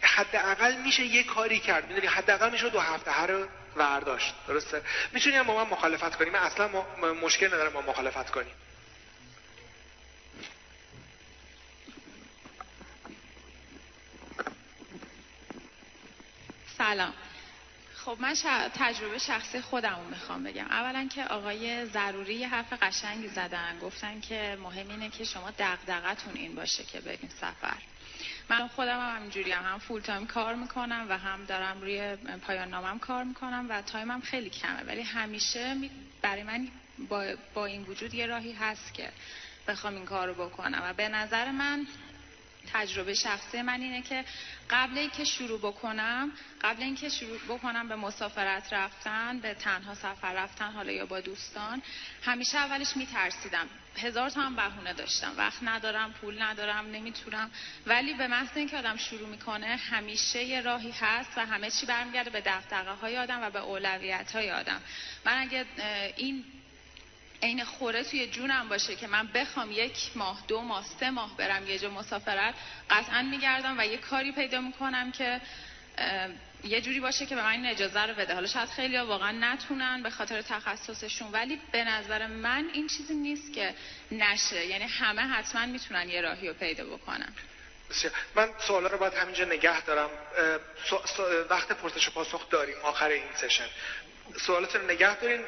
حداقل میشه یه کاری کرد. می‌دونی حداقل میشه دو هفته هر رو برداشت درسته؟ می‌تونی هم با من مخالفت کنی من اصلا مشکل ندارم با مخالفت کنی سلام. خب من تجربه شخصی خودم رو می‌خوام بگم. اولا که آقای ضروری یه حرف قشنگی زدن. گفتن که مهم اینه که شما دغدغتون این باشه که بریم سفر. من خودم هم همینجوری هم, هم full time کار می‌کنم و هم دارم روی پایان نامم کار می‌کنم و time م خیلی کمه. ولی همیشه می- برای من با, با این وجود یه راهی هست که بخوام این کار رو بکنم. و به نظر من تجربه شخصی من اینه که قبل اینکه شروع بکنم قبل اینکه شروع بکنم به مسافرت رفتن به تنها سفر رفتن حالا یا با دوستان همیشه اولش میترسیدم. هزار تا هم بهونه داشتم. وقت ندارم پول ندارم نمی‌تونم. ولی به محض اینکه آدم شروع می‌کنه همیشه یه راهی هست و همه چی برمیگرده به دغدغه های آدم و به اولویت های آدم. من اگه این عین خوره توی جونم باشه که من بخوام یک ماه دو ماه سه ماه برم یه جا مسافرت قطعا میگردم و یه کاری پیدا می‌کنم که یه جوری باشه که به من این اجازه رو بده. حالا شاید خیلی واقعا نتونن به خاطر تخصصشون ولی به نظر من این چیزی نیست که نشه. یعنی همه حتما می‌تونن یه راهی رو پیدا بکنن. من سوالا رو باید همینجا نگه دارم. اه، سو- سو- وقت پرسش و پاسخ داریم آخر این سشن. سوالات رو نگه دارین.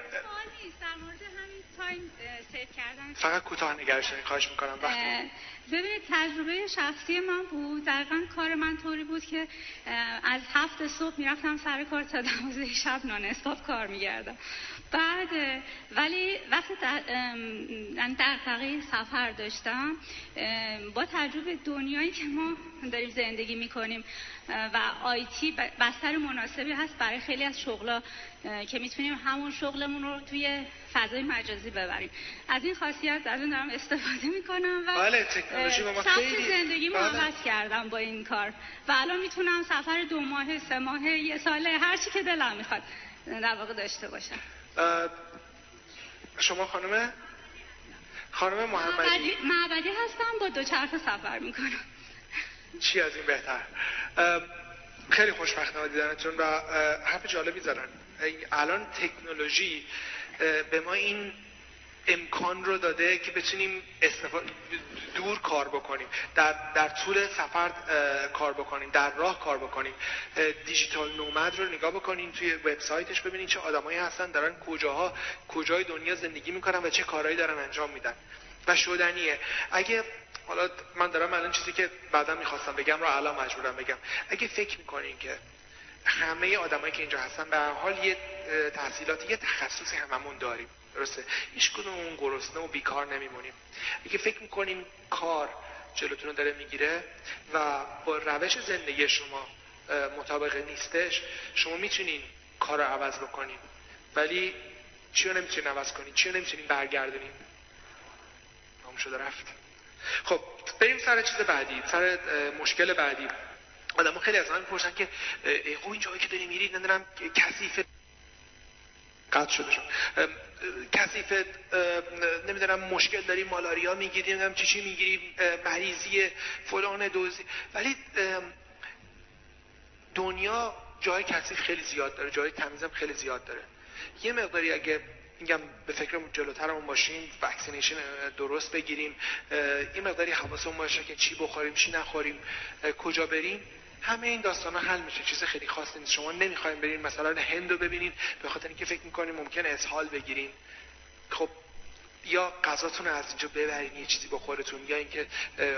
کردن فقط کوتاه نگرش دارین خواهش می‌کنم. وقت اه، ببینید تجربه شخصی من بود. دقیقا کار من طوری بود که از هفت صبح می‌رفتم سر کار تا دوازده شب نان استاپ کار میگردم بعد ولی وقتی در- دغدغه سفر داشتم با تجربه دنیایی که ما داریم زندگی می‌کنیم و آیتی بستر مناسبی هست برای خیلی از شغلا که می‌تونیم همون شغلمون رو توی فضای مجازی ببریم. از این خاصیت از اون دارم استفاده می‌کنم و بله، تکنولوژی ما خیلی- زندگی بله. عوض کردم با این کار. و الان می‌تونم سفر دو ماه سه ماه یه ساله هر چی که دلم می‌خواد در واقع داشته باشم. شما خانم؟ خانم محمدی. معبدی, هستم با دوچرخه سفر می‌کنم. چی از این بهتر؟ خیلی خوشبختم دیدنتون و حرف جالبی زدن. الان تکنولوژی به ما این امکان رو داده که بتونیم استفاده دور کار بکنیم. در, در طول سفر کار بکنیم. در راه کار بکنیم. دیجیتال نومد رو نگاه بکنیم توی وبسایتش ببینید چه آدمایی هستن دارن کجاها کجای دنیا زندگی می‌کنن و چه کارهایی دارن انجام میدن. و شدنیه. اگه حالا من دارم الان چیزی که بعدا می‌خواستم بگم رو الان مجبورم بگم. اگه فکر می‌کنین که همه آدمایی که اینجا هستن به حال یه تحصیلات یه تخصصی هممون داریم. درسته؟ هیچ کدوم گرسنه و بیکار نمیمونیم. اگه فکر می‌کنیم کار جلوتون رو داره می‌گیره و با روش زندگی شما مطابق نیستش شما می‌تونین کار رو عوض بکنین. ولی چی رو نمی‌تونین عوض کنین؟ چی رو نمی‌تونین برگردونین؟ تموم شده رفت. خب بریم سر چیز بعدی سر مشکل بعدی. آدم خیلی از من می‌پرسن که خب این جایی که داری میری نمی‌دونم کثیف قطع شده شد. کثیف نمی‌دونم مشکل داری مالاریا می‌گیری نمی‌دونم چی چی می‌گیری مریضی فلان دوزی. ولی دنیا جای کثیف خیلی زیاد داره جای تمیزم خیلی زیاد داره. یه مقداری اگه میگم به فکر جلوترمون باشیم وکسینیشن درست بگیریم اه، یه مقداری حواسمون باشه که چی بخوریم چی نخوریم کجا بریم. همه این داستان حل میشه. چیز خیلی خاصی نیست. شما نمی‌خوایم برین مثلا هند رو ببینین. به خاطر اینکه فکر می‌کنین ممکن اسهال بگیرین. خب یا غذاتون از اینجا ببرین یه چیزی بخورتون یا اینکه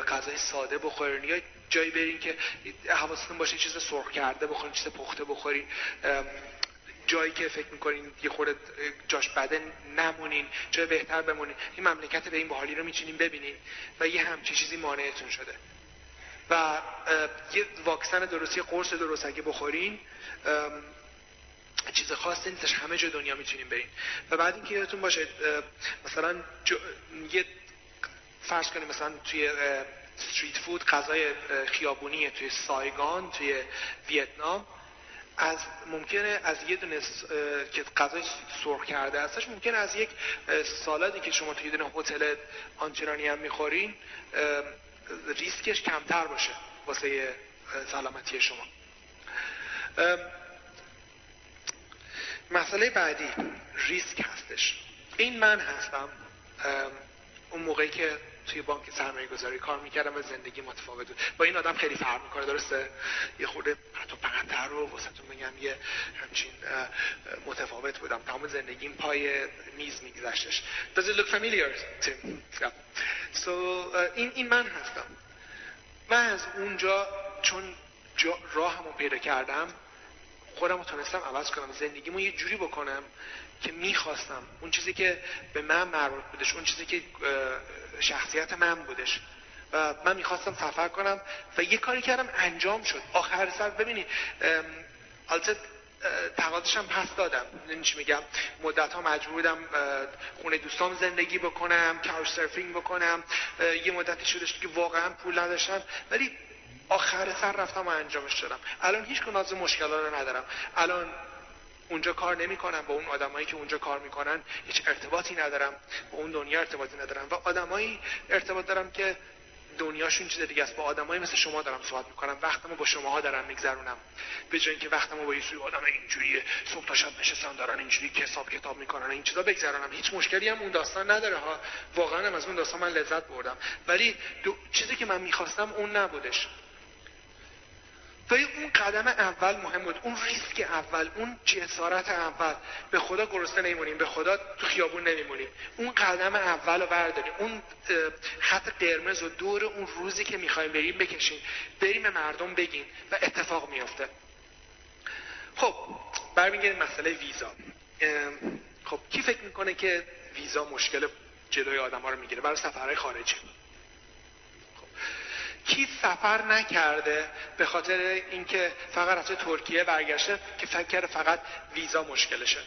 غذای ساده بخورین یا جایی برین که حواستون باشه چیز سرخ کرده بخورین چیز پخته بخورین. جایی که فکر می‌کنین یه خورده جاش بده نمونین جای بهتر بمونین. این مملکت به این بحالی رو میچینین ببینین. و یه همچی چیزی مانعتون شده. و یه واکسن درست یه قرص درست اگه بخورین چیز خاصی نیستش همه جا دنیا می‌تونیم برین. و بعد اینکه یادتون باشه مثلا یه فرض کنیم مثلا توی استریت فود غذای خیابونی توی سایگان توی ویتنام. از ممکنه از یه دونه که غذای سرخ کرده هستش ممکنه از یک سالادی که شما توی دونه هتل آنچرانی هم می‌خورین ریسکش کمتر باشه واسه سلامتی شما. مسئله بعدی ریسک هستش. این من هستم. اون موقعی که توی بانک سرمایه گذاری کار می‌کردم و زندگی متفاوت بود. با این آدم خیلی فرق می‌کنه درسته؟ یه خورده حتی پهنتر رو واسهتون بگم یه همچین متفاوت بودم. تمام زندگیم پای میز میگذشتش. Does it look familiar Tim? Yeah. So, این, این من هستم. من از اونجا چون راهمو پیدا کردم خودم رو تونستم عوض کنم زندگیمو یه جوری بکنم که می‌خواستم. اون چیزی که به من مربوط بودش اون چیزی که شخصیت من بودش. و من می‌خواستم سفر کنم و یه کاری کردم انجام شد. آخر سر ببینید ام، البته هم پس دادم. یعنی چی میگم؟ مدت ها مجبور بودم خونه دوستام زندگی بکنم کاوچ سرفینگ بکنم. یه مدتی شدش که واقعا پول نداشتم ولی آخر سر رفتم و انجامش دادم. الان هیچ از مشکلات رو ندارم. الان اونجا کار نمی‌کنم. با اون آدمایی که اونجا کار می‌کنن هیچ ارتباطی ندارم. با اون دنیا ارتباطی ندارم. و آدمایی ارتباط دارم که دنیاشون چیز دیگه است. با آدمایی مثل شما دارم صحبت می‌کنم. وقتمو با شماها دارم میگذرونم. به جای اینکه وقتمو با یه سری آدم اینجوری صبح تا شب نشستن دارن اینجوری که حساب کتاب می‌کنن این چیزا بگذرونم. هیچ مشکلی هم اون داستان نداره ها. واقعا هم از اون داستان من لذت بردم. ولی دو... چیزی که من می‌خواستم اون نبودش. ولی اون قدم اول مهم بود. اون ریسک اول اون جسارت اول. به خدا گرسنه نمیمونیم. به خدا تو خیابون نمیمونیم. اون قدم اول رو برداریم. اون خط قرمز و دور اون روزی که می‌خوایم بریم بکشیم. بریم به مردم بگیم و اتفاق میافته. خب برمیگردیم مسئله ویزا. خب کی فکر می‌کنه که ویزا مشکل جلوی آدم ها رو می‌گیره؟ برای سفرهای خارجی. کی سفر نکرده به خاطر اینکه فقط رفته ترکیه برگشته که فکر کرده فقط ویزا مشکلشه.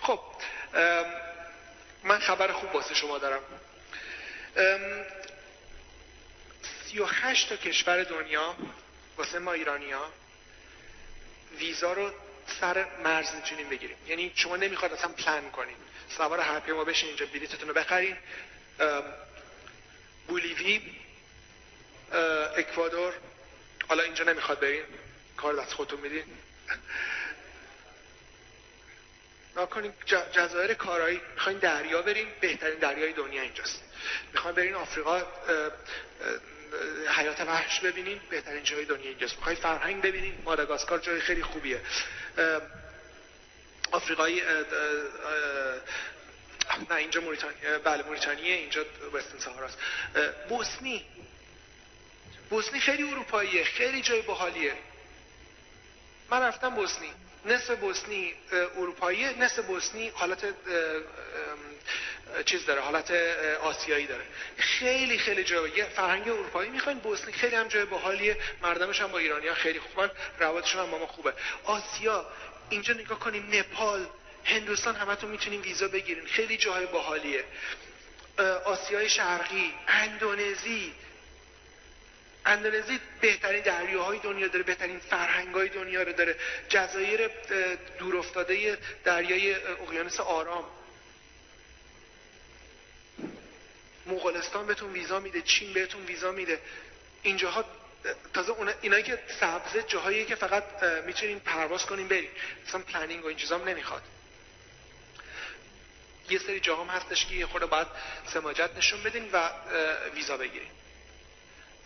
خب من خبر خوب واسه شما دارم. ام، 38 تا کشور دنیا واسه ما ایرانی ویزا رو سر مرز می‌تونیم بگیریم. یعنی شما نمی‌خواد اصلا پلان کنین. سوار هواپیما بشین اینجا بلیتتون رو بخرین بولیوی اکوادور. حالا اینجا نمی‌خواد برین کار دست خودتون میدین. نکنین ج- جزایر کارایی. می‌خواین دریا برین بهترین دریای دنیا اینجاست. می‌خواین برین آفریقا حیات وحش ببینین. بهترین جای دنیا اینجاست. می‌خواین فرهنگ ببینین. ماداگاسکار جای خیلی خوبیه. اه، آفریقای اه، اه، اه، نه اینجا موریتانیه بله موریتانیه اینجا وستن سهاراست بوسنی. بوسنی خیلی اروپاییه خیلی جای باحالیه. من رفتم بوسنی. نصف بوسنی اروپایی نصف بوسنی حالت چیز داره حالت آسیایی داره. خیلی خیلی جای فرهنگ اروپایی می‌خواین بوسنی خیلی هم جای باحالیه. مردمش هم با ایرانی ها خیلی خوبن روابطشون هم با ما خوبه. آسیا اینجا نگاه کنیم نپال. هندوستان همتون می‌تونین ویزا بگیرین. خیلی جای باحالیه. آسیای شرقی اندونزی. اندونزی بهترین دریاهای دنیا داره بهترین فرهنگای دنیا رو داره. جزایر دور افتاده دریای اقیانوس آرام. مغولستان بهتون ویزا میده چین بهتون ویزا میده. اینجاها تازه اینایی که سبزه جاهایی که فقط می‌تونین پرواز کنین برین. مثلا planning و این چیزام نمی‌خواد. یه سری جاهام هستش که یه خورده باید سماجت نشون بدین و ویزا بگیرین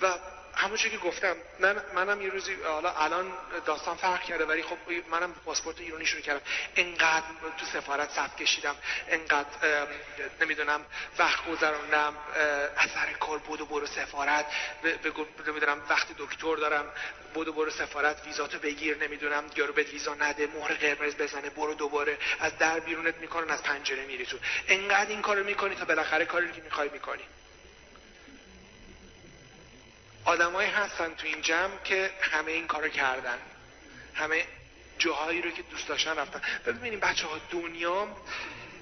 و همون که گفتم من منم یه روزی حالا الان داستان فرق کرده ولی خب منم پاسپورت ایرانی شروع کردم. انقدر تو سفارت صف کشیدم انقدر نمی‌دونم وقت گذروندم اثر کار بود و برو سفارت. نمی‌دونم وقت دکتر دارم بود و برو سفارت ویزاتو بگیر نمی‌دونم یارو بهت ویزا نده مهر قرمز بزنه برو دوباره. از در بیرونت می‌کنن از پنجره میری تو. انقدر این کارو می‌کنی تا بالاخره کاری که می‌خوای می‌کنی. آدمایی هستن تو این جمع که همه این کارو کردن. همه جاهایی رو که دوست داشتن رفتن. و ببینیم بچه ها دنیا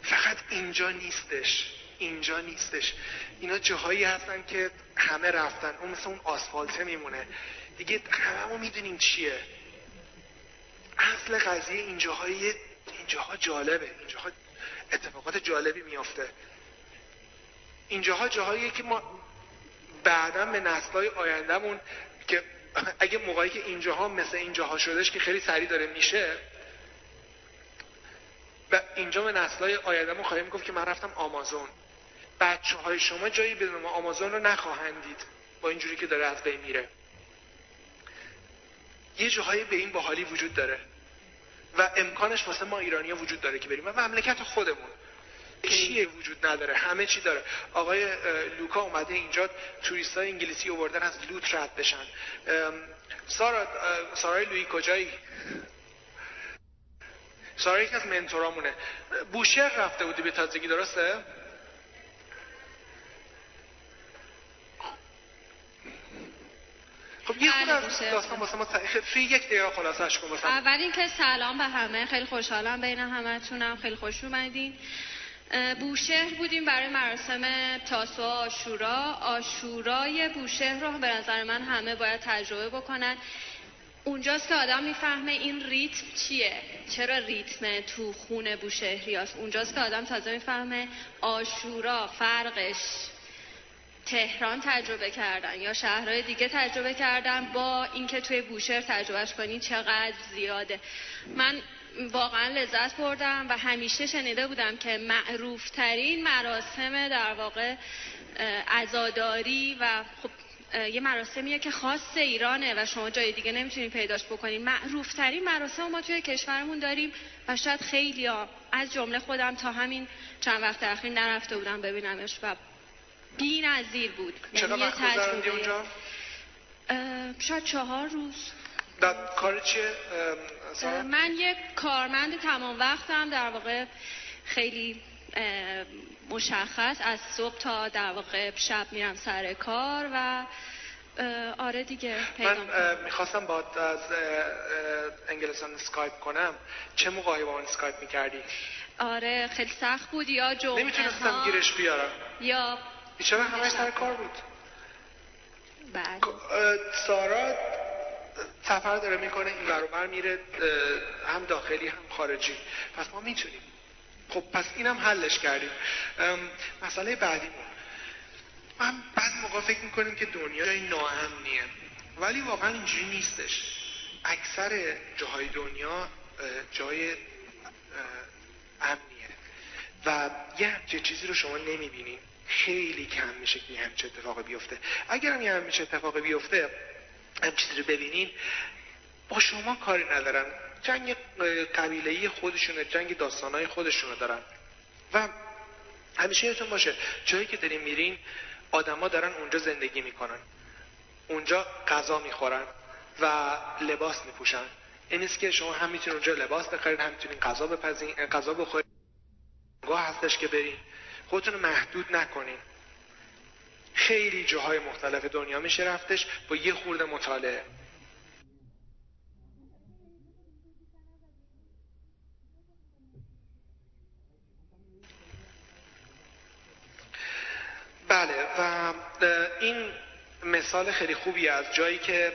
فقط اینجا نیستش. اینجا نیستش. اینا جاهایی هستن که همه رفتن. اون مثل اون آسفالته میمونه. دیگه همه می‌دونیم چیه. اصل قضیه اینجاهای اینجاها جالبه. اینجاها اتفاقات جالبی میافته. اینجاها جاهایی که ما بعدا به نسلهای آیندهمون که اگه موقعی که اینجاها مثل اینجاها شدش که خیلی سریع داره میشه و اینجا به نسلهای آیندهمون خواهیم گفت که من رفتم آمازون. بچه های شما جایی بدون ما آمازون رو نخواهند دید با اینجوری که داره از بین میره. یه جاهایی به این باحالی وجود داره و امکانش واسه ما ایرانی وجود داره که بریم. و مملکت خودمون. چیه وجود نداره. همه چی داره. آقای لوکا اومده اینجا توریست های انگلیسی اووردن از لوت رد بشن. سارا سارای لوی کجایی؟ سارا یکی از منتورامونه. بوشهر رفته بودی به تازگی درسته؟ خب یه خود بله، از. داستان واسه ما یک دقیقه خلاصش کن واسه. اول اینکه سلام به همه. خیلی خوشحالم بین همتونم. خیلی خوش اومدین. بوشهر بودیم برای مراسم تاسوعا آشورا. آشورای بوشهر رو به نظر من همه باید تجربه بکنن. اونجاست که آدم می‌فهمه این ریتم چیه. چرا ریتم تو خون بوشهری هست اونجاست که آدم تازه می‌فهمه آشورا فرقش تهران تجربه کردن یا شهرهای دیگه تجربه کردن با اینکه توی بوشهر تجربهش کنین چقدر زیاده. من واقعا لذت بردم و همیشه شنیده بودم که معروفترین مراسم در واقع عزاداری و خب یه مراسمیه که خاص ایرانه و شما جای دیگه نمی‌تونید پیداش بکنین معروفترین مراسم ما توی کشورمون داریم و شاید خیلی ها از جمله خودم تا همین چند وقت اخیر نرفته بودم ببینمش و بی نظیر بود. چقدر یعنی وقت اونجا؟ شاید چهار روز. در کار چیه؟ من یک کارمند تمام وقتم در واقع خیلی مشخص از صبح تا در واقع شب میرم سر کار و آره دیگه پیدا من می‌خواستم با از انگلستان اسکایپ کنم. چه موقعی با من اسکایپ می‌کردی؟ آره خیلی سخت بود یا جمعه نمی‌تونستم گیرش بیارم. یا بیچاره همش سر کار بود. بله سارا سفر داره می‌کنه این برابر میره هم داخلی هم خارجی. پس ما می‌تونیم. خب پس اینم حلش کردیم. مسئله بعدیمون من بعضی موقع فکر می‌کنیم که دنیا جای ناامنیه. ولی واقعا اینجوری نیستش. اکثر جاهای دنیا جای امنیه. و یه همچه چیزی رو شما نمی‌بینین خیلی کم میشه که یه همچه اتفاقی بیفته. اگر هم یه همچه اتفاقی بیفته هم چیزی رو ببینین با شما کاری ندارن. جنگ قبیلهی خودشونه جنگ داستانهای خودشونو دارن. و همیشه یادتون باشه جایی که دارین میرین آدما دارن اونجا زندگی می‌کنن. اونجا غذا می‌خورن و لباس میپوشن. این نیست که شما هم می‌تونید اونجا لباس بخرید هم می‌تونید غذا بپزین غذا بخورید گاه هستش که برین. خودتون محدود نکنین. خیلی جاهای مختلف دنیا میشه رفتش با یه خورده مطالعه. بله و این مثال خیلی خوبی از جایی که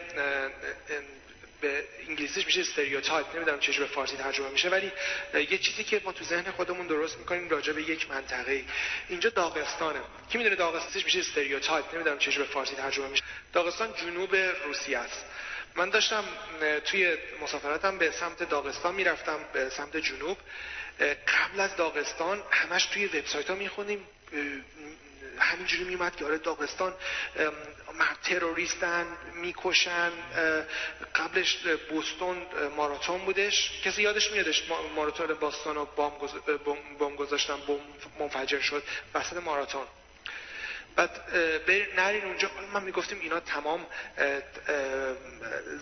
به انگلیسیش میشه stereotype نمی‌دونم چه به فارسی ترجمه میشه ولی یه چیزی که ما تو ذهن خودمون درست می‌کنیم راجع به یک منطقه. اینجا داغستانه. کی می‌دونه داغستانش میشه stereotype نمی‌دونم چه به فارسی ترجمه میشه. داغستان جنوب روسیه است. من داشتم توی مسافرتم به سمت داغستان می‌رفتم به سمت جنوب. قبل از داغستان همش توی وبسایت ها می‌خونیم همینجوری میومد که آره داغستان تروریستن می‌کشن قبلش بوستون ماراتون بودش. کسی یادش میادش ماراتون باستان و بام گذاشتن بم منفجر شد وسط ماراتون. بعد نرین اونجا من می‌گفتیم اینا تمام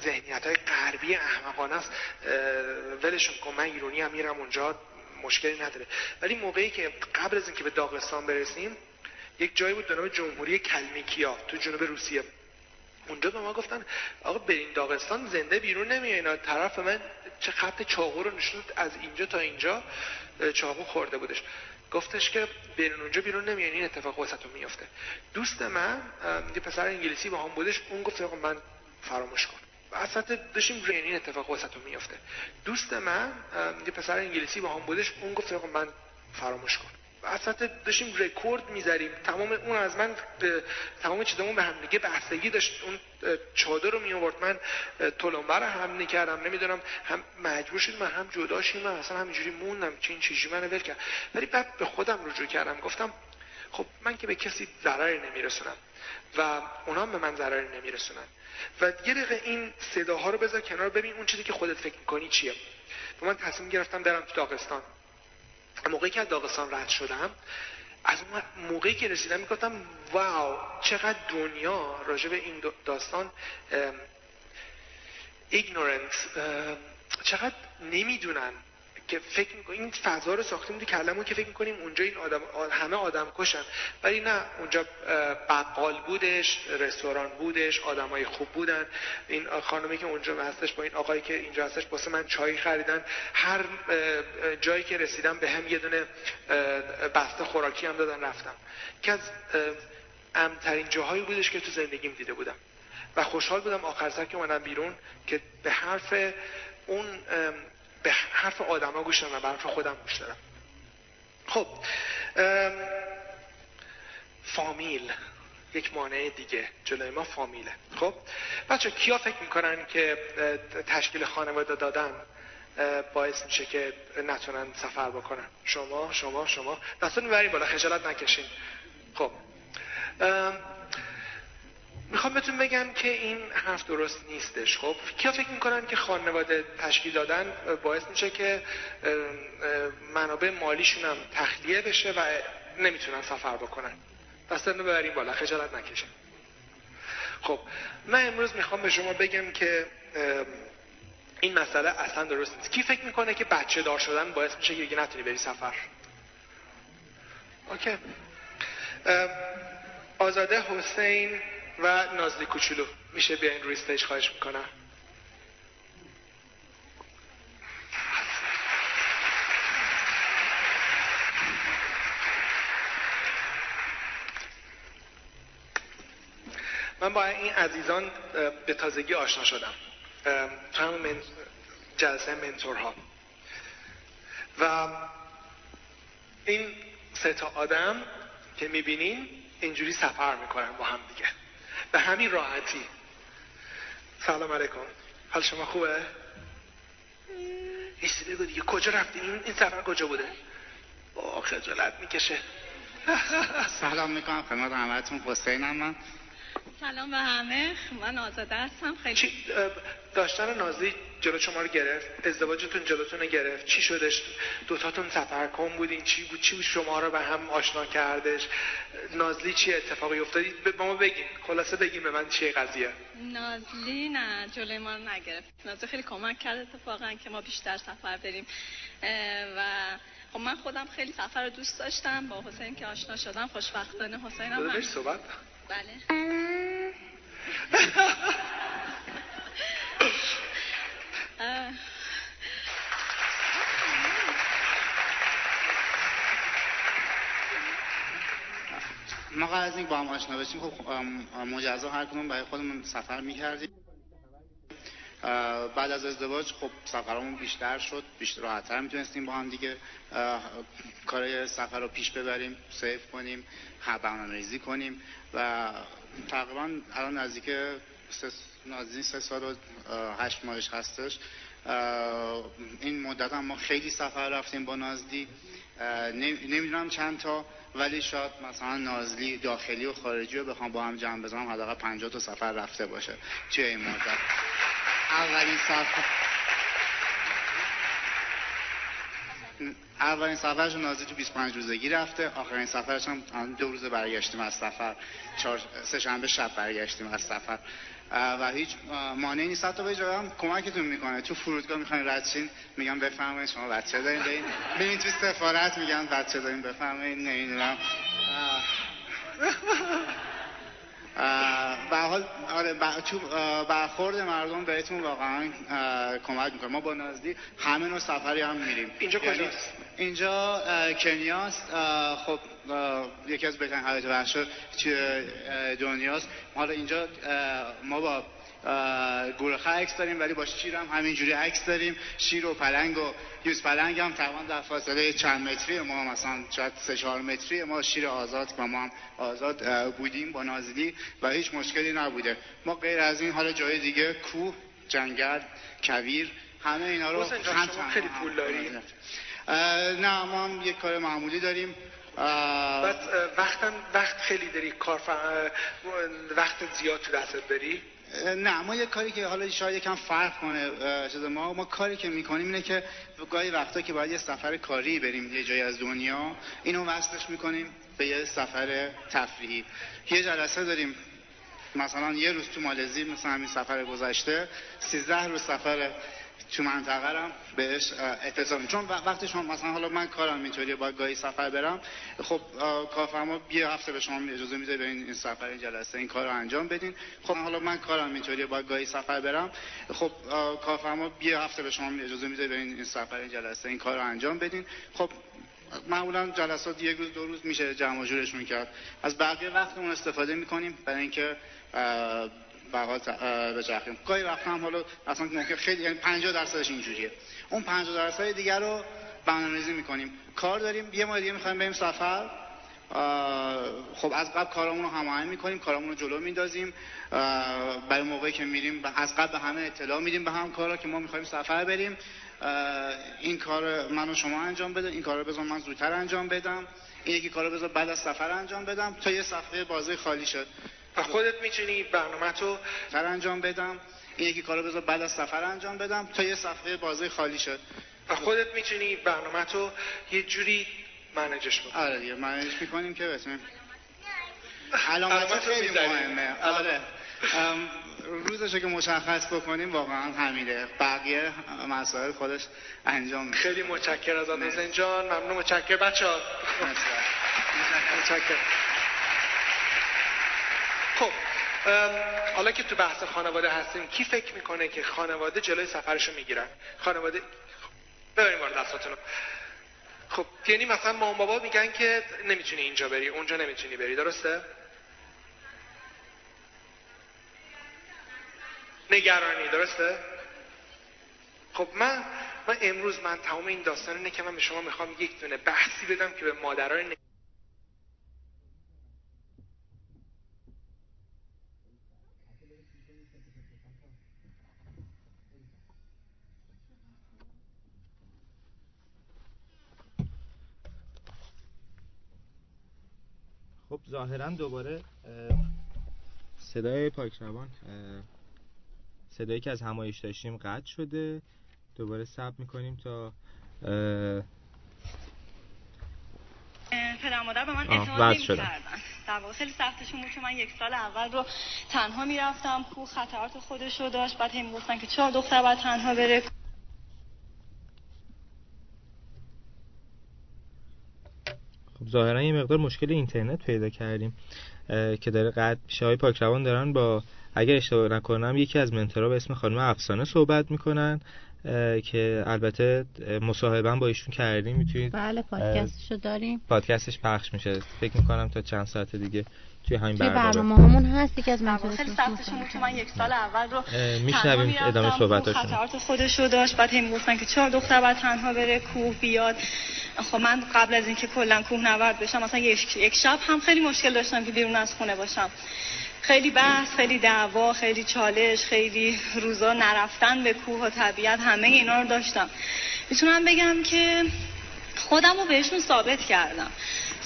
ذهنیت های غربی احمقانه است. ولشون کن من ایرونی هم میرم اونجا مشکلی نداره. ولی موقعی که قبل از اینکه به داغستان برسیم یک جایی بود به نام جمهوری کلمیکیا تو جنوب روسیه. اونجا به ما گفتن آقا برین داغستان زنده بیرون نمیای اینا. طرف من چه خط چاقو رو نشون از اینجا تا اینجا چاقو خورده بودش. گفتش که برین اونجا بیرون نمیای این اتفاق واسهتون میفته دوست من یه پسر انگلیسی با هم بودش اون گفت آقا من فراموش کن. وسط داشتیم این اتفاق واسهتون میفته دوست من یه پسر انگلیسی با هم بودش اون گفت آقا من فراموش کن. وسط داشتیم رکورد می‌ذاریم تمام اون از من تمام چیزمون به هم دیگه بحثگی داشت. اون چادر رو می من تلمبه رو هم نکردم نمی‌دونم هم مجبور شد من هم جدا شیم من اصلا همینجوری موندم چه این چیزی منو ول کرد. ولی بعد به خودم رجوع کردم. گفتم خب من که به کسی ضرری نمیرسونم و اونا به من ضرری نمیرسونن. و یه این صداها رو بذار کنار. ببین اون چیزی که خودت فکر می‌کنی چیه. و من تصمیم گرفتم برم تو داغستان. موقعی که داغستان رد شدم از اون موقعی که رسیدم می‌گفتم واو چقدر دنیا راجع به این داستان ایگنورنس چقدر نمی‌دونن. که فکر می‌کنیم این فضا رو ساختیم تو کلمون که فکر می‌کنیم اونجا این آدم همه آدم کشن. ولی نه اونجا بقال بودش رستوران بودش آدمای خوب بودن. این خانمی که اونجا هستش با این آقایی که اینجا هستش واسه من چای خریدن. هر جایی که رسیدم به هم یه دونه بسته خوراکی هم دادن رفتم. که از امترین جاهایی بودش که تو زندگیم دیده بودم. و خوشحال بودم آخر سر که اومدم بیرون که به حرف اون به حرف آدما گوش دارم به حرف خودم گوش دارم خب فامیل. یک مانع دیگه. جلوی ما فامیله. خب بچه کیا فکر می‌کنن که تشکیل خانواده دادن باعث میشه که نتونن سفر بکنن؟ شما شما شما. دستون می‌برین بالا خجالت نکشین. خب می‌خوام بهتون بگم که این حرف درست نیستش. خب کیا فکر می‌کنن که خانواده تشکیل دادن باعث میشه که منابع مالیشون هم تخلیه بشه و نمی‌تونن سفر بکنن. دست رو ببریم بالا خجالت نکشن خب من امروز می‌خوام به شما بگم که این مسئله اصلا درست نیست. کی فکر می‌کنه که بچه دار شدن باعث میشه که نتونی بری سفر؟ اوکی. آزاده حسین و نازلی کوچولو. میشه بیاین روی استیج خواهش می‌کنم. من با این عزیزان به تازگی آشنا شدم. تو همون. جلسه منتورها. و این سه تا آدم که می‌بینین اینجوری سفر می‌کنن با هم دیگه. به همین راحتی. سلام علیکم. حال شما خوبه؟ ایستی بگو دیگه. کجا رفتی؟ این, این سفر کجا بوده؟ با خجالت می‌کشه. سلام می‌کنم. خدمت همتون. حسینم من. سلام به همه. من آزاده هستم. خیلی چی داشتن نازی جلو شما رو گرفت؟ ازدواجتون جلوتون رو گرفت؟ چی شدش؟ دوتاتون سفر کن بودین؟ چی بود؟ چی بود؟ شما رو به هم آشنا کردش؟ نازلی چی اتفاقی افتادی به ما بگین. خلاصه بگین به من چیه قضیه. نازلی نه جلوی ما رو نگرفت. نازلی خیلی کمک کرد اتفاقا که ما بیشتر سفر بریم. و خب من خودم خیلی سفر رو دوست داشتم. با حسین که آشنا شدم خوشبختانه. حسین هم. صحبت بله. ما قبل از اینکه با هم آشنا بشیم. خب مجزا هر کنون برای خودمون سفر می‌کردیم. بعد از ازدواج خب سفرمون بیشتر شد بیشتر راحتتر می‌تونستیم با هم دیگه کارای سفر رو پیش ببریم سیف کنیم برنامه ریزی کنیم و تقریبا الان نزدیک سه نازنین سه سال و هشت ماهش هستش. این مدت هم ما خیلی سفر رفتیم با نازلی نمی‌دونم چند تا ولی شاید مثلا نازلی داخلی و خارجی رو بخوام با هم جمع بزنم حداقل 50 تا سفر رفته باشه. توی این مدت اولین سفر اولین سفرش نازی تو 25 روزگی رفته آخرین سفرش هم دو روز برگشتیم از سفر چهار سه شنبه شب برگشتیم از سفر. و هیچ مانعی نیست. حتی به هم کمکتون می‌کنه. تو فرودگاه می‌خواین رد شین میگم بفرمایید شما بچه دارین. برین تو سفارت میگن بچه دارین بفرمایید. نمی‌دونم. حال آره برخورد مردم بهتون واقعا کمک می‌کنه. ما با نازدی همه نوع سفری هم میریم. اینجا کجاست؟ اینجا کنیاست. خب یکی از بهترین حالت وحش دنیاست. حالا اینجا ما با گورخه عکس داریم ولی با شیر هم همینجوری عکس داریم. شیر و پلنگ و یوز پلنگ هم تقریبا در فاصله چند متری ما مثلا شاید سه چهار متری ما شیر آزاد و ما هم آزاد بودیم با نازلی و هیچ مشکلی نبوده. ما غیر از این حالا جای دیگه کوه جنگل کویر همه اینا رو شما خیلی پول داریم نه ما هم یک کار معمولی داریم. بعد وقتم وقت خیلی داری کار وقت زیاد تو دستت داری نه ما یه کاری که حالا شاید یکم فرق کنه چیز ما ما کاری که می‌کنیم اینه که گاهی وقتا که باید یه سفر کاری بریم یه جایی از دنیا اینو وصلش می‌کنیم به یه سفر تفریحی. یه جلسه داریم مثلا یه روز تو مالزی مثلا همین سفر گذشته 13 روز سفر تو منطقه بهش اتصال چون وقتی شما مثلا حالا من کارم اینطوریه با گاهی سفر برم خب کارفرما یه هفته به شما اجازه میده برین این سفر این جلسه این کار انجام بدین. خب حالا من کارم اینطوریه با گاهی سفر برم. خب کارفرما یه هفته به شما اجازه میده برین این سفر این جلسه این کار انجام بدین. خب معمولا جلسات یک روز دو روز میشه جمع جورشون کرد. از بقیه وقتمون استفاده می‌کنیم برای اینکه بقال بچرخیم گاهی وقت هم حالا اصلا ممکن خیلی یعنی 50 درصدش اینجوریه. اون 50 درصد دیگر رو برنامه‌ریزی می‌کنیم. کار داریم. یه ماه دیگه می‌خوایم بریم سفر. خب از قبل کارامون رو هماهنگ می‌کنیم. کارامون رو جلو میندازیم. برای موقعی که میریم از قبل به همه اطلاع میدیم به هم کارا که ما می‌خوایم سفر بریم. این کار منو شما انجام بده این کار رو بذار من زودتر انجام بدم. این یکی کارو بذار بعد از سفر انجام بدم. تا یه صفحه بازی خالی شد. و خودت می‌تونی برنامه تو سر انجام بدم. این یکی کارو بذار بعد از سفر انجام بدم. تا یه صفحه بازی خالی شد و خودت می‌تونی برنامه تو یه جوری منیجش بکنی. آره دیگه منیج می‌کنیم که بتونیم. علامت خیلی مهمه. آره. روزش که مشخص بکنیم واقعا همینه. بقیه مسائل خودش انجام میده. خیلی متشکر از حسین جان. ممنون. متشکر بچه‌ها. متشکر خب حالا که تو بحث خانواده هستیم کی فکر می‌کنه که خانواده جلوی سفرشو می‌گیرن؟ خانواده ببریم وارد دستاتون خب یعنی مثلا مامان بابا میگن که نمی‌تونی اینجا بری اونجا نمی‌تونی بری درسته؟ نگرانی درسته؟ خب من من امروز من تمام این داستان اینه که من به شما می‌خوام یک دونه بحثی بدم که به مادران خب ظاهرا دوباره صدای پاکروان صدایی که از همایش داشتیم قطع شده. دوباره ثبت می‌کنیم تا پدر مادر به من اعتماد. نمی‌کردن. در واقع خیلی سختشون بود که من یک سال اول رو تنها می‌رفتم. کو خطرات خودش رو داشت. بعد هم گفتن که چهار دختر باید تنها بره؟ خب ظاهرا یه مقدار مشکل اینترنت پیدا کردیم که داره قطع میشه. های پاکروان دارن با اگر اشتباه نکنم یکی از منتورا به اسم خانم افسانه صحبت می‌کنن که البته مصاحبه با ایشون کردیم. می‌تونید بله پادکستشو داریم. پادکستش پخش میشه. فکر می‌کنم تا چند ساعت دیگه. توی همین توی برنامه. برنامه همون هست یکی از در واقع منتورا خیلی سختشون بود که من یک سال اول رو میشنویم ادامه صحبتاشون. خطرات خودش رو داشت. بعد هم گفتن که چهار دختر باید تنها بره کوه بیاد. خب من قبل از اینکه کلا کوه نورد بشم مثلا یک, یک شب هم خیلی مشکل داشتم که بیرون از خونه باشم. خیلی بحث خیلی دعوا خیلی چالش خیلی روزا نرفتن به کوه و طبیعت همه اینا رو داشتم. می‌تونم بگم که خودم رو بهشون ثابت کردم.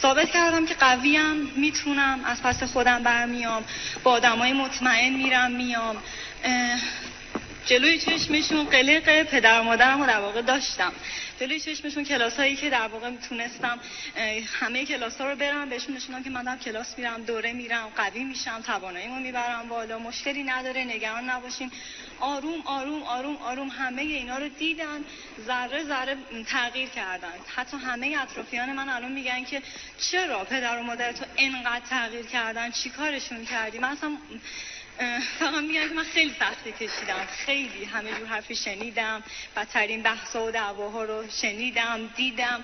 ثابت کردم که قویم می‌تونم از پس خودم برمیام. با آدمای مطمئن میرم میام. جلوی چشمشون قلق پدر و مادرم رو در واقع داشتم. جلوی چشمشون کلاس هایی که در واقع می‌تونستم همه کلاس ها رو برم بهشون نشونم که من کلاس میرم دوره میرم قوی میشم تواناییمو می‌برم بالا مشکلی نداره نگران نباشین آروم آروم آروم آروم همه اینا رو دیدن ذره ذره تغییر کردن. حتی همه اطرافیان من الان میگن که چرا پدر و مادر تو انقدر تغییر کردن؟ چی کارشون کردی؟ من اصلا فقط میگن که من خیلی سختی کشیدم خیلی همه جور حرفی شنیدم. بدترین بحثا و دعواها رو شنیدم دیدم.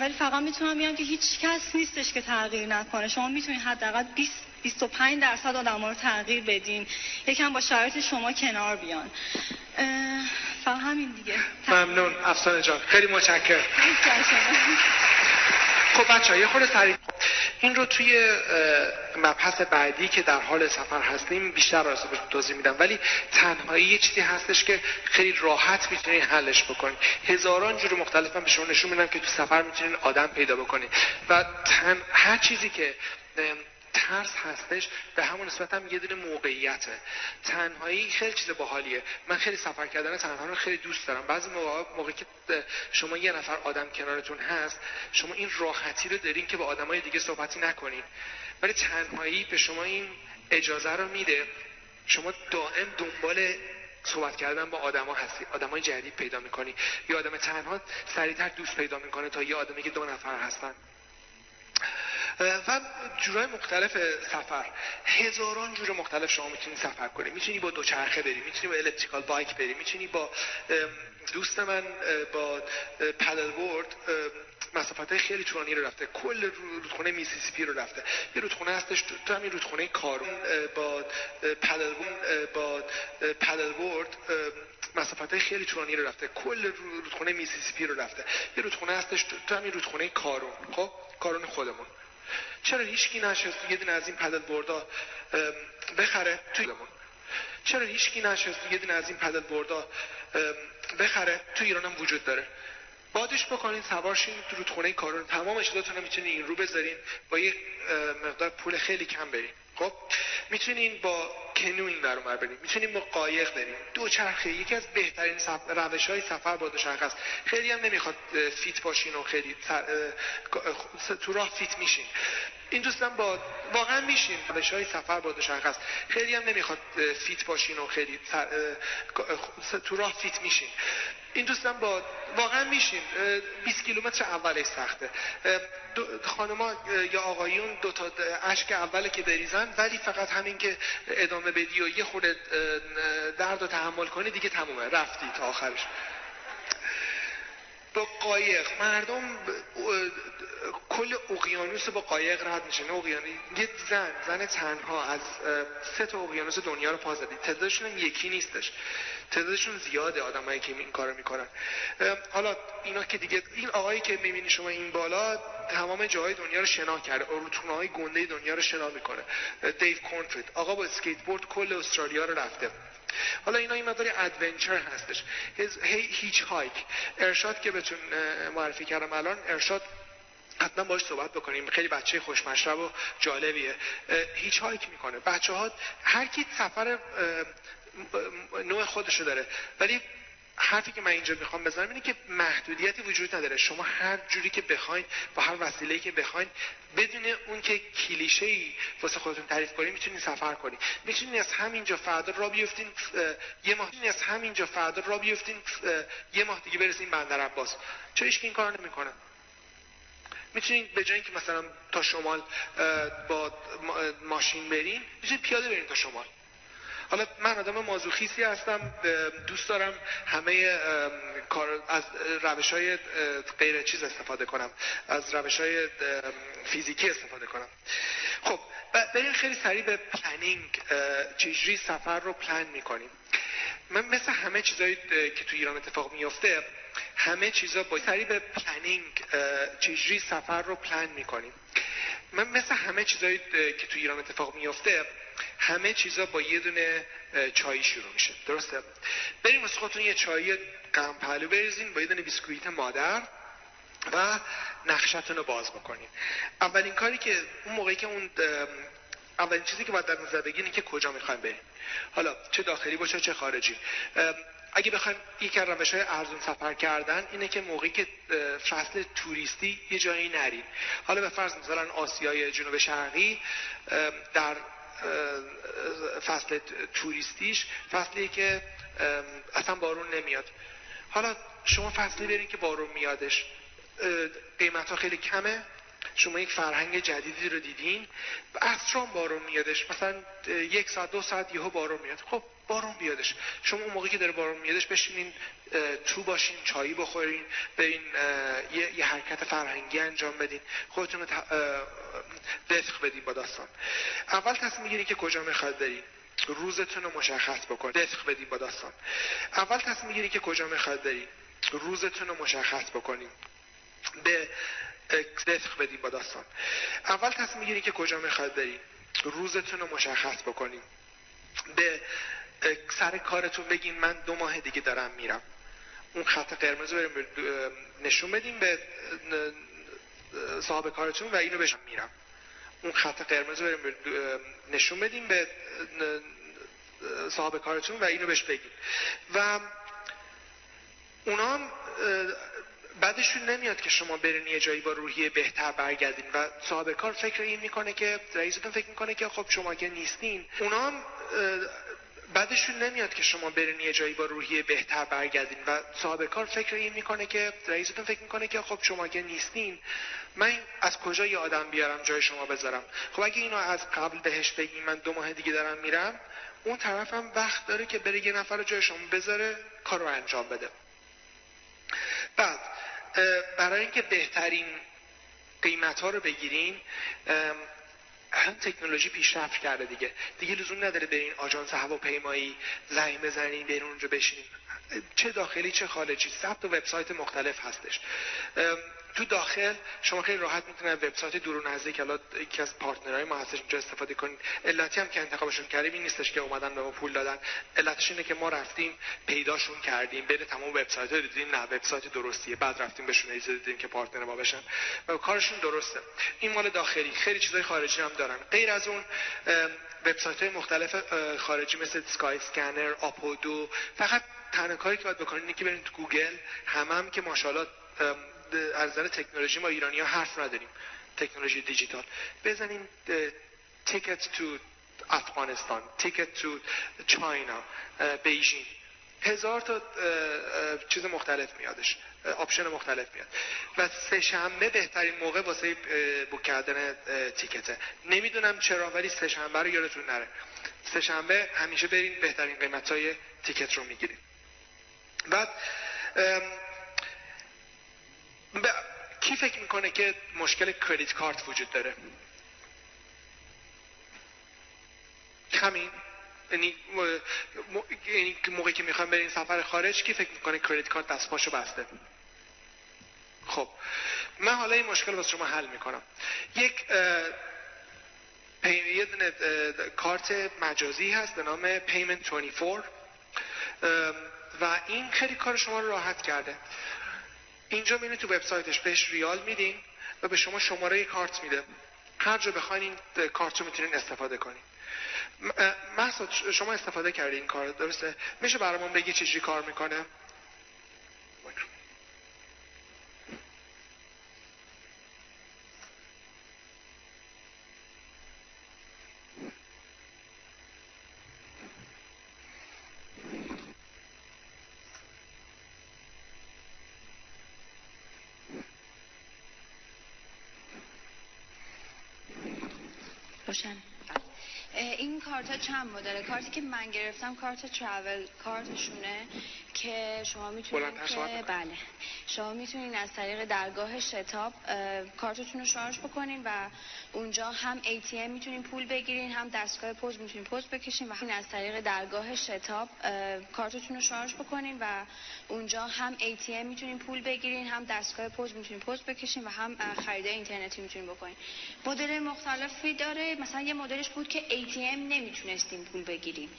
ولی فقط می‌تونم بگم که هیچ کس نیستش که تغییر نکنه. شما می‌تونید حداقل 20 25 درصد آدم رو تغییر بدین. یکم با شرایط شما کنار بیان. فقط همین دیگه. ممنون. افسانه جان. خیلی متشکرم. خب بچه یه خورده سریع. این رو توی مبحث بعدی که در حال سفر هستیم بیشتر راستش توضیح میدم. ولی تنهایی یه چیزی هستش که خیلی راحت می‌تونید حلش بکنید هزاران جور مختلف من به شما نشون میدم که تو سفر می‌تونید آدم پیدا بکنید و تن... هر چیزی که ترس هستش به همون نسبت هم یه دونه موقعیته. تنهایی خیلی چیز باحالیه. من خیلی سفر کردن تنها رو خیلی دوست دارم. بعضی موقع موقعی که شما یه نفر آدم کنارتون هست شما این راحتی رو دارین که با آدمای دیگه صحبتی نکنین. ولی تنهایی به شما این اجازه رو میده. شما دائم دنبال صحبت کردن با آدما هستی. آدمای جدید پیدا می‌کنی. یه آدم تنها سریعتر دوست پیدا می‌کنه تا یه آدمی که دو نفر هستن. و جورای مختلف سفر. هزاران جور مختلف شما می‌تونی سفر کنی. می‌تونی با دوچرخه بری می‌تونی با الکتریکال بایک بری می‌تونی با دوست من با پدل بورد مسافت خیلی طولانی رو رفته. کل رو- رودخونه میسیسیپی رو رفته. یه رودخونه هستش تو- همین رودخونه کارون با paddle با paddle board مسافت خیلی طولانی رو رفته. کل رو- رودخونه میسیسیپی رو رفته. یه رودخونه هستش تو همین رودخونه کارون. خب؟ کارون خودمون. چرا هیچکی نشست؟ یه دونه از این paddle board ا ام، بخره توی چرا هیچکی نشست؟ یه دونه از این paddle board ا ام، بخره تو ایران هم وجود داره. بادش بکنین سوارشین تو رودخونه کارون. تمام اشتاتون رو می‌تونین این رو بذارین با یه مقدار پول خیلی کم برین. خب می‌تونین با کنوین در اونور برین می‌تونین با قایق برین دوچرخه یکی از بهترین روش های سفر با دوچرخه است. خیلی هم نمی‌خواد فیت باشین و خیلی اه، تو راه فیت میشین. این دوستان با واقعا میشین. روش های سفر دوچرخه است خیلی هم نمی‌خواد فیت باشین و خیلی تو راه فیت میشین. این دوستان با واقعا میشین. اه، 20 کیلومتر اولش سخته. خانما یا آقایون دو تا اشک اوله که بریزن ولی فقط همین که ادامه بدی و یه خورده درد رو تحمل کنی دیگه تمومه. رفتی تا آخرش. با قایق. مردم کل اقیانوس با قایق رد میشن اقیانوس یه زن زن تنها از سه تا اقیانوس دنیا رو پا زدی تعدادشون یکی نیستش. تعدادشون زیاده آدمایی که این کارو می‌کنن. حالا اینا که دیگه این آقایی که می‌بینی شما این بالا تمام جاهای دنیا رو شنا کرده. رودخونه های گنده دنیا رو شنا می‌کنه. دیو کونترید آقا با اسکیت بورد کل استرالیا رو رفته. حالا اینا این مقداری ادونچر هستش. هیچ هایک ارشاد که بهتون معرفی کردم الان ارشاد حتما باش صحبت بکنیم. خیلی بچه خوشمشرب و جالبیه. هیچ هایک می‌کنه. بچه ها هر کی سفر نوع خودشو داره ولی حرفی که من اینجا می‌خوام بزنم اینه که محدودیتی وجود نداره. شما هر جوری که بخواید با هر وسیله که بخواید بدون اون که کلیشه ای واسه خودتون تعریف کنید می‌تونید سفر کنید می‌تونید از همینجا فردا را بیفتین یه ماه. از همینجا فردا را بیفتین یه ماه دیگه برسین بندر عباس. چه این کار نمی‌کنه؟ می‌تونید به جای اینکه مثلا تا شمال با ماشین برین می‌تونید پیاده برین تا شمال. حالا من آدم مازوخیسی هستم دوست دارم همه کار از روش های غیر چیز استفاده کنم از روش های فیزیکی استفاده کنم. خب بریم خیلی سریع به پلنینگ چجوری سفر رو پلن می‌کنیم. من مثل همه چیزایی که تو ایران اتفاق میفته همه چیزا با سریع به planning چجوری سفر رو پلن می‌کنیم. من مثل همه چیزایی که تو ایران اتفاق میفته همه چیزا با یه دونه چای شروع میشه. درسته؟ بریم واسه خودتون یه چای قند پهلو بریزین با یه دونه بیسکویت مادر و نقشتون رو باز بکنین. اولین کاری که اون موقعی که اون اولین چیزی که باید در نظر بگیرین که کجا می‌خوایم بریم. حالا چه داخلی باشه چه خارجی. اگه بخوایم یک از روش های ارزون سفر کردن اینه که موقعی که فصل توریستی یه جایی نرید حالا به فرض مثلا آسیای جنوب شرقی در فصل توریستیش فصلی که اصلا بارون نمیاد. حالا شما فصلی برین که بارون میادش. قیمت ها خیلی کمه. شما یک فرهنگ جدیدی رو دیدین. اصران بارون میادش. مثلا یک ساعت دو ساعت یهو بارون میاد. خب بارون بیادش شما اون موقعی که داره بارون میادش بشینین تو باشین چایی بخورین به این یه،, یه حرکت فرهنگی انجام بدین. خودتون رو دفق بدین با داستان. اول تصمیم می‌گیرین که کجا می‌خواد برین. روزتون رو مشخص بکن دفق بدین با داستان. اول تصمیم می‌گیرین که کجا می‌خواد برین. روزتون رو مشخص بکنین. به دفق بدین با داستان. اول تصمیم می‌گیرین که کجا می‌خواد برین. روزتون رو مشخص بکنین. به سر کارتون بگین من دو ماه دیگه دارم میرم. اون خط قرمز رو نشون بدین به صاحب کارتون و اینو بهش میرم. اون خط قرمز رو نشون بدین به صاحب کارتون و اینو بهش بگین و اونا هم بعدشون نمیاد که شما برین یه جایی با روحیه بهتر برگردین. و صاحب کار فکر این می‌کنه که رئیستون فکر می‌کنه که خب شما که نیستین. اونا هم بعدشون نمیاد که شما برین یه جایی با روحیه بهتر برگردین و صاحب کار فکر این می‌کنه که رئیستون فکر می‌کنه که خب شما که نیستین من از کجا یه آدم بیارم جای شما بذارم؟ خب اگه اینو از قبل بهش بگیم من دو ماه دیگه دارم میرم اون طرفم وقت داره که بره یه نفر جای شما بذاره کار رو انجام بده. بعد برای اینکه بهترین قیمت ها رو بگیرین الان تکنولوژی پیشرفت کرده دیگه. دیگه لزوم نداره برین آژانس هواپیمایی زنگ بزنین برین اونجا بشینین چه داخلی چه خارجی ثبت و وبسایت مختلف هستش. تو داخل شما خیلی راحت می‌تونید وبسایت دور و نزدیک الان یکی از پارتنرهای ما هستش اینجا استفاده کنید. علتی هم که انتخابشون کردیم این نیستش که اومدن به ما پول دادن. علتش اینه که ما رفتیم پیداشون کردیم. بین تمام وبسایت ها دیدیم نه وبسایت درستیه. بعد رفتیم بهشون اجازه دیدیم که پارتنر ما بشن. و کارشون درسته. این مال داخلی. خیلی چیزای خارجی هم دارن. غیر از اون وبسایت های مختلف خارجی مثل سکای اسکنر آپودو فقط تنها کاری که باید بکنید اینه که برید تو گوگل. همه هم که ماشاءالله از نظر تکنولوژی ما ایرانی ها حرف نداریم. تکنولوژی دیجیتال. بزنیم ticket to افغانستان ticket to China Beijing هزار تا چیز مختلف میادش option مختلف میاد. و سه شنبه بهترین موقع واسه book کردن ticket ه نمی‌دونم چرا ولی سه شنبه رو یادتون نره. سه شنبه همیشه برین بهترین قیمت های تیکت رو می‌گیریم بعد کی فکر می‌کنه که مشکل کردیت کارت وجود داره؟ همین. یعنی, یعنی موقعی که می‌خوایم برین سفر خارج کی فکر می‌کنه کردیت کارت دست پاشو بسته؟ خب. من حالا این مشکل واسه شما حل می‌کنم. یک یه دونه کارت مجازی هست به نام Payment 24 و این خیلی کار شما رو راحت کرده. اینجا میرین تو وبسایتش بهش ریال میدین و به شما شماره کارت میده. هر جا بخواین این کارت رو می‌تونین استفاده کنین. محسود شما استفاده کردی این کار درسته؟ میشه برامون بگی چجوری کار می‌کنه روشن این کارت ها چند مدله کارتی که من گرفتم کارت ترافل کارتشونه که شما می‌تونید که. بله. شما می‌تونین از طریق درگاه شتاب کارتتون رو شارژ بکنین و اونجا هم ATM می‌تونین پول بگیرین هم دستگاه پوز می‌تونین پوز بکشین و هم از طریق درگاه شتاب کارتتون رو شارژ بکنین و اونجا هم ATM می‌تونین پول بگیرین هم دستگاه پوز می‌تونین پوز بکشین و هم خرید اینترنتی می‌تونین بکنین. مدل مختلفی داره. مثلا یه مدلش بود که ATM نمی‌تونستیم پول بگیریم.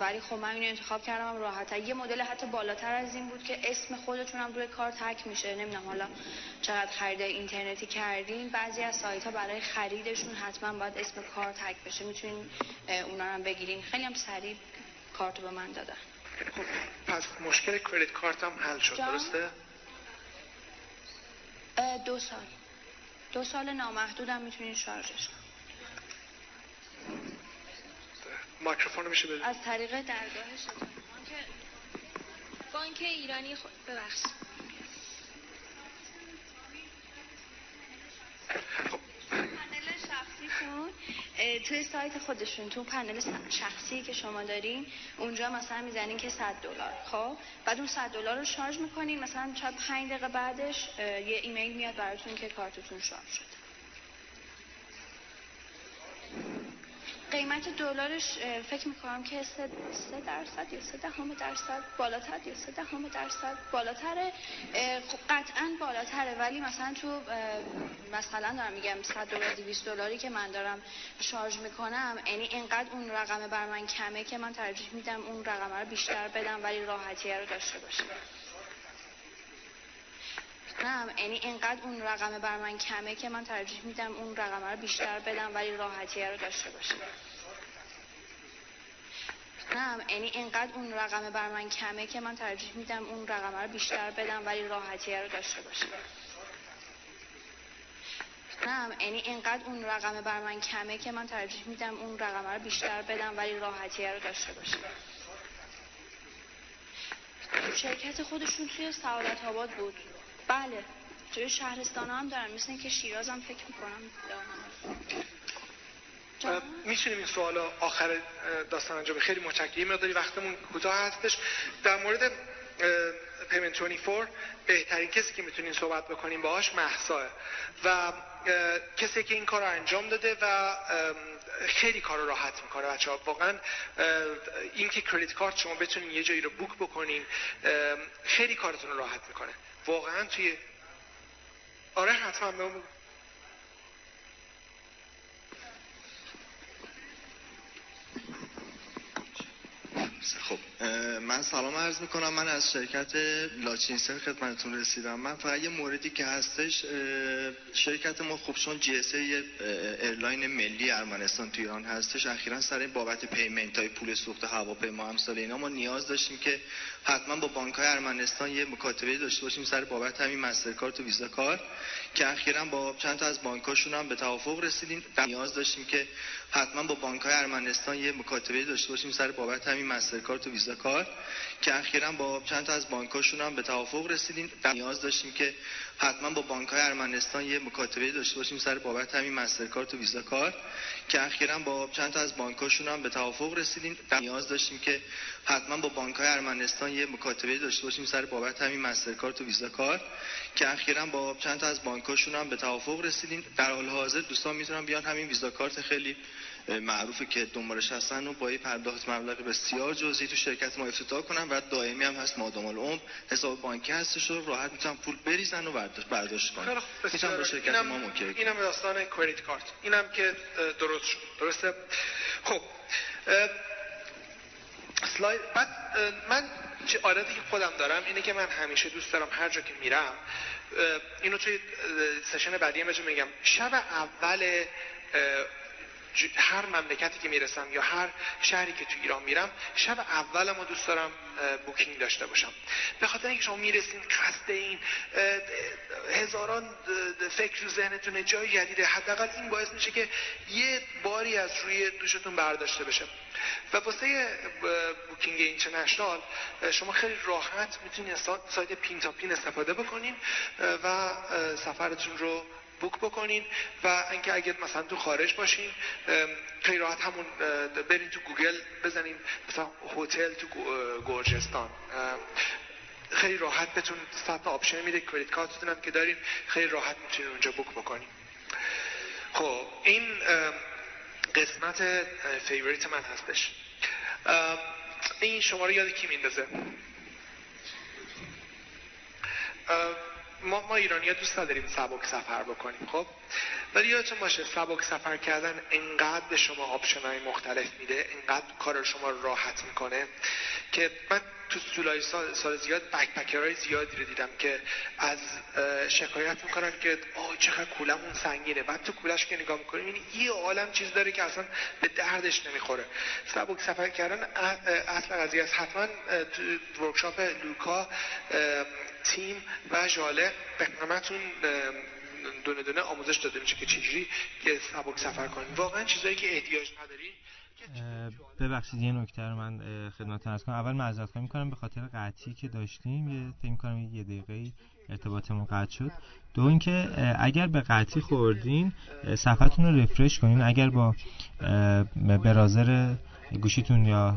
ولی خب من اینو انتخاب کردم راحت یه مدل حتی بالاتر از این بود که اسم خودتون هم روی کارت تک میشه. نمی‌دونم حالا چقدر خرید اینترنتی کردین. بعضی از سایت ها برای خریدشون حتما باید اسم کارت تک بشه. می‌تونین اونا رو هم بگیرین. خیلی هم سریع کارت رو به من دادن. پس مشکل کردیت کارت هم حل شد؟ درسته؟ دو سال. دو سال نامحدود هم می‌تونین شارژش کنین. مایکروفون رو میشه بدید. از طریق درگاه شتاب بانک بانک ایرانی خود ببخشید. پنل شخصیتون اه، توی سایت خودشون تو پنل شخصی که شما دارین اونجا مثلا می‌زنین که 100 دلار خب؟ بعد اون 100 دلار رو شارژ می‌کنین مثلا شاید 5 دقیقه بعدش یه ایمیل میاد براتون که کارتتون شارژ شد قیمت دلارش فکر می‌کنم که سه, سه درصد یا سه دهم درصد بالاتر یا سه دهم درصد بالاتره. خب قطعا بالاتره ولی مثلا تو مثلا دارم میگم 100 دلار 200 دلاری که من دارم شارژ می‌کنم یعنی اینقدر اون رقم بر من کمه که من ترجیح میدم اون رقم رو بیشتر بدم ولی راحتی رو داشته باشم. نه یعنی اینقدر اون رقم بر من کمه که من ترجیح میدم اون رقم رو بیشتر بدم ولی راحتی رو داشته باشم. نه یعنی اینقدر اون رقم بر من کمه که من ترجیح میدم اون رقم رو بیشتر بدم ولی راحتی رو داشته باشم. نه یعنی اینقدر اون رقم بر من کمه که من ترجیح میدم اون رقم رو بیشتر بدم ولی راحتی رو داشته باشم. شرکت خودشون توی سعادت آباد بود. بله. توی شهرستان هم دارن مثل اینکه شیراز هم فکر می‌کنم می‌تونیم این سوال آخر داستان انجام؟ خیلی متشکرم. مقداری وقتمون کوتاه هستش. در مورد پیمنت 24 بهترین کسی که می‌تونین صحبت بکنیم باهاش محساه و کسی که این کار انجام داده و خیلی کار رو راحت می‌کنه. بچه ها واقعا این که کردیت کارت شما بتونین یه جایی رو بوک بکنین خیلی کارتون رو راحت می‌کنه. واقعا توی آره حتما بگو. خب اه، من سلام عرض می‌کنم. من از شرکت لاچینسر خدمتتون رسیدم. من فقط یه موردی که هستش شرکت ما خب چون اس ایرلاین ملی ارمنستان تو ایران هستش اخیرا سر این بابت پیمنت های پول سوخت هواپیما امثال اینا ما نیاز داشتیم که حتما با بانک های ارمنستان یه مکاتبه داشته باشیم سر بابت همین مسترکارت و ویزا کارت که اخیرا با چند تا از بانکاشون هم به توافق رسیدیم. نیاز داشتیم که حتما با بانک های ارمنستان یه مکاتبه داشته باشیم سر بابت همین مسترکارت و ویزا کارت که اخیرا با چند تا از بانکاشون هم به توافق رسیدیم. نیاز داشتیم که حتما با بانک های ارمنستان یه مکاتبه داشته باشیم سر بابت همین مسترکارت و ویزا کارت که اخیرا با چند تا از بانکاشون هم به توافق رسیدیم. نیاز داشتیم که حتما با بانک های ارمنستان یه مکاتبه داشته باشیم سر بابت همین مسترکارت و ویزا کارت که اخیرا با چند تا از بانکاشون هم به توافق رسیدیم. در حال حاضر دوستان می‌تونن بیان همین ویزا کارت خیلی معروفه که دنبالش هستن و با یه پرداخت مبلغ بسیار جزئی تو شرکت ما افتتاح کنن و دائمی هم هست مادام العمر. حساب بانکی هستش و راحت می‌تونن پول بریزن و برداشت برداشت کنن. می‌تونن با. شرکت اینم- ما موکل اینم داستان کردیت کارت. اینم که درست شد. درسته؟ خب. سلاید بعد من چه عادتی که خودم دارم اینه که من همیشه دوست دارم هر جا که میرم اینو توی سشن بعدی هم میگم. شب اول هر مملکتی که می‌رسم یا هر شهری که تو ایران میرم شب اول ما دوست دارم بوکینگ داشته باشم. به خاطر اینکه شما می‌رسین خسته این هزاران فکر رو ذهنتونه جای جدیده حداقل این باعث میشه که یه باری از روی دوشتون برداشته بشه. و واسه booking international شما خیلی راحت می‌تونید سایت پین تا پین استفاده بکنین و سفرتون رو book بکنین و اینکه اگه مثلا تو خارج باشین خیلی راحت همون برین تو گوگل بزنین مثلا هتل تو گرجستان. خیلی راحت بتون صد option میده credit card تون هم که دارین خیلی راحت می‌تونین اونجا book بکنین. خب این قسمت favorite من هستش. این شما رو یاد کی میندازه؟ ما, ما ایرانی ها دوست نداریم سبک سفر بکنیم خب؟ ولی یادتون باشه سبک سفر کردن انقدر به شما option های مختلف میده انقدر کار شما راحت می‌کنه که من تو سولای سال, سال زیاد های زیادی رو دیدم که از شکایت می‌کنن که آه چقدر کولمون سنگینه. بعد تو کولش که نگاه می‌کنیم این یه عالم چیز داره که اصلا به دردش نمی‌خوره. سبک سفر کردن اصل قضیه است. حتما تو ورکشاپ لوکا تیم و ژاله به همتون دونه دونه آموزش داده میشه که چجوری سبک سفر کنید واقعا چیزایی که احتیاج ندارین ببخشید یه نکته رو من خدمت ارز کنم. اول معذرت خواهی می‌کنم به خاطر قطعی که داشتیم. یه فکر کنم یه دقیقه ارتباطمون قطع شد. دو اینکه اگر به قطعی خوردین صفحتون رو رفرش کنین. اگر با برازر گوشیتون یا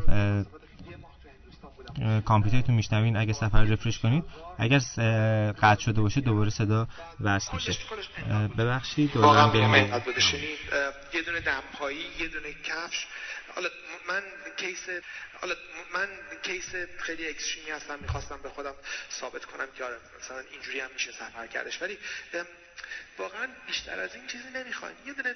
کامپیوترتون میشنوین اگه سفر رفرش کنید اگر قطع شده باشه دوباره صدا وصل میشه. ببخشید دوباره بریم یه دونه دمپایی یه دونه کفش. حالا من case حالا من case خیلی extreme ی هستم می‌خواستم به خودم ثابت کنم که آره مثلا اینجوری هم میشه سفر کردش. ولی واقعا بیشتر از این چیزی نمی‌خواین یه دونه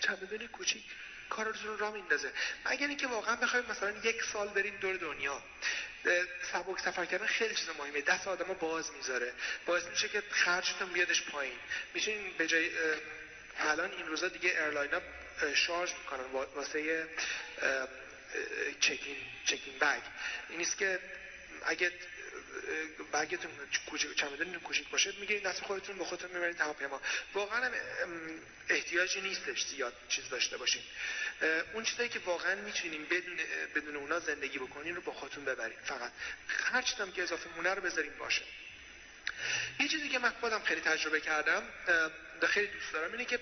چمدون کوچیک کارتون رو راه میندازه. مگر اینکه واقعا بخواید مثلا یک سال برید دور دنیا. سبک سفر کردن خیلی چیز مهمه. دست آدم باز می‌ذاره. باعث میشه که خرجتون بیادش پایین. می‌تونین به جای الان این روزا دیگه airline ها charge می‌کنن. واسه check-in check-in bag. این نیست که اگه bag تون کوچیک چمدون کوچیک باشه می‌گیرید دست خودتون به خودتون می‌برید هواپیما. واقعا احتیاجی نیستش زیاد چیز داشته باشین. اون چیزایی که واقعا می‌تونین بدون بدون اونا زندگی بکنین رو با خودتون ببرید فقط. هر چیزی که اضافه مونه رو بذاریم باشه. یه چیزی که من خودم خیلی تجربه کردم خیلی دوست دارم اینه که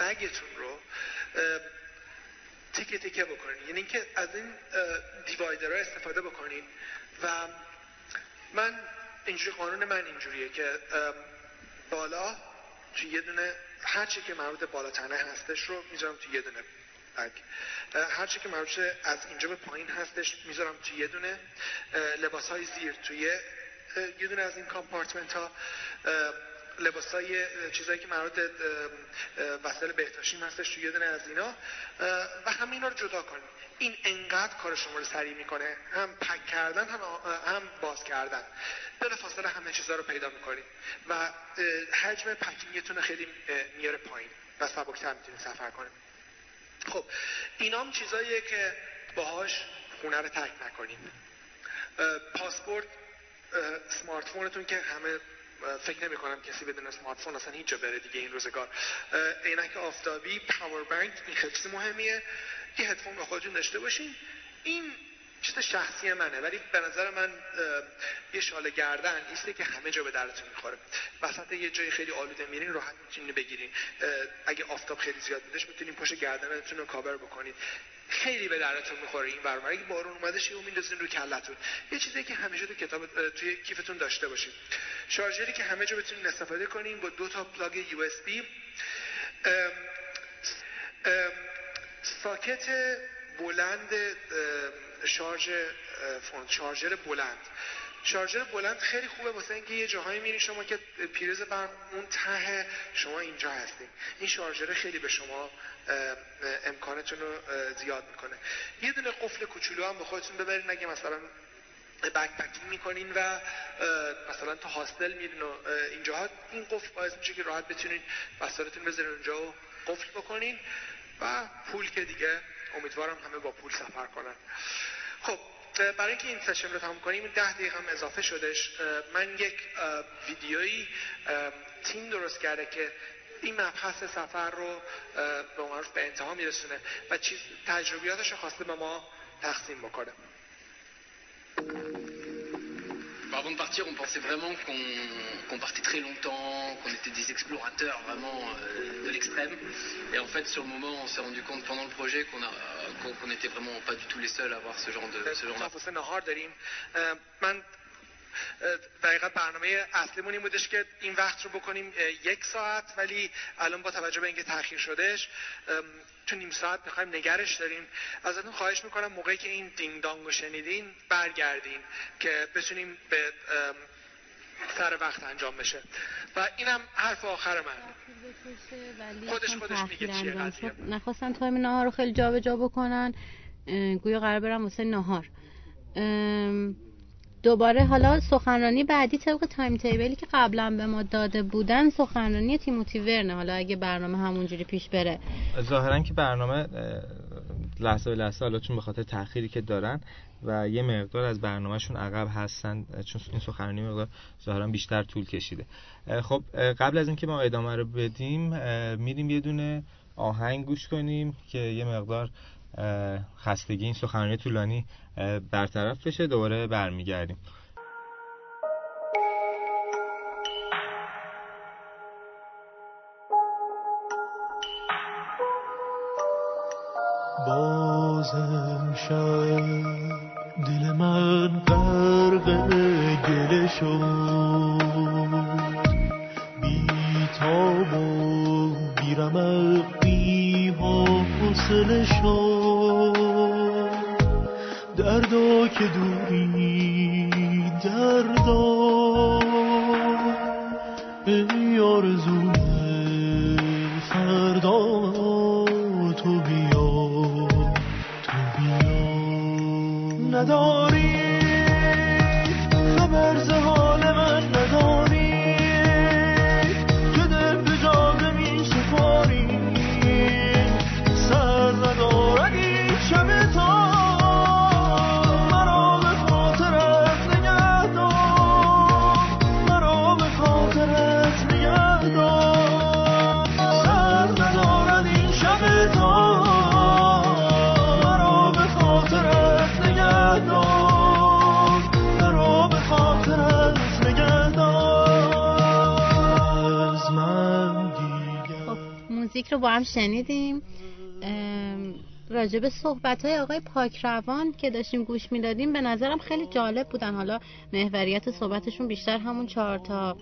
بگتون رو تیکه تیکه بکنین. یعنی اینکه از این دیوایدرها استفاده بکنین. و من اینجوری قانون من اینجوریه که بالا تو یه دونه هر چی که مربوط بالا تنه هستش رو می‌ذارم تو یه دونه بگ. هر چی که مربوط از اینجا به پایین هستش می‌ذارم تو یه دونه لباس های زیر توی یه دونه از این کامپارتمنت ها لباس های چیزایی که مربوط وسایل بهداشتیم هستش توی یه دونه از اینا. و همه اینا رو جدا کنیم. این انقدر کار شما رو سریع می‌کنه. هم پک کردن هم, هم باز کردن. بلا فاصله همه چیزها رو پیدا می‌کنید و حجم پکینگتون خیلی میاره پایین. و سبکتر می‌تونید سفر کنید خب اینام چیزاییه که باهاش خونه رو ترک نکنید پاسپورت smartphone تون که همه فکر نمی کنم کسی بدون smartphone اصلا هیچ جا بره دیگه این روزگار. عینک آفتابی power bank این خیلی مهمیه. یه هدفون با خودتون داشته باشین. این چیز شخصی منه ولی به نظر من یه شال گردن هسته که همه جا به دردتون می‌خوره. وسط یه جای خیلی آلوده میرین راحت می‌تونین بگیرین. اگه آفتاب خیلی زیاد بودش می‌تونین پشت گردنتون رو کاور بکنید. خیلی به دردتون می‌خوره این برنامه. اگه بارون اومدش رو میندازین رو کلتون یه چیزی که همیشه تو کتاب توی کیفتون داشته باشید شارژری که همه جا بتونین استفاده کنین با دو تا plug USB. socket بلند شارژ شارژر بلند. شارژر بلند خیلی خوبه. واسه اینکه یه جاهایی میری شما که پیرز برق اون ته شما اینجا هستی. این شارژر خیلی به شما امکانتون رو زیاد می‌کنه. یه دونه قفل کوچولو هم به خودتون ببرین. اگه مثلا بک پکینگ می‌کنین و مثلا تا هاستل میرین و اینجاها این قفل باعث میشه که راحت بتونین وسایلتون بذارین اونجا و قفل بکنین. و پول که دیگه امیدوارم همه با پول سفر کنن. خب برای اینکه این سشن رو تموم کنیم ده دقیقه هم اضافه شدش من یک ویدیویی تیم درست کرده که این مبحث سفر رو به معروف به انتها میرسونه و چیز تجربیاتش رو خواسته به ما تقسیم بکنه. Avant de partir, on pensait vraiment qu'on partait très longtemps, qu'on était des explorateurs vraiment euh, de l'extrême. Et en fait, sur le moment, on s'est rendu compte pendant le projet qu'on a qu'on qu'on était vraiment pas du tout les seuls à avoir ce genre de ce genre دقیقا برنامه اصلیمون این بودش که این وقت رو بکنیم یک ساعت ولی الان با توجه به اینکه تاخیر شدش ام، تو نیم ساعت می‌خوایم نگهش داریم. ازتون خواهش می‌کنم موقعی که این دینگ دانگ رو شنیدین برگردین که بتونیم به سر وقت انجام بشه. و اینم حرف آخر من. خودش خودش میگه تأخیر چیه قضیه. شد نخواستن time نهار رو خیلی جابجا بکنن. گویا قرار برم واسه نهار. ام، دوباره حالا سخنرانی بعدی طبق تایم تیبلی که قبلا به ما داده بودن سخنرانی تیموتی ورنه. حالا اگه برنامه همونجوری پیش بره. ظاهرا که برنامه لحظه به لحظه حالا چون به خاطر تأخیری که دارن و یه مقدار از برنامهشون عقب هستن چون این سخنرانی مقدار ظاهرا بیشتر طول کشیده. خب قبل از اینکه ما ادامه رو بدیم میریم یه دونه آهنگ گوش کنیم که یه مقدار خستگی این سخنرانی طولانی برطرف بشه دوباره برمیگردیم. بازم شب دل من غرق گله شد. بی تاب و بی حوصله شد دردا که دوری هم شنیدیم ام، راجع به صحبت های آقای پاکروان که داشتیم گوش می‌دادیم به نظرم خیلی جالب بودن. حالا محوریت صحبتشون بیشتر همون چهار تا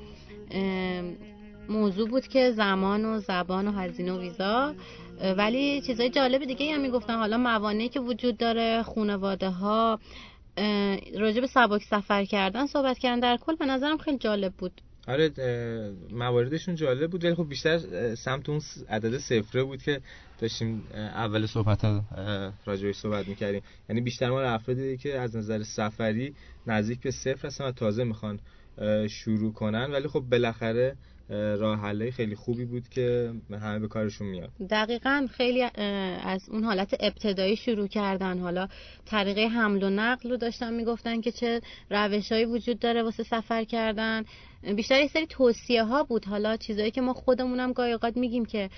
موضوع بود که زمان و زبان و هزینه و ویزا. ولی چیزای جالب دیگه هم می‌گفتن. حالا موانعی که وجود داره خانواده ها راجع سبک سفر کردن صحبت کردن در کل به نظرم خیلی جالب بود. آره مواردشون جالب بود ولی خب بیشتر سمت اون عدد صفره بود که داشتیم اول صحبت راجعش صحبت می‌کردیم. یعنی بیشتر ما افرادی که از نظر سفری نزدیک به صفر هستن و تازه می‌خوان شروع کنن. ولی خب بالاخره اه، راه حله خیلی خوبی بود که همه به کارشون میاد دقیقا خیلی از اون حالت ابتدایی شروع کردن. حالا طریقه حمل و نقل رو داشتن می‌گفتن که چه روشهایی وجود داره واسه سفر کردن. بیشتر یه سری توصیه ها بود. حالا چیزایی که ما خودمونم گاهی اوقات میگیم که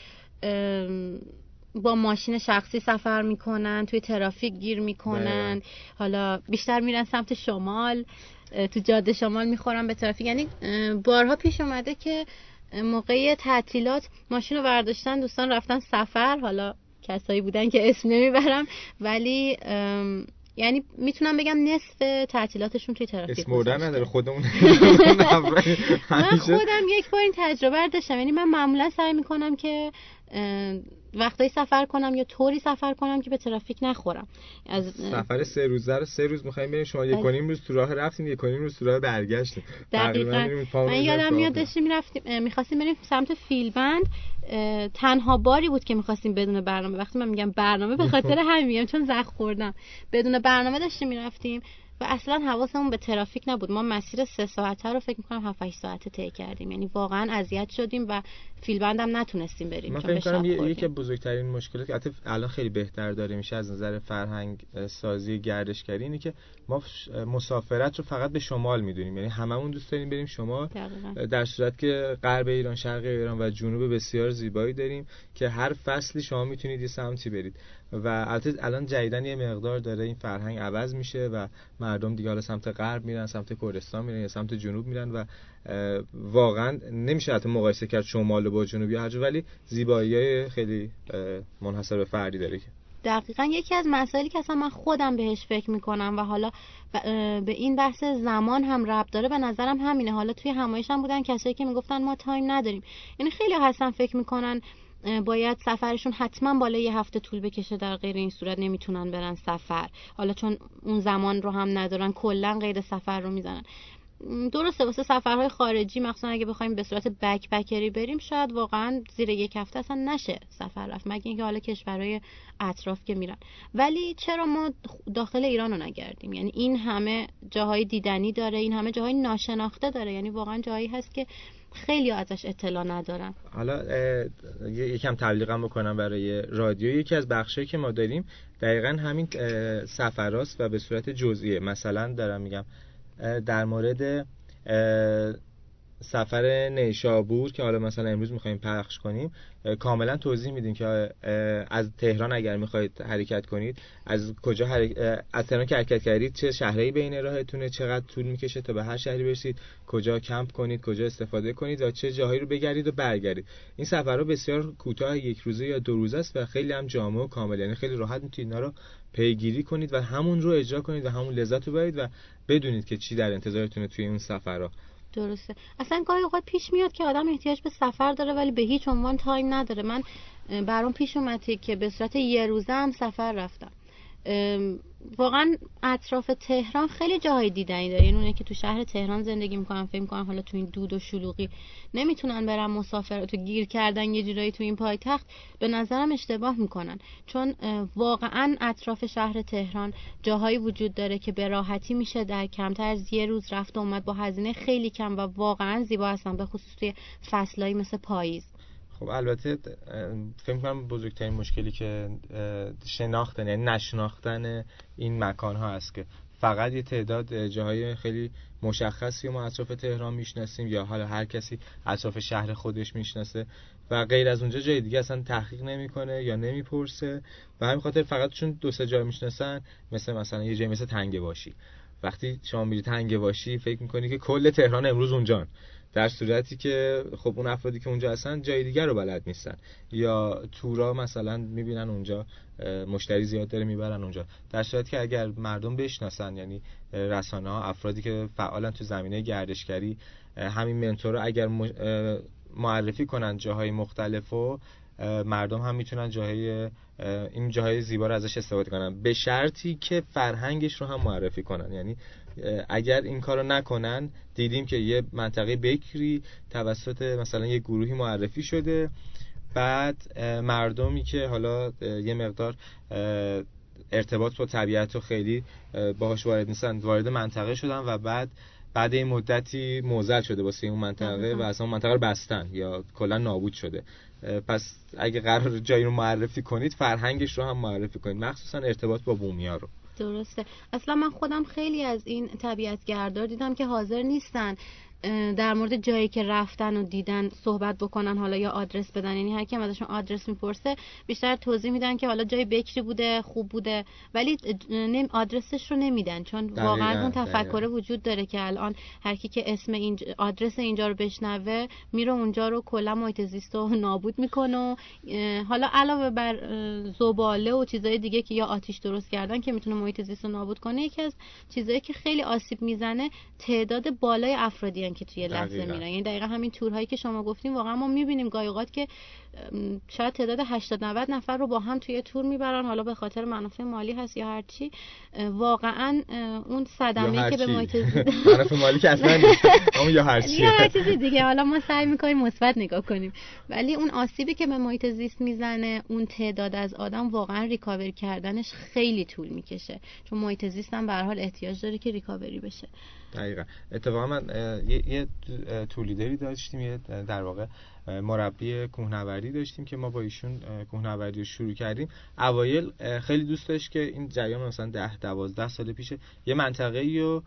با ماشین شخصی سفر می‌کنن توی ترافیک گیر می‌کنن. حالا بیشتر میرن سمت شمال تو جاده شمال می‌خورن به ترافیک. یعنی بارها پیش اومده که موقع تعطیلات ماشین رو برداشتن دوستان رفتن سفر. حالا کسایی بودن که اسم نمی‌برم. ولی یعنی می‌تونم بگم نصف تعطیلاتشون توی ترافیک اسم بردن. نداره خودمون من خودم یک بار این تجربه داشتم. یعنی من معمولا سعی می‌کنم که وقتایی سفر کنم یا طوری سفر کنم که به ترافیک نخورم. از سفر سه روزه رو سه روز می‌خوایم بریم. شما یک بله. و نیم روز تو راه رفتیم یک و نیم روز تو راه برگشتیم. دقیقا. من یادم میاد. داشتیم می‌رفتیم می‌خواستیم بریم سمت فیلبند. تنها باری بود که می‌خواستیم بدون برنامه وقتی من میگم برنامه به خاطر همین میگم چون زخ خوردم. بدون برنامه داشتیم می‌رفتیم. و اصلا حواسمون به ترافیک نبود. ما مسیر سه ساعته رو فکر می‌کنم 7 8 ساعته طی کردیم. یعنی واقعا اذیت شدیم و فیلبند هم نتونستیم بریم من فکر کنم یکی از بزرگترین مشکلات که الان خیلی بهتر داره میشه از نظر فرهنگ سازی گردشگری اینه که ما مسافرت رو فقط به شمال می‌دونیم. یعنی هممون دوست داریم بریم شمال. در صورت که غرب ایران شرق ایران و جنوب بسیار زیبایی داریم که هر فصلی شما می‌تونید یه سمتی برید. و البته الان جدیدن یه مقدار داره این فرهنگ عوض میشه و مردم دیگه حالا سمت غرب میرن سمت کردستان میرن یا سمت جنوب میرن و واقعا نمیشه حتی مقایسه کرد شمال با جنوبی هر ولی زیبایی خیلی منحصر به فردی داره دقیقا یکی از مسائلی که اصلا من خودم بهش فکر می‌کنم و حالا به این بحث زمان هم ربط داره به نظرم همینه. حالا توی همایش هم بودن کسایی که می‌گفتن ما تایم نداریم. یعنی خیلی هستن فکر می‌کنن باید سفرشون حتما بالای یه هفته طول بکشه در غیر این صورت نمی‌تونن برن سفر. حالا چون اون زمان رو هم ندارن کلا غیر سفر رو می‌زنن. درسته واسه سفرهای خارجی مخصوصا اگه بخوایم به صورت بک بکری بریم شاید واقعا زیر یک هفته اصلا نشه سفر رفت مگه اینکه حالا کشورهای اطراف که میرن. ولی چرا ما داخل ایران رو نگردیم؟ یعنی این همه جاهای دیدنی داره این همه جاهای ناشناخته داره. یعنی واقعا جایی هست که خیلی ازش اطلاع ندارن. حالا یکم تبلیغم بکنم برای رادیو. یکی از بخشایی که ما داریم دقیقا همین سفراست و به صورت جزئیه. مثلا دارم میگم در مورد سفر نیشابور که حالا مثلا امروز می‌خوایم پخش کنیم کاملا توضیح میدیم که از تهران اگر می‌خواید حرکت کنید از کجا از تهران که حرکت کردید چه شهری بین راهتونه چقدر طول می‌کشه تا به هر شهری برسید کجا کمپ کنید کجا استفاده کنید و چه جاهایی رو بگردید و برگردید. این سفرها بسیار کوتاه یک روزه یا دو روزه است و خیلی هم جامع و کامل یعنی خیلی راحت می‌تونید اینا رو پیگیری کنید و همون رو اجرا کنید و همون لذت رو برید و بدونید که چی در انتظارتونه توی اون سفرها. درسته. اصلا گاهی اوقات پیش میاد که آدم احتیاج به سفر داره ولی به هیچ عنوان تایم نداره. من برام پیش اومده که به صورت یه روزه هم سفر رفتم. واقعا اطراف تهران خیلی جاهای دیدنی داره. یعنی اونه که تو شهر تهران زندگی می‌کنن فکر می‌کنن حالا تو این دود و شلوغی نمی‌تونن برن مسافر تو گیر کردن یه جورایی تو این پایتخت. به نظرم اشتباه می‌کنن. چون واقعا اطراف شهر تهران جاهایی وجود داره که به راحتی میشه در کمتر از یه روز رفت و اومد با هزینه خیلی کم و واقعا زیبا هستن به خصوص توی فصلایی مثل پاییز. خب البته فکر کنم بزرگترین مشکلی که شناختن یعنی نشناختن این مکان ها است که فقط یه تعداد جاهای خیلی مشخصی ما اطراف تهران می‌شناسیم یا حالا هر کسی اطراف شهر خودش می‌شناسه و غیر از اونجا جای دیگه اصلا تحقیق نمی‌کنه یا نمی‌پرسه. و همین خاطر فقط چون دو سه جا می‌شناسن مثل مثلا یه جایی مثل تنگه باشی وقتی شما میری تنگه باشی فکر می‌کنی که کل تهران امروز اونجان. در صورتی که خب اون افرادی که اونجا هستن جای دیگر رو بلد نیستن. یا تورا مثلا می‌بینن اونجا مشتری زیاد داره می‌برن اونجا. در صورتی که اگر مردم بشناسن یعنی رسانه ها افرادی که فعالن تو زمینه گردشگری همین منتور رو اگر معرفی کنن جاهای مختلف و مردم هم می‌تونن جاهای این جاهای زیبا رو ازش استفاده کنن. به شرطی که فرهنگش رو هم معرفی کنن. یعنی اگر این کارو نکنن دیدیم که یه منطقه بکری توسط مثلا یه گروهی معرفی شده. بعد مردمی که حالا یه مقدار ارتباط با طبیعت و خیلی باهاش وارد نیستن وارد منطقه شدن و بعد بعد این مدتی موزل شده واسه اون منطقه و اصلا اون منطقه رو بستن یا کلا نابود شده. پس اگه قرار جایی رو معرفی کنید فرهنگش رو هم معرفی کنید. مخصوصا ارتباط با بومیا رو. درسته. اصلا من خودم خیلی از این طبیعت گردار دیدم که حاضر نیستن در مورد جایی که رفتن و دیدن صحبت بکنن حالا یا آدرس بدن یعنی هر کی ازشون آدرس می‌پرسه بیشتر توضیح میدن که حالا جای بکری بوده خوب بوده ولی نم آدرسش رو نمیدن چون واقعا اون تفکر وجود داره که الان هر کی که اسم این آدرس اینجا رو بشنوه میره اونجا رو کلا محیط زیست رو نابود می‌کنه و حالا علاوه بر زباله و چیزای دیگه که یا آتیش درست کردن که می‌تونه محیط زیست رو نابود کنه یکی از چیزایی که خیلی آسیب می‌زنه تعداد بالای افرادی که توی لحظه دقیقاً. میرن. یعنی دقیقا همین تورهایی که شما گفتیم واقعا ما می‌بینیم گاهی اوقات که شاید تعداد 80 90 نفر رو با هم توی تور می‌برن. حالا به خاطر منافع مالی هست یا هر چی واقعا اون صدمه که به محیط منافع مالی که اصلا نیست. اما یا هر چی هر چیز دیگه. حالا ما سعی می‌کنیم مثبت نگاه کنیم. ولی اون آسیبی که به محیط زیست می‌زنه اون تعداد از آدم واقعا ریکاوری کردنش خیلی طول می‌کشه. چون محیط زیست هم به هر حال احتیاج داره که ریکاوری بشه. دقیقا. اتفاقا من یه, تولیدری داشتیم یه در واقع مربی کوهنوردی داشتیم که ما با ایشون کوهنوردی رو شروع کردیم. اوایل خیلی دوست داشت که این جریان مثلا ده دوازده سال پیش یه منطقه و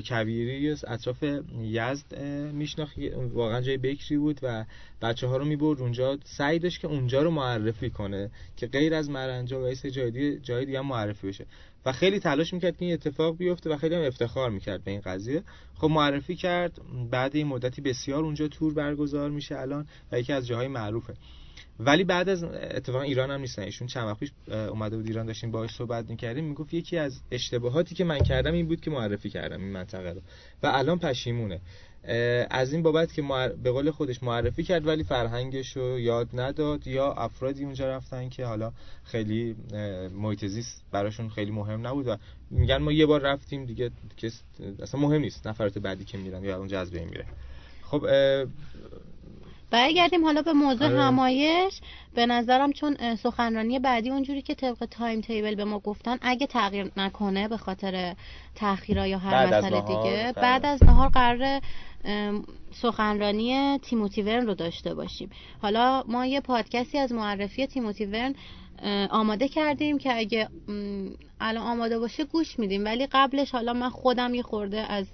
کویری اطراف یزد میشناخت. واقعا جای بکری بود و بچه ها رو می‌برد اونجا. سعی داشت که اونجا رو معرفی کنه که غیر از مرنجا و سری جای دیگه جای دیگه معرفی بشه. و خیلی تلاش می‌کرد که این اتفاق بیفته و خیلی هم افتخار می‌کرد به این قضیه. خب معرفی کرد بعد این مدتی بسیار اونجا تور برگزار میشه الان و یکی از جاهای معروفه. ولی بعد از اتفاقا ایران هم نیستن. ایشون چند وقت پیش اومده بود ایران داشتیم باهاش صحبت می‌کردیم. می‌گفت یکی از اشتباهاتی که من کردم این بود که معرفی کردم این منطقه رو. و الان پشیمونه. از این بابت که معر- به قول خودش معرفی کرد ولی فرهنگش رو یاد نداد یا افرادی اونجا رفتن که حالا خیلی محیط زیست براشون خیلی مهم نبود و میگن ما یه بار رفتیم دیگه کس اصلا مهم نیست نفرات بعدی که میرن یا اونجا از بین میره خب اه، برگردیم حالا به موضوع آره. همایش به نظرم چون سخنرانی بعدی اونجوری که طبق تایم تیبل به ما گفتن اگه تغییر نکنه به خاطر تاخیرا یا هر مسئله دیگه. بعد از نهار قرار سخنرانی تیموتی ورن رو داشته باشیم. حالا ما یه پادکستی از معرفی تیموتی ورن آماده کردیم که اگه الان آماده باشه گوش میدیم. ولی قبلش حالا من خودم یه خورده از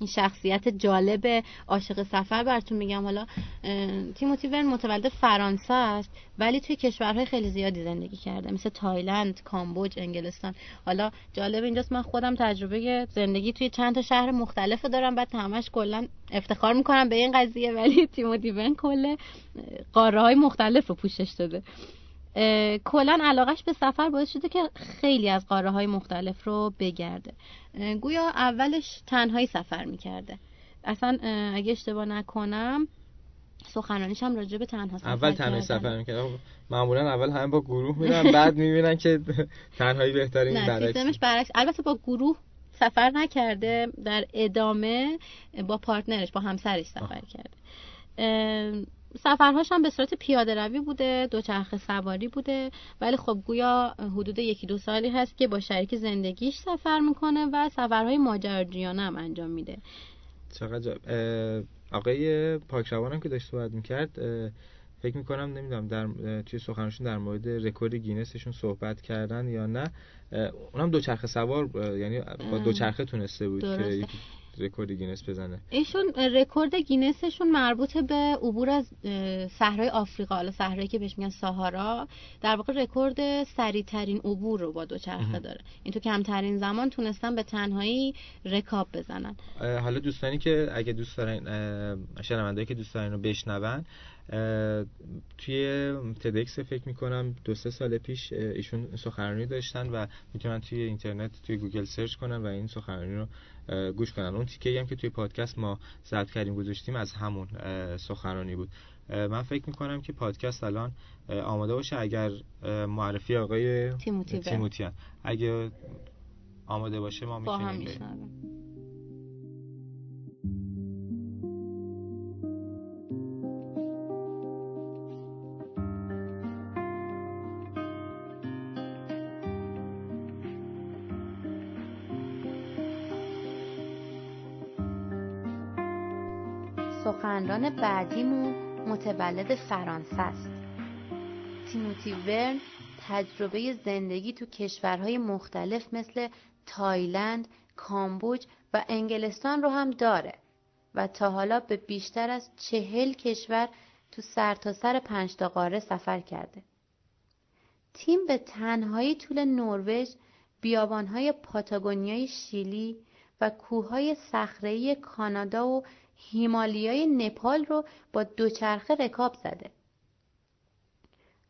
این شخصیت جالب عاشق سفر براتون میگم. حالا تیموتی ورن متولد فرانسه است ولی توی کشورهای خیلی زیادی زندگی کرده. مثل تایلند، کامبوج، انگلستان. حالا جالب اینجاست من خودم تجربه زندگی توی چند تا شهر مختلف دارم بعد همش کلا افتخار می‌کنم به این قضیه ولی تیموتی ورن کل قاره های مختلف رو پوشش داده. کلا علاقش به سفر باعث شده که خیلی از قاره های مختلف رو بگرده. گویا اولش تنهایی سفر می‌کرده. اصلا اگه اشتباه نکنم سخنرانیش هم راجع به تنها سفر اول تنهایی. سفر می‌کردم معمولا اول همه با گروه میرن بعد می‌بینن که تنهایی بهتره این نه سیستمش برعکس. البته با گروه سفر نکرده در ادامه با پارتنرش با همسرش سفر کرده. سفرهاش هم به صورت پیاده روی بوده دوچرخه سواری بوده ولی خب گویا حدود یکی دو سالی هست که با شریک زندگیش سفر می‌کنه و سفرهای ماجراجویانه هم انجام میده چقدر. اه، آقای پاکروان هم که داشت صحبت می‌کرد فکر می‌کنم نمی‌دونم در توی سخنشون در مورد رکورد گینسشون صحبت کردن یا نه اونم دوچرخه سوار یعنی با دوچرخه تونسته بود که درسته. رکورد گینس بزنه. ایشون رکورد گینسشون مربوط به عبور از صحرای آفریقا حالا صحرایی که بهش میگن Sahara در واقع رکورد سریع ترین عبور رو با دوچرخه. داره. این تو کمترین زمان تونستن به تنهایی رکاب بزنن. حالا دوستانی که اگه دوست دارن اه، شنوندهایی که دوست دارن رو بشنون توی TEDx فکر می‌کنم دو سه سال پیش ایشون سخنرانی داشتن و می‌تونن توی اینترنت توی گوگل search کنن و این سخنرانی رو گوش کنن. اون تیکه هم که توی پادکست ما ضبط کردیم گذاشتیم از همون سخنرانی بود. من فکر می‌کنم که پادکست الان آماده باشه اگر معرفی آقای تیموتی ور. تیموتیان اگه آماده باشه ما با هم سخنران بعدیمون متولد فرانسه است تیموتی ورن تجربه زندگی تو کشورهای مختلف مثل تایلند، کامبوج و انگلستان رو هم داره و تا حالا به بیشتر از چهل کشور تو سرتاسر سر پنج تا قاره سفر کرده. تیم به تنهایی طول نروژ، بیابانهای پاتاگونیای شیلی و کوههای صخره‌ای کانادا و هیمالیای نپال رو با دوچرخه رکاب زده.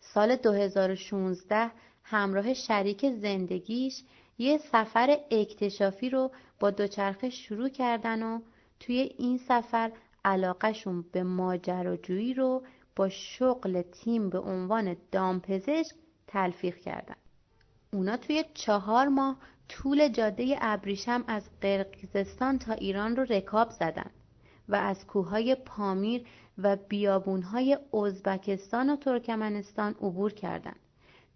سال 2016 همراه شریک زندگیش یه سفر اکتشافی رو با دوچرخه شروع کردن و توی این سفر علاقهشون به ماجراجویی رو با شغل تیم به عنوان دامپزشک تلفیق کردن اونا توی چهار ماه طول جاده ابریشم از قرقیزستان تا ایران رو رکاب زدن و از کوههای پامیر و بیابونهای ازبکستان و ترکمنستان عبور کردند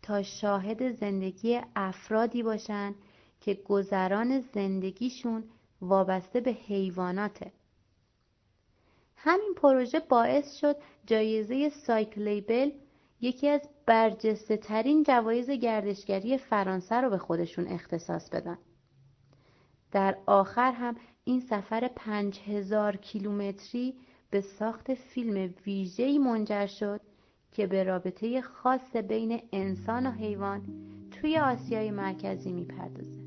تا شاهد زندگی افرادی باشند که گذران زندگیشون وابسته به حیواناته همین پروژه باعث شد جایزه سایکلیبل یکی از برجسته ترین جوایز گردشگری فرانسه رو به خودشون اختصاص بدن. در آخر هم این سفر پنج هزار کیلومتری به ساخت فیلم ویژه‌ای منجر شد که به رابطه خاص بین انسان و حیوان توی آسیای مرکزی می‌پردازه.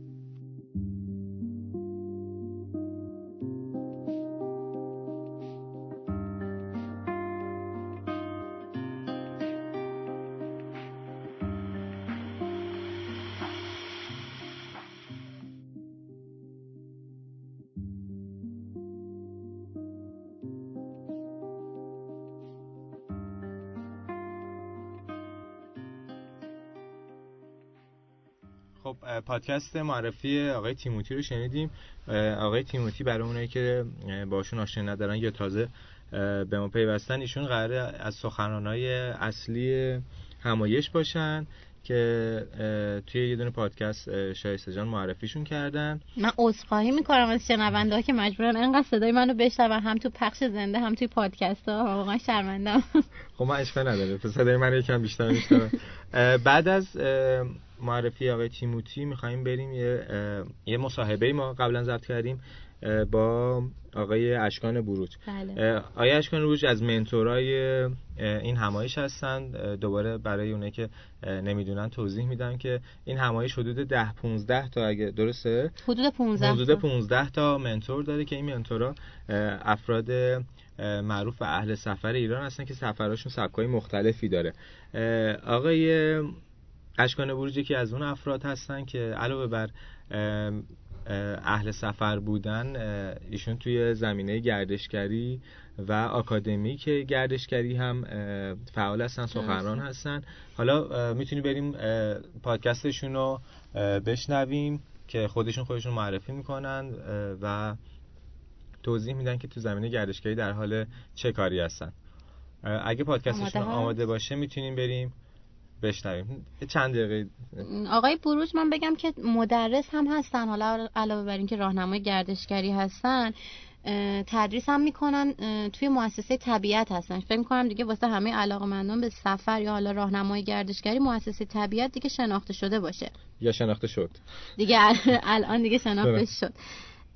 پادکست معرفی آقای تیموتی رو شنیدیم. آقای تیموتی برای اونایی که باشون آشنا ندارن یا تازه به ما پیوستن ایشون قراره از سخنرانای اصلی همایش باشن که توی یه دونه پادکست شایسته جان معرفیشون کردن. من عذرخواهی می‌کنم از شنونده ها که مجبورن انقدر صدای منو بشنون هم تو پخش زنده هم توی پادکست ها. واقعا شرمندم. خب من اشکال نداره صدای من یکم بیشتر میشنم بعد از معرفی آقای تیموتی می‌خوایم بریم یه, یه مصاحبه ما قبلا ضبط کردیم با آقای اشکان بروج. بله. آقای اشکان بروج از منتورای این همایش هستن دوباره برای اونه که نمی‌دونن توضیح میدم که این همایش حدود 10 15 تا اگه درسته؟ حدود 15 حدود 15 تا منتور داره که این منتورا افراد معروف و اهل سفر ایران هستن که سفرهاشون سبکای مختلفی داره. آقای اشکان بروج که از اون افراد هستن که علاوه بر اهل سفر بودن ایشون توی زمینه گردشگری و آکادمیک گردشگری هم فعال هستن سخنران هستن. حالا می‌تونی بریم پادکستشون رو بشنویم که خودشون خودشون معرفی می‌کنن و توضیح میدن که تو زمینه گردشگری در حال چه کاری هستن. اگه پادکستشون آماده, آماده باشه می‌تونیم بریم. بشنویم. چند دقیقه؟ آقای بروج من بگم که مدرس هم هستن. حالا علاوه بر اینکه راهنمای گردشگری هستن تدریس هم می‌کنن توی مؤسسه طبیعت هستن. فکر می‌کنم دیگه واسه همه علاقمندان به سفر یا حالا راهنمای گردشگری مؤسسه طبیعت دیگه شناخته شده باشه. یا شناخته شد. دیگه الان دیگه شناخته شد.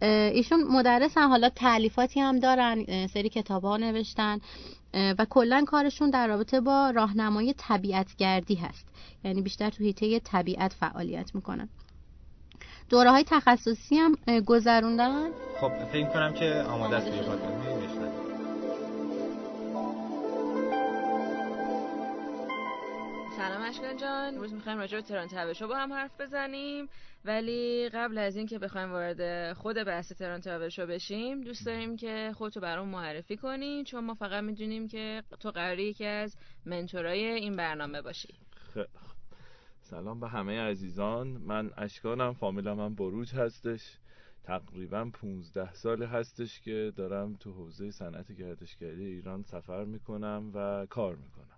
ایشون مدرس هم حالا تعلیفاتی هم دارن سری کتاب ها نوشتن. و کلا کارشون در رابطه با راهنمای طبیعتگردی هست. یعنی بیشتر تو حیطه طبیعت فعالیت می‌کنن. دوره های تخصصی هم گذروندن؟ خب فکر کنم که آماده است سلام اشکان جان. امروز می‌خوایم راجع به تهران تراول با هم حرف بزنیم. ولی قبل از اینکه بخوایم وارد خود بحث تهران تراول بشیم دوست داریم که خودتو برام معرفی کنی چون ما فقط می‌دونیم که تو قراری یکی از منتورای این برنامه باشی. سلام به همه عزیزان. من اشکانم فامیلم هم بروج هستش. تقریبا 15 سال هستش که دارم تو حوزه صنعت گردشگری ایران سفر می‌کنم و کار می‌کنم.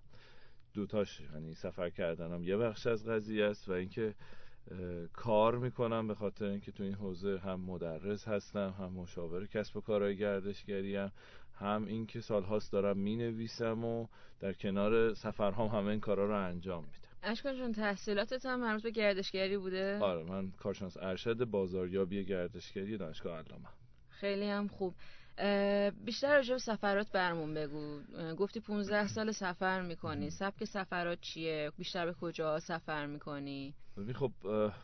دوتاش یعنی سفر کردنم یه بخش از قضیه است و اینکه کار می‌کنم به خاطر اینکه تو این حوزه هم مدرس هستم هم مشاور کسب و کارهای گردشگری هم هم اینکه سالهاست دارم می‌نویسم و در کنار سفرهام همه این کارا رو انجام میدم. اشکان جون تحصیلاتت هم مربوط به گردشگری بوده؟ آره من کارشناس ارشد بازاریابی گردشگری دانشگاه علامه. خیلی هم خوب. بیشتر راجع به سفرات برمون بگو. گفتی 15 سال سفر می‌کنی. سبک سفرات چیه؟ بیشتر به کجا سفر می‌کنی؟ خب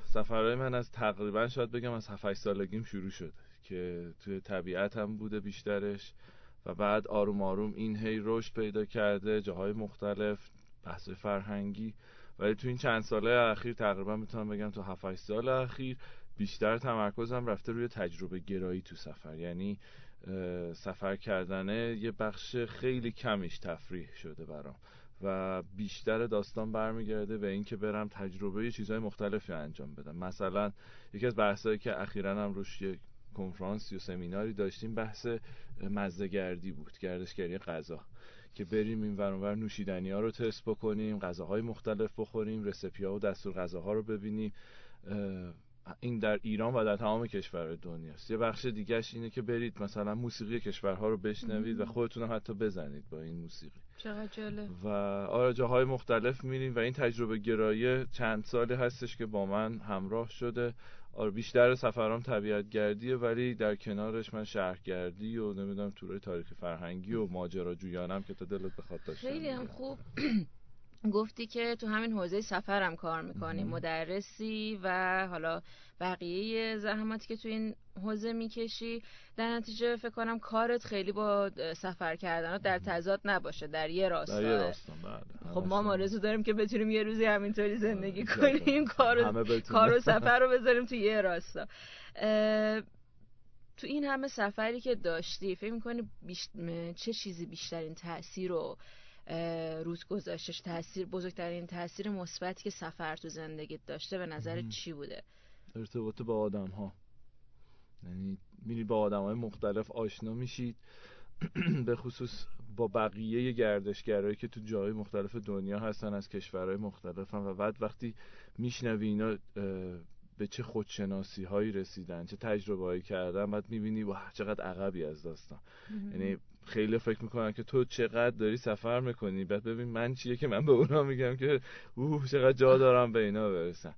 سفرهای من از تقریبا شاید بگم از 7 سالگیم شروع شد که توی طبیعت هم بوده بیشترش و بعد آروم آروم این هی رشد پیدا کرده جاهای مختلف بحث فرهنگی. ولی تو این چند ساله اخیر تقریبا می‌تونم بگم تو 7 سال اخیر بیشتر تمرکزم رفته روی تجربه گرایی تو سفر. یعنی سفر کردنه یه بخش خیلی کمیش تفریح شده برام و بیشتر داستان برمیگرده به اینکه برم تجربه چیزهای مختلفی انجام بدم. مثلا یکی از بحثایی که اخیرا هم روش یه کنفرانسی و سمیناری داشتیم بحث مزدگردی بود گردشگری غذا که بریم این ور نوشیدنی ها رو تست بکنیم غذاهای مختلف بخوریم رسپی ها و دستور غذاها رو ببینیم. این در ایران و در تمام کشور دنیاست. یه بخش دیگهش اینه که برید مثلا موسیقی کشورها رو بشنوید و خودتون هم حتی بزنید با این موسیقی. چقدر جالب. و آره جاهای مختلف میریم و این تجربه گرایی چند سالی هستش که با من همراه شده. آره بیشتر سفرام طبیعت گردیه ولی در کنارش من شهرگردی و نمی‌دونم تورای تاریخ فرهنگی و ماجراجویانم که تا دلت بخواد داشتم. خیلی هم خوب. گفتی که تو همین حوزه سفرم کار می‌کنی. مدرسی و حالا بقیه زحماتی که تو این حوزه می‌کشی در نتیجه فکر کنم کارت خیلی با سفر کردن در تضاد نباشه در یه راستا در یه راستا بله. خب ما آرزو داریم که بتونیم یه روزی همینطوری زندگی کنیم کار کار و سفر رو بذاریم تو یه راستا. تو این همه سفری که داشتی فکر می‌کنی چه چیزی بیشترین تاثیر رو روز گذاشتش تاثیر بزرگترین تاثیر مثبتی که سفر تو زندگیت داشته به نظر چی بوده؟ ارتباط با آدم ها یعنی میری با آدم های مختلف آشنا میشید. به خصوص با بقیه گردشگرایی که تو جای مختلف دنیا هستن از کشورهای مختلف و بعد وقتی میشنوی اینا به چه خودشناسی هایی رسیدن چه تجربه هایی کردن بعد می‌بینی واه چقدر عقبی از داستان. یعنی خیلی فکر می‌کنن که تو چقدر داری سفر می‌کنی. بعد ببین من چیه که من به اونا میگم که اوه چقدر جا دارم به اینا برسم.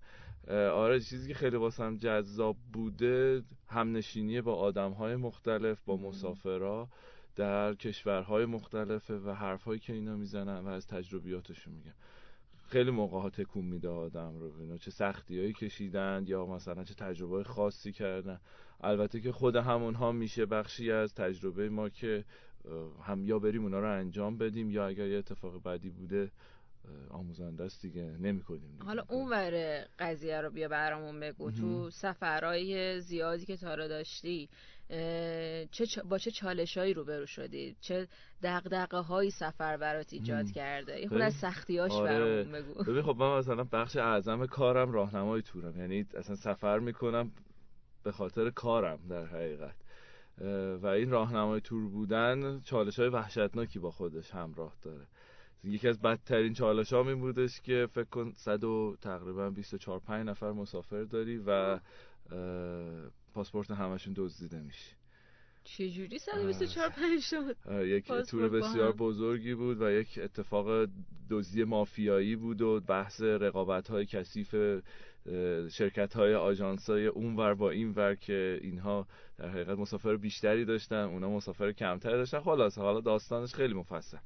آره چیزی که خیلی واسم جذاب بوده همنشینی با آدم های مختلف با مسافرها در کشورهای مختلفه و حرفهایی که اینا می‌زنن و از تجربیاتشون میگن خیلی موقع ها تکون میده آدم رو اینا چه سختی هایی کشیدن یا مثلا چه تجربه خاصی کردن. البته که خود همون ها میشه بخشی از تجربه ما که هم یا بریم اونا رو انجام بدیم یا اگر یه اتفاق بعدی بوده آموزنده است دیگه نمی کنیم حالا اون ور قضیه رو بیا برامون بگو. تو سفرهای زیادی که تارا داشتی چه با چه چالشایی روبرو شدی؟ چه دغدغه های سفر برات ایجاد کرده؟ یه خود از سختیاش آره. برامون بگو. ببین خب من مثلا بخش اعظم کارم راهنمای تورم. یعنی اصلا سفر می‌کنم به خاطر کارم در حقیقت. و این راهنمای تور بودن چالش های وحشتناکی با خودش همراه داره. یکی از بدترین چالش ها این بودش که فکر کن صد و تقریبا 24 5 نفر مسافر داری و پاسپورت همشون دزدیده میشه چجوری 124 5 شد؟ یک تور بسیار بزرگی بود و یک اتفاق دزدی مافیایی بود و بحث رقابت های کثیف شرکت های آژانس های اونور با این ور که اینها در حقیقت مسافر بیشتری داشتن اونا مسافر کمتری داشتن. خلاص حالا داستانش خیلی مفصل.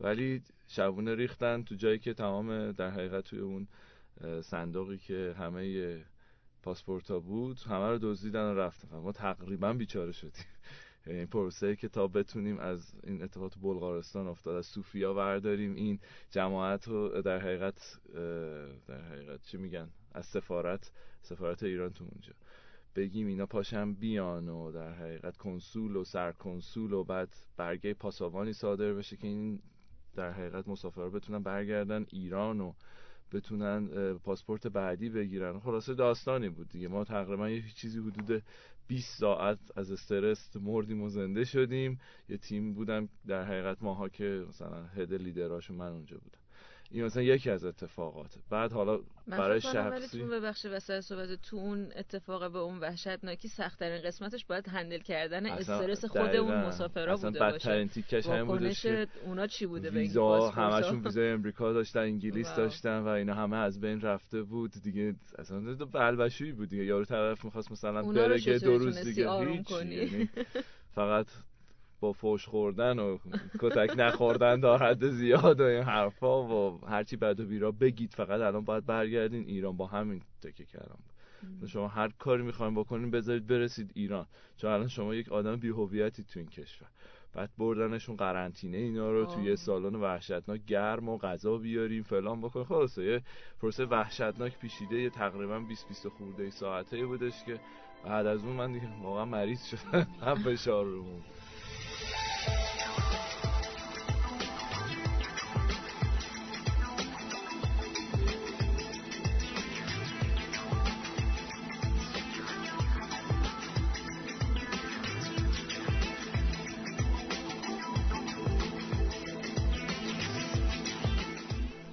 ولی شبونه ریختن تو جایی که تمام در حقیقت توی اون صندوقی که همه پاسپورت ها بود همه رو دزدیدن و رفتن. ما تقریبا بیچاره شدیم. یعنی پروسه که تا بتونیم از این اتفاقات بلغارستان افتاد از سوفیا ورداریم این جماعت رو در حقیقت در حقیقت چی میگن؟ از سفارت سفارت ایران تو اونجا. بگیم اینا پاشم بیان و در حقیقت کنسول و سرکنسول و بعد برگه پاسابانی صادر بشه که این در حقیقت مسافرها بتونن برگردن ایران و بتونن پاسپورت بعدی بگیرن. خلاصه داستانی بود دیگه. ما تقریبا یه چیزی حدود 20 ساعت از استرس مردیم و زنده شدیم. یه تیم بودم در حقیقت ماها که مثلا هد لیدراشون من اونجا بودم. این مثلا یکی از اتفاقات. بعد حالا برای شخصی من ببخش وسط صحبت تو اون اتفاق به اون وحشتناکی سخت ترین قسمتش باید هندل کردن استرس خود اون مسافرا بوده باشه. بدترین تیکش همین بودش که اونا چی بوده ویزا همشون ویزای امریکا داشتن انگلیس داشتن و اینا همه از بین رفته بود. دیگه اصلا بلبشویی بود دیگه. یارو طرف می‌خواست مثلا بره دو روز دیگه. هیچ یعنی فقط با فوش خوردن و کتک نخوردن در حد زیاد و این حرفا و هرچی بد و بیرا بگید فقط الان باید برگردین ایران. با همین تکه کردم. شما هر کاری می‌خوایم بکنین بذارید برسید ایران. چون الان شما یک آدم بیهویتی تو این کشور. بعد بردنشون قرنطینه اینا رو توی یه سالن وحشتناک گرم و غذا بیاریم فلان بکنیم. خلاصه یه پروسه وحشتناک پیشیده یه تقریبا 20 20 خورده ساعته بودش که بعد از اون من دیگه واقعا مریض شدم. هم فشار رو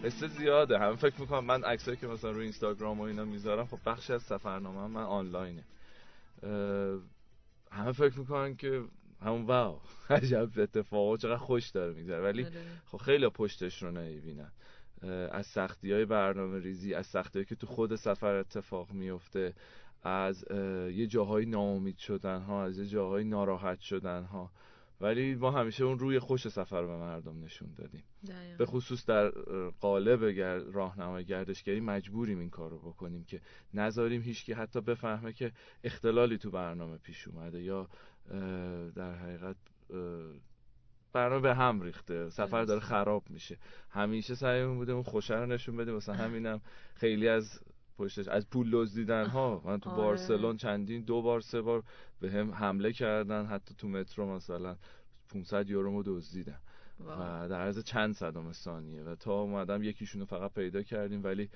قصه زیاده. همه فکر می‌کنم من عکسایی که مثلا روی اینستاگرام و اینا می‌ذارم خب بخشی از سفرنامه من آنلاینه. همه فکر می‌کنن که همون واو عجب اتفاقا چقدر خوش داره میگذره. ولی آره. خب خیلی پشتش رو نمی‌بینن. از سختی های برنامه ریزی از سختی که تو خود سفر اتفاق میفته از یه جاهای ناامید شدن ها از یه جاهای ناراحت شدن ها ولی ما همیشه اون روی خوش سفر رو به مردم نشون دادیم. به خصوص در قالب گر... راهنمای گردشگری مجبوریم این کار رو بکنیم که نذاریم هیچکی حتی بفهمه که اختلالی تو برنامه پیش اومده یا در حقیقت برنامه به هم ریخته. سفر داره خراب میشه. همیشه سعیمون بوده اون خوشه رو نشون بدیم واسه همینم خیلی از پشتش از پول دزدیدن ها. من تو آره. بارسلون چندین دو بار سه بار به هم حمله کردن. حتی تو مترو مثلا 500 یورو رو دزدیدن. و در عرض چند صدم ثانیه. و تا اومدم یکیشون رو فقط پیدا کردیم. ولی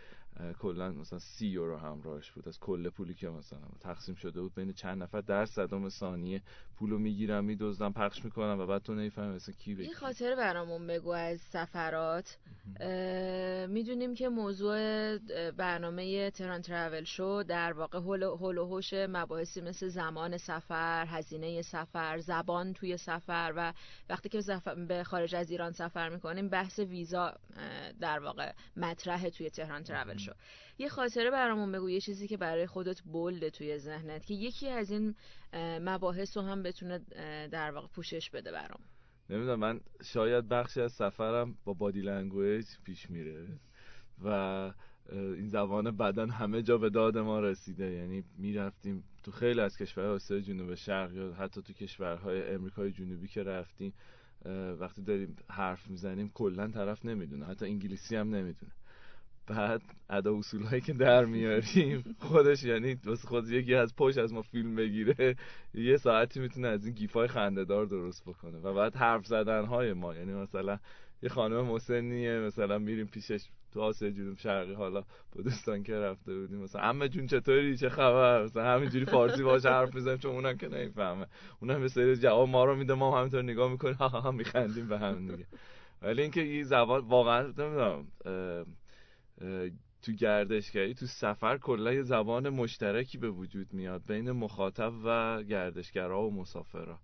کلا مثلا سی یورو همراهش بود. از کل پولی که مثلا تقسیم شده بود بین چند نفر در صدم ثانیه پولو می‌گیرم میدزدم پخش می‌کنم و بعد تو نمی‌فهمی مثلا کی به این خاطر برامون بگو از سفرات. می‌دونیم که موضوع برنامه تران ترافل شو در واقع هول و هوش مباحثی مثل زمان سفر هزینه سفر زبان توی سفر و وقتی که به خارج از ایران سفر می‌کنیم بحث ویزا در واقع مطرح توی تهران travel show. یه خاطره برامون بگو یه چیزی که برای خودت بولده توی ذهنت که یکی از این مباحث رو هم بتونه در واقع پوشش بده برام. نمی‌دونم من شاید بخشی از سفرم با body language پیش میره و این زبان بدن همه جا به داد ما رسیده. یعنی می‌رفتیم تو خیلی از کشورهای آسیای جنوب شرق یا حتی تو کشورهای امریکای جنوبی که رفتیم وقتی داریم حرف می‌زنیم کلا طرف نمی‌دونه حتی انگلیسی هم نمی‌دونه. بعد ادا اصول هایی که در میاریم خودش یعنی واسه خود یکی از پشت از ما فیلم بگیره یه ساعتی می‌تونه از این گیف های خندهدار درست بکنه و بعد حرف زدن های ما یعنی مثلا یه خانم مسنیه مثلا میریم پیشش تو آسیا جنوب شرقی حالا بودستان که رفته بودیم مثلا همه جون چطوری؟ چه خبر؟ مثلا همینجوری فارسی باش حرف می‌زنیم چون اونم که نمی‌فهمه. اونم به سری جواب ما رو میده ما همینطور نگاه می‌کنیم ها ها میخندیم به هم دیگه. ولی اینکه این زبان واقعا نمی‌دونم تو گردشگری تو سفر کلا یه زبان مشترکی به وجود میاد بین مخاطب و گردشگرها و مسافرها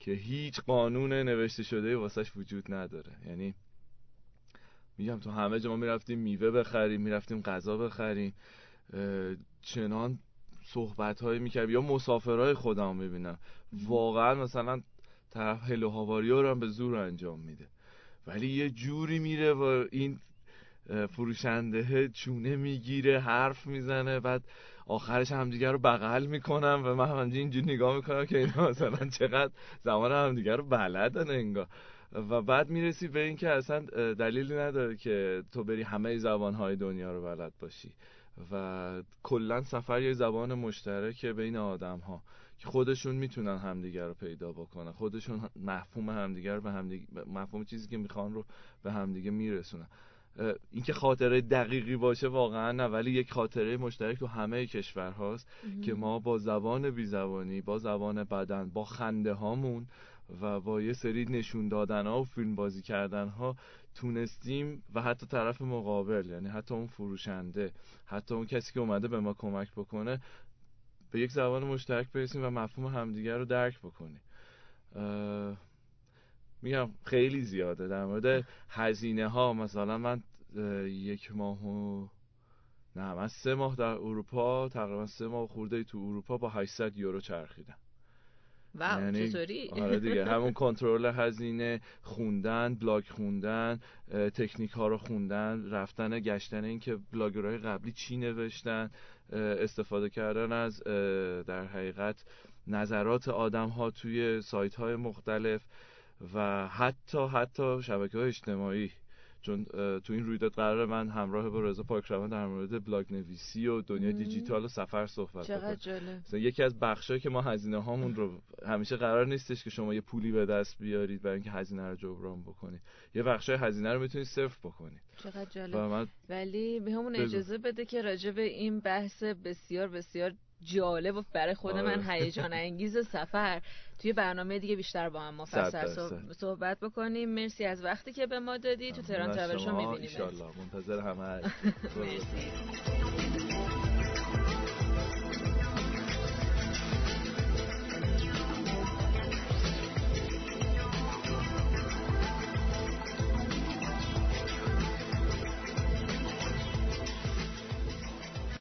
که هیچ قانون نوشته شده واسش وجود نداره. یعنی میگم تو همه جا ما می‌رفتیم میوه بخریم می‌رفتیم غذا بخریم چنان صحبت هایی می‌کرد یا مسافرهای خودم می‌بینم. واقعا مثلا طرف هلو هاواری رو هم به زور انجام میده. ولی یه جوری میره و این فروشنده چونه می‌گیره حرف می‌زنه بعد آخرش همدیگه رو بغل می‌کنم و من همینجوری اینجوری نگاه می‌کنم که اینا مثلا چقدر زمان همدیگه رو بلدن انگار. و بعد می‌رسی به اینکه اصلا دلیلی نداره که تو بری همه زبانهای دنیا رو بلد باشی. و کلا سفر یه زبان مشترک بین آدم ها که خودشون می‌تونن همدیگر رو پیدا بکنن. خودشون مفهوم همدیگر به همدیگه مفهوم چیزی که می‌خوان رو به همدیگه میرسونن. اینکه خاطره دقیقی باشه واقعا نه ولی یک خاطره مشترک تو همه کشور هاست که ما با زبان بیزبانی با زبان بدن با خنده هامون و با یه سری نشون دادن ها و فیلم بازی کردن ها تونستیم و حتی طرف مقابل یعنی حتی اون فروشنده حتی اون کسی که اومده به ما کمک بکنه به یک زبان مشترک برسیم و مفهوم همدیگر رو درک بکنیم. میگم خیلی زیاده. در مورد هزینه ها مثلا من یک ماه و نه من سه ماه در اروپا تقریبا سه ماه خورده تو اروپا با 800 یورو چرخیدم. واو یعنی چطوری؟ آره دیگه همون کنترل هزینه خوندن بلاگ خوندن تکنیک ها رو خوندن رفتن گشتن اینکه بلاگرهای قبلی چی نوشتن استفاده کردن از در حقیقت نظرات آدم ها توی سایت های مختلف. و حتی حتی شبکه های اجتماعی چون تو این رویداد قرار من همراه با رضا پاکروان در مورد بلاگ نویسی و دنیا دیجیتال و سفر صحبت چقدر جالب. یکی از بخشایی که ما هزینه هامون رو همیشه قرار نیستش که شما یه پولی به دست بیارید برای اینکه هزینه رو جبران بکنید. یه بخشای هزینه رو می‌تونید صرف بکنید. چقدر جالب. ولی به همون اجازه بده که راجع به این بحث بسیار بسیار جالب و برای خود من آره. هیجان انگیز سفر. توی برنامه دیگه بیشتر با هم مفصل صحبت بکنیم. مرسی از وقتی که به ما دادی. تو تهران ترور شو می‌بینیم منتظر همه